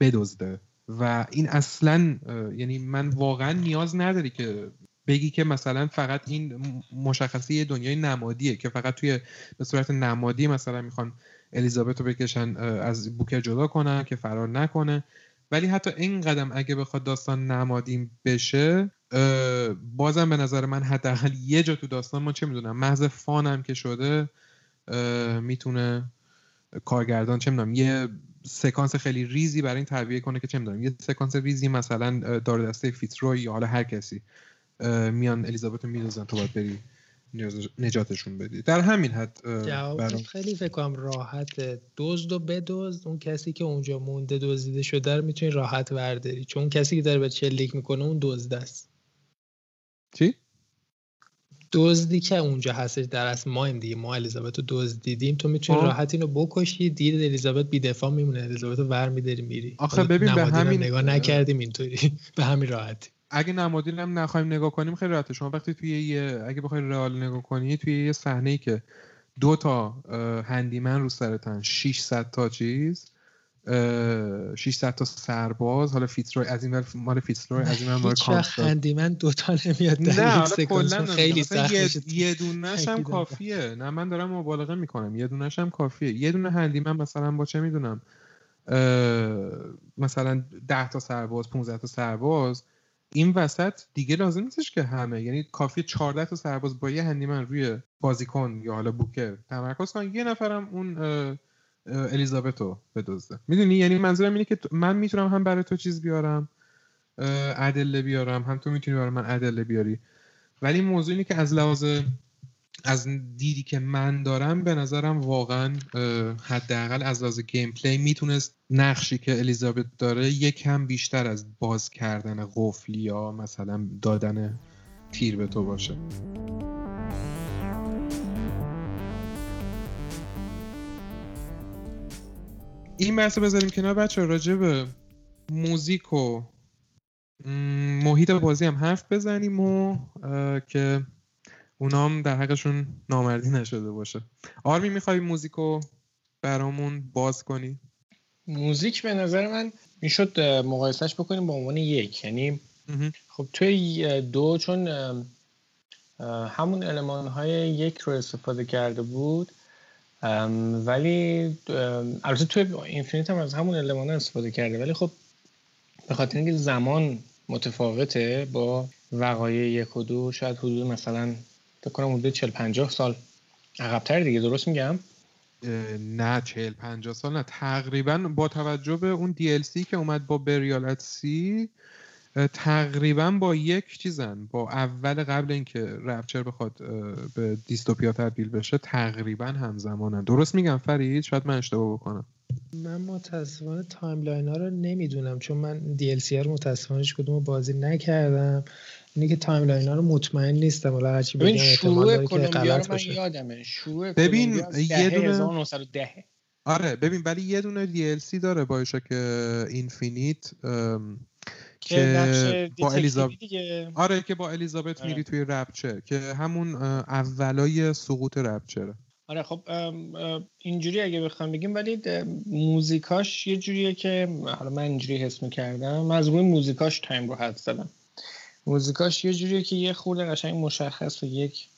بدزده. و این اصلا یعنی من واقعا نیاز نداری که بگی که مثلا فقط این مشخصه دنیای نمادیه که فقط توی به صورت نمادی مثلا می‌خوان الیزابت رو بکشن از بوکر جدا کنن که فرار نکنه. ولی حتی این قدم اگه بخواد داستان نمادین بشه بازم به نظر من حداقل یه جا تو داستان ما چه می‌دونم محض فانم که شده می‌تونه کارگردان چه می‌دونم یه سکانس خیلی ریزی برای این تعبیه کنه که چه می‌دونم یه سکانس ریزی مثلا دار دسته فیتروی یا حالا هر کسی. میان الیزابت رو میدوزن تو باید بری نجاتشون بدی. در همین حد برام... خیلی فکر کنم راحت دزد و بدزد. اون کسی که اونجا مونده دزدیده شده رو می‌تونی راحت ورداری چون کسی که داره به چلیک می‌کنه اون دزد است. چی؟ دزدی که اونجا هستش در اصل ما این دیگه. ما الیزابت رو دزدیدیم. تو می‌تونی راحت اینو بکشی. دیگه الیزابت بی دفاع میمونه. الیزابت رو ور میداری میری. آخه ببین به همین نگاه نکردیم اینطوری. به همین راحتی. اگه نمادین هم نخوایم نگاه کنیم خیلی راحته. شما وقتی توی یه اگه بخوای real نگاه کنی توی یه صحنه ای که دو تا handyman رو سرتن 600 تا چیز 600 تا سرباز حالا فیتروی از این ور مال فیتروی از این ور مال کامستاک هندیمن دو تا نمیاد نه کلا خیلی سخت یه دونش هم کافیه. نه من دارم مبالغه می‌کنم. یه دونش هم کافیه. یه دونه هندیمن مثلا با چه می‌دونم مثلا 10 تا سرباز 15 تا سرباز این وسط دیگه لازم نیستش که همه. یعنی کافی 14 تا سرباز با یه هندیمن روی بازیکن یا حالا بوکر تمرکز کن یه نفرم اون الیزابتو بدزده. می‌دونی؟ یعنی منظورم اینه که من می‌تونم هم برای تو چیز بیارم ادله بیارم. هم تو می‌تونی برای من ادله بیاری. ولی موضوع اینه که از لحاظ از دیدی که من دارم به نظرم واقعا حداقل از لحاظ گیم پلی می‌تونست نقشی که الیزابت داره یکم بیشتر از باز کردن قفلی یا مثلا دادن تیر به تو باشه. این بحث بذاریم کنار بچه راجع به موزیک و محیط بازی هم حرف بزنیم و که اونا هم در حقشون نامردی نشده باشه. آرمی می‌خوای موزیکو برامون باز کنی؟ موزیک به نظر من می‌شد مقایسهش بکنیم به عنوان یک. یعنی خب توی دو چون همون علمان های یک رو استفاده کرده بود ولی البته توی اینفینیت هم از همون علمان استفاده کرده. ولی خب به خاطر اینکه زمان متفاوته با وقایع یک و دو شاید حدود مثلا فکر کنم حدود 40 50 سال. عقبتر دیگه درست میگم؟ نه 40 50 سال نه. تقریبا با توجه به اون DLC که اومد با بریال سی تقریبا با یک چیزن. با اول قبل اینکه رپچر بخواد به dystopia تبدیل بشه تقریبا همزمانن. درست میگم فرید؟ شاید من اشتباه بکنم. من متاسفانه timeline ها رو نمی‌دونم چون من DLC رو متاسفانه کدوم بازی نکردم. اینه که timeline ها رو مطمئن نیستم. ولی هرچی بگم احتمال داره که غلط باشه. یادمه. شروع ببین یه دونه آره ببین ولی یه دونه DLC داره BioShock Infinite که با الیزابت آره که با الیزابت آره. میری توی رپچر که همون اولای سقوط رپچره. آره خب اینجوری اگه بخوام بگیم ولی موزیکاش یه جوریه که حالا من اینجوری حس می‌کردم من از روی موزیکاش time رو حدس زدم. موزیکاش یه جوریه که یه خورده قشنگ مشخص و یک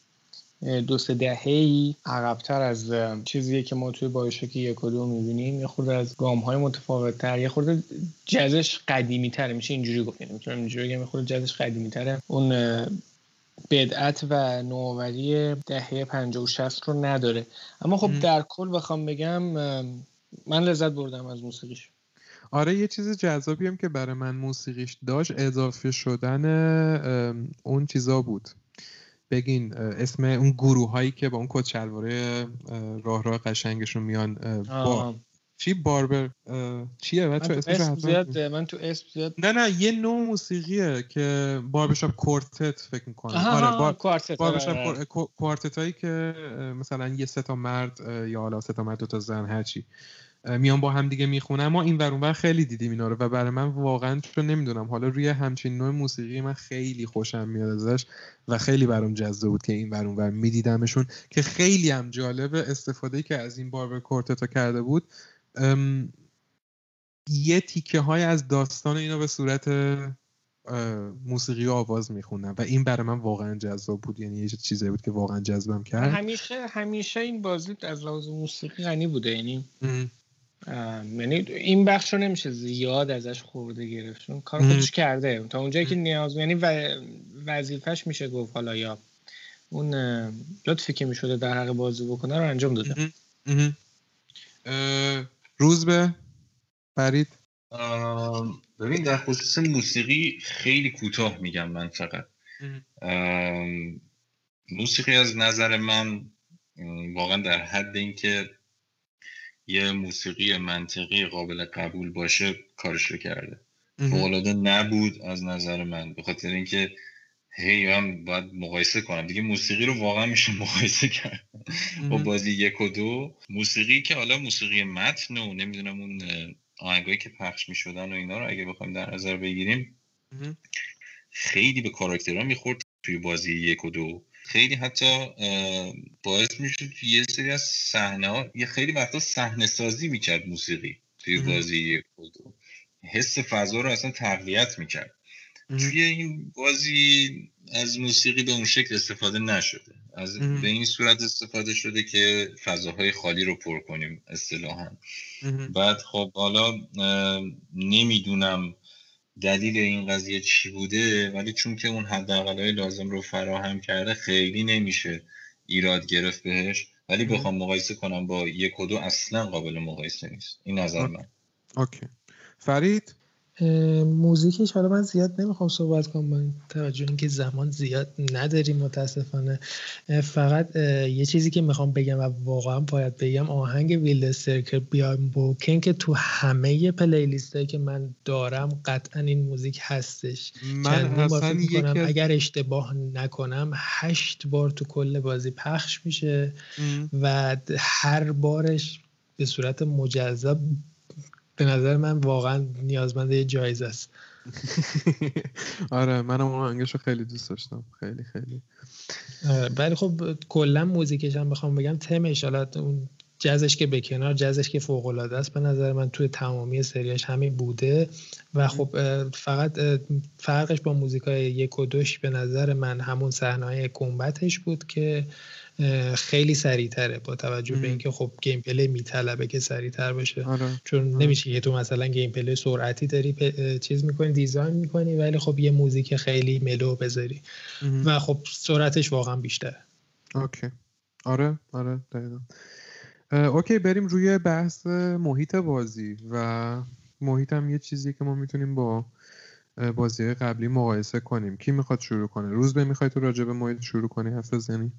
دو سه دهه ای عقبتر از چیزیه که ما توی BioShock یک و دو می‌بینیم. یه خورده از گام های متفاوت تر یه خورده جزش قدیمی تره میشه اینجوری گفت. می‌تونم اینجوری بگم یه خورده جزش قدیمی تره اون بدعت و نوآوری دهه 50 و 60 رو نداره. اما خب در کل بخوام بگم من لذت بردم از موسیقیش. آره یه چیز جذابی هم که برای من موسیقیش داشت اضافه شدن اون چیزا بود. بگین اسم اون گروه هایی که با اون کت شلواره راه راه قشنگشون میان با چی؟ باربر چیه بچه اسم زیاد من تو اسم زیاد نه نه یه نوع موسیقیه که باربشاپ کورتت فکر می‌کنم. آره بار... کوارتت باربشاپ آره. کوارتت هایی که مثلا یه سه تا مرد یا حالا سه تا مرد دو تا زن هرچی میان با هم دیگه می‌خونن. ما این ورون خیلی دیدیم اینا رو و برای من واقعا چون نمی‌دونم حالا روی همچین نوع موسیقی من خیلی خوشم میاد ازش و خیلی برام جذاب بود که این ورون ور میدیدمشون که خیلی هم جالب استفاده که از این باربر کورتتا کرده بود. یه تیکه های از داستان اینا به صورت موسیقی و آواز می‌خونن و این برای من واقعا جذاب بود. یعنی یه چیزی بود که واقعا جذبم کرد. همیشه همیشه این بازی از لحاظ موسیقی غنی بوده یعنی یعنی این بخش رو نمیشه زیاد ازش خورده گرفت. چون کار خودش کرده. تا اونجایی که نیاز یعنی وظیفش میشه گفت حالا یا اون لطفی که می‌شده در حق بازی بکنه رو انجام داده. روز به؟ فرید؟ ببین در خصوص موسیقی خیلی کوتاه میگم من فقط. موسیقی از نظر من واقعا در حد اینکه یه موسیقی منطقی قابل قبول باشه کارش رو کرده. فوقالعاده نبود از نظر من به خاطر اینکه هی هم باید مقایسه کنم. دیگه موسیقی رو واقعا میشه مقایسه کرد. با بازی یک و دو موسیقی که حالا موسیقی متن و نمی‌دونم اون آهنگایی که پخش می‌شدن و اینا رو اگه بخوایم در نظر بگیریم خیلی به کاراکترها می‌خورد توی بازی یک و دو. خیلی حتی باعث می‌شد یه سری از صحنه ها یه خیلی وقتا صحنه سازی می‌کرد موسیقی توی بازی یک و دو حس فضا رو اصلا تقویت می‌کرد. توی این بازی از موسیقی به اون شکل استفاده نشده. از به این صورت استفاده شده که فضاهای خالی رو پر کنیم اصطلاحا. بعد خب حالا نمی‌دونم دلیل این قضیه چی بوده؟ ولی چون که اون حداقلای لازم رو فراهم کرده خیلی نمیشه ایراد گرفت بهش. ولی بخوام مقایسه کنم با یک و دو اصلا قابل مقایسه نیست. این نظر من. اوکی. فرید؟ موزیکش حالا من زیاد نمی‌خوام صحبت کنم با توجه اینکه زمان زیاد نداریم متاسفانه. فقط یه چیزی که می‌خوام بگم و واقعا باید بگم آهنگ ویلد سرکل بیایم بوکن که تو همه پلیلیست هایی که من دارم قطعا این موزیک هستش. من اصلا کنم اگر اشتباه نکنم هشت بار تو کل بازی پخش میشه و هر بارش به صورت مجزا به نظر من واقعا نیازمند یه جایزه است. آره منم اون رو خیلی دوست داشتم. خیلی خیلی. ولی خب کلا موزیکش هم بخوام بگم تمش. حالا اون جزش که به کنار جزش که فوق العاده است به نظر من توی تمامی سریاش همین بوده. و خب فقط فرقش با موزیکای یک و دوش به نظر من همون صحنه کمبتش بود که خیلی سریعتره با توجه به اینکه خب gameplay میطلبه که سریعتر باشه آره. چون آره. نمیشه که تو مثلا gameplay سرعتی داری چیز می‌کنی design می‌کنی ولی خب یه موزیک خیلی mellow بذاری. و خب سرعتش واقعا بیشتره. OK. آره آره دقیقا. OK بریم روی بحث محیط بازی و محیط هم یه چیزی که ما می‌تونیم با بازی قبلی مقایسه کنیم. کی می‌خواد شروع کنه؟ روزبه می‌خوای تو راجع به محیط شروع کنی حرف بزنی؟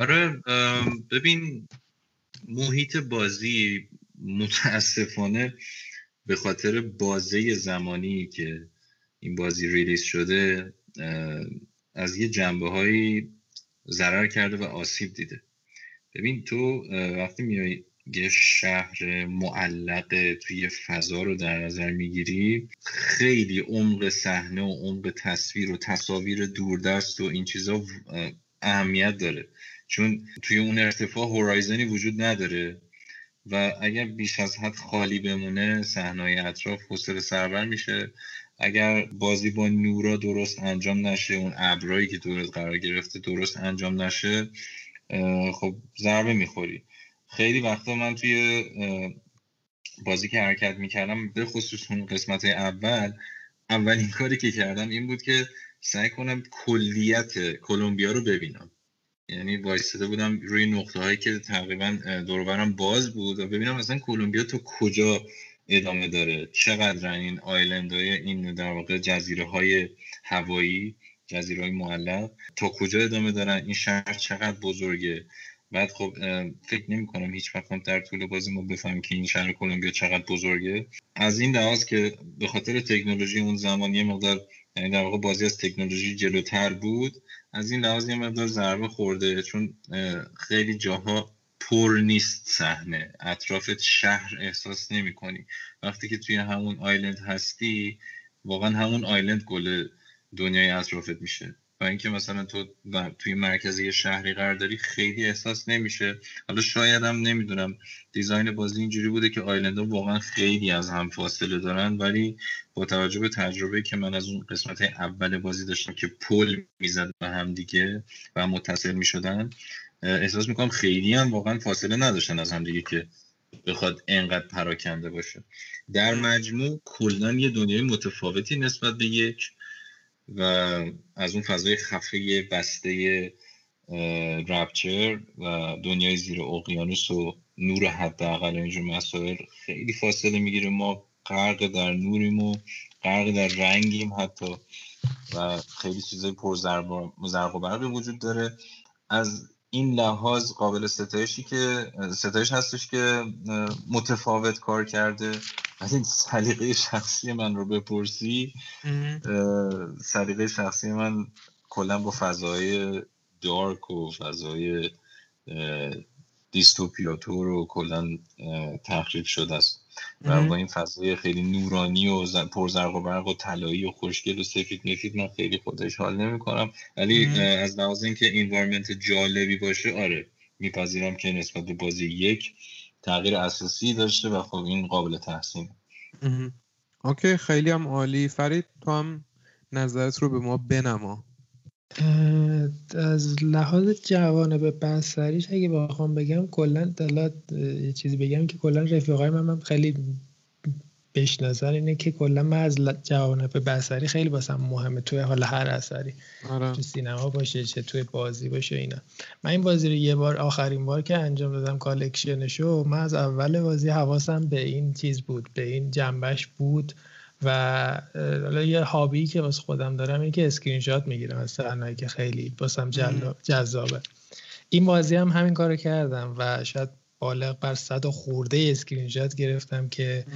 آره ببین محیط بازی متاسفانه به خاطر بازه زمانی که این بازی ریلیز شده از یه جنبه هایی ضرر کرده و آسیب دیده. ببین تو وقتی میای یه شهر معلق توی فضا رو در نظر می‌گیری خیلی عمق صحنه و عمق تصویر و تصاویر دوردست و این چیزا اهمیت داره. چون توی اون ارتفاع هورایزنی وجود نداره و اگر بیش از حد خالی بمونه صحنای اطراف حوصله سربر میشه. اگر بازی با نورا درست انجام نشه اون ابرایی که دورت قرار گرفته درست انجام نشه خب ضربه می‌خوری. خیلی وقتا من توی بازی که حرکت می‌کردم به خصوص اون قسمت اول اولین کاری که کردم این بود که سعی کنم کلیت کلمبیا رو ببینم. یعنی وایستده بودم روی نقطه هایی که تقریبا دوربرم باز بود و ببینم مثلا کلمبیا تو کجا ادامه داره. چقدر این آیلند های این در واقع جزیره های هوایی جزیره های معلق تا کجا ادامه دارن؟ این شهر چقدر بزرگه؟ بعد خب فکر نمی کنم هیچ وقت در طول بازی ما بفهمیم که این شهر کلمبیا چقدر بزرگه. از این لحاظ که به خاطر تکنولوژی اون زمان یه مقدار یعنی در واقع بازی از تکنولوژی جلوتر بود از این لحاظ یه مقدار ضربه خورده چون خیلی جاها پر نیست صحنه. اطرافت شهر احساس نمی کنی وقتی که توی همون آیلند هستی واقعا همون آیلند گل دنیای اطرافت میشه. و اینکه مثلا تو توی مرکز یه شهری قرار داری خیلی احساس نمیشه. حالا شاید هم نمی‌دونم. دیزاین بازی اینجوری بوده که آیلندا واقعا خیلی از هم فاصله دارن ولی با توجه به تجربه که من از اون قسمت اول بازی داشتم که پل می‌زد به هم دیگه و متصل می‌شدن احساس می‌کنم خیلی هم واقعا فاصله نداشتن از هم دیگه که بخواد انقدر پراکنده باشه. در مجموع کلا یه دنیای متفاوتی نسبت به یک و از اون فضای خفه بسته رپچر و دنیای زیر اقیانوس و نور حداقل اینجور مسائل خیلی فاصله می‌گیره. ما غرق در نوریم و غرق در رنگیم حتی و خیلی چیزای پر زرق و برقی وجود داره. از این لحاظ قابل ستایشی که ستایش هستش که متفاوت کار کرده. از این سلیقه شخصی من رو بپرسی سلیقه شخصی من کلا با فضای دارک و فضای دیستوپیاتور رو کلا تخریب شده است. و با این فضای خیلی نورانی و پرزرق و برق و طلایی و خوشگل و سفید مفید من خیلی خودش حال نمی کنم. ولی از لحاظ اینکه اینوارمنت جالبی باشه آره میپذیرم که نسبت به بازی یک تغییر اساسی داشته و خب این قابل تحسین OK خیلی هم عالی. فرید تو هم نظرت رو به ما بنما. از لحاظ جوانب بصریش اگه بخوام بگم کلا دلات یه چیزی بگم که کلا رفیقای من, منو خیلی بشناسن اینه که کلا من از جوانب بصری خیلی واسم مهمه توی حالا هر اثری. آره. تو سینما باشه چه توی بازی باشه اینا. من این بازی رو یه بار آخرین بار که انجام دادم collection شو من از اول بازی حواسم به این چیز بود به این جنبه‌ش بود و حالا یه hobby ای که واسه خودم دارم اینه که اسکرین شات می‌گیرم از صحنه‌ای که خیلی واسم جذابه. این بازی هم همین کارو کردم و شاید بالغ بر صد و خورده اسکرین شات گرفتم که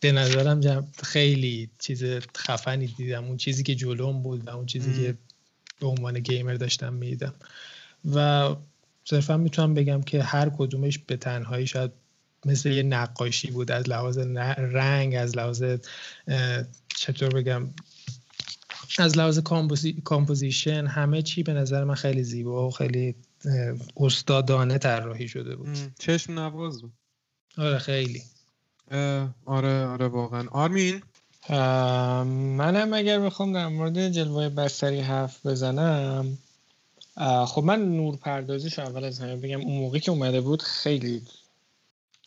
به نظرم خیلی چیز خفنی دیدم. اون چیزی که جلوم بود و اون چیزی که به عنوان gamer داشتم می‌دیدم و صرفا می‌تونم بگم که هر کدومش به تنهایی شاید مثل یه نقاشی بود. از لحاظ رنگ از لحاظ چطور بگم از لحاظ composition همه چی به نظر من خیلی زیبا و خیلی استادانه طراحی شده بود. چشم نواز بود. آره خیلی. آره آره واقعا. آرمین؟ منم اگر بخوام در مورد جلوه بصری حرف بزنم. خب من نور پردازیش اول از همه بگم اون موقعی که اومده بود خیلی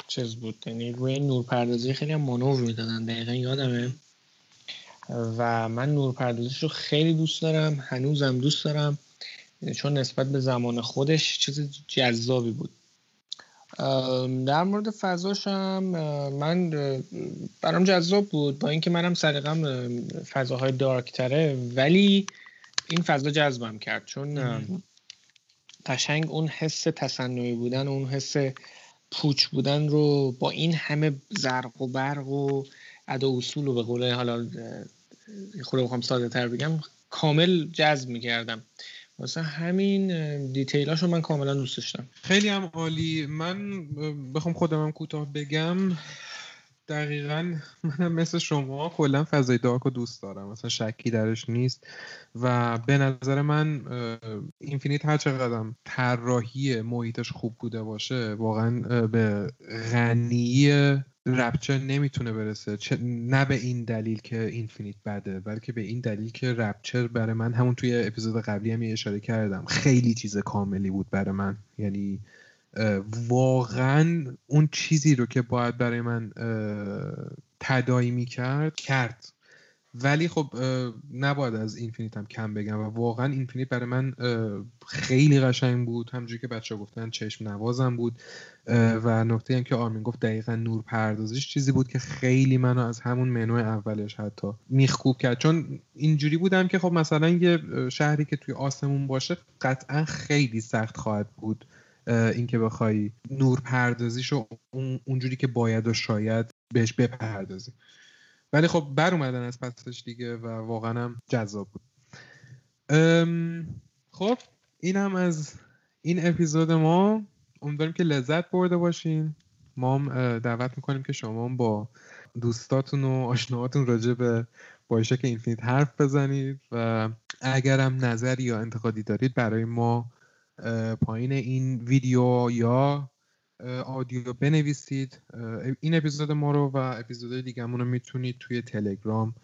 چیز بود. یعنی روی نور پردازی خیلی هم مانور می‌دادن دقیقا یادمه. و من نور پردازیش رو خیلی دوست دارم هنوزم دوست دارم. چون نسبت به زمان خودش چیز جذابی بود. در مورد فضاش هم من برام جذاب بود با اینکه منم سلیقم فضاهای دارک تره ولی این فضا جذبم کرد. چون قشنگ اون حس تصنعی بودن اون حس پوچ بودن رو با این همه زرق و برق و ادا اصول و به قول حالا خود بخوام ساده تر بگم کامل جذب می‌کردم. واسه همین دیتیلاشو من کاملا دوست داشتم. خیلی هم عالی. من بخوام خودم هم کوتاه بگم دقیقا منم مثل شما کلا فضای دارک رو دوست دارم. مثلا شکی درش نیست. و به نظر من اینفینیت هر چقدر طراحی محیطش خوب بوده باشه واقعا به غنی رپچر نمی‌تونه برسه. نه به این دلیل که اینفینیت بده بلکه به این دلیل که رپچر برای من همون توی اپیزود قبلی هم اشاره کردم. خیلی چیز کاملی بود برای من. یعنی واقعا اون چیزی رو که باید برای من تدایی می‌کرد کرد. ولی خب نباید از اینفینیت هم کم بگم و واقعا اینفینیت برای من خیلی قشنگ بود. همجوری که بچه گفتن چشم نوازم بود. و نکته هم که آرمین گفت دقیقا نور پردازش چیزی بود که خیلی منو از همون منو اولش حتی میخکوب کرد. چون اینجوری بودم که خب مثلا یه شهری که توی آسمون باشه قطعا خیلی سخت خواهد بود اینکه بخوای نور پردازیشو اونجوری که باید و شاید بهش بپردازی. ولی خب بر اومدن از پسش دیگه و واقعا هم جذاب بود. خب این هم از این اپیزود ما. امیدواریم که لذت برده باشین. ما هم دعوت می‌کنیم که شما با دوستاتون و آشناهاتون راجع به که اینفینیت حرف بزنید و اگرم نظری یا انتقادی دارید برای ما پایین این ویدیو یا audio بنویسید. این اپیزود ما رو و اپیزود دیگه رو می‌تونید توی تلگرام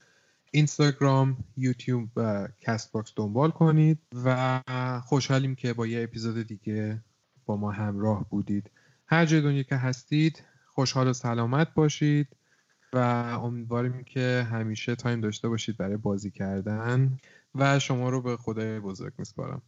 اینستاگرام یوتیوب و کست باکس دنبال کنید و خوشحالیم که با یه اپیزود دیگه با ما همراه بودید. هر جای دنیا که هستید خوشحال و سلامت باشید و امیدواریم که همیشه time داشته باشید برای بازی کردن. و شما رو به خدای بزرگ میسپارم.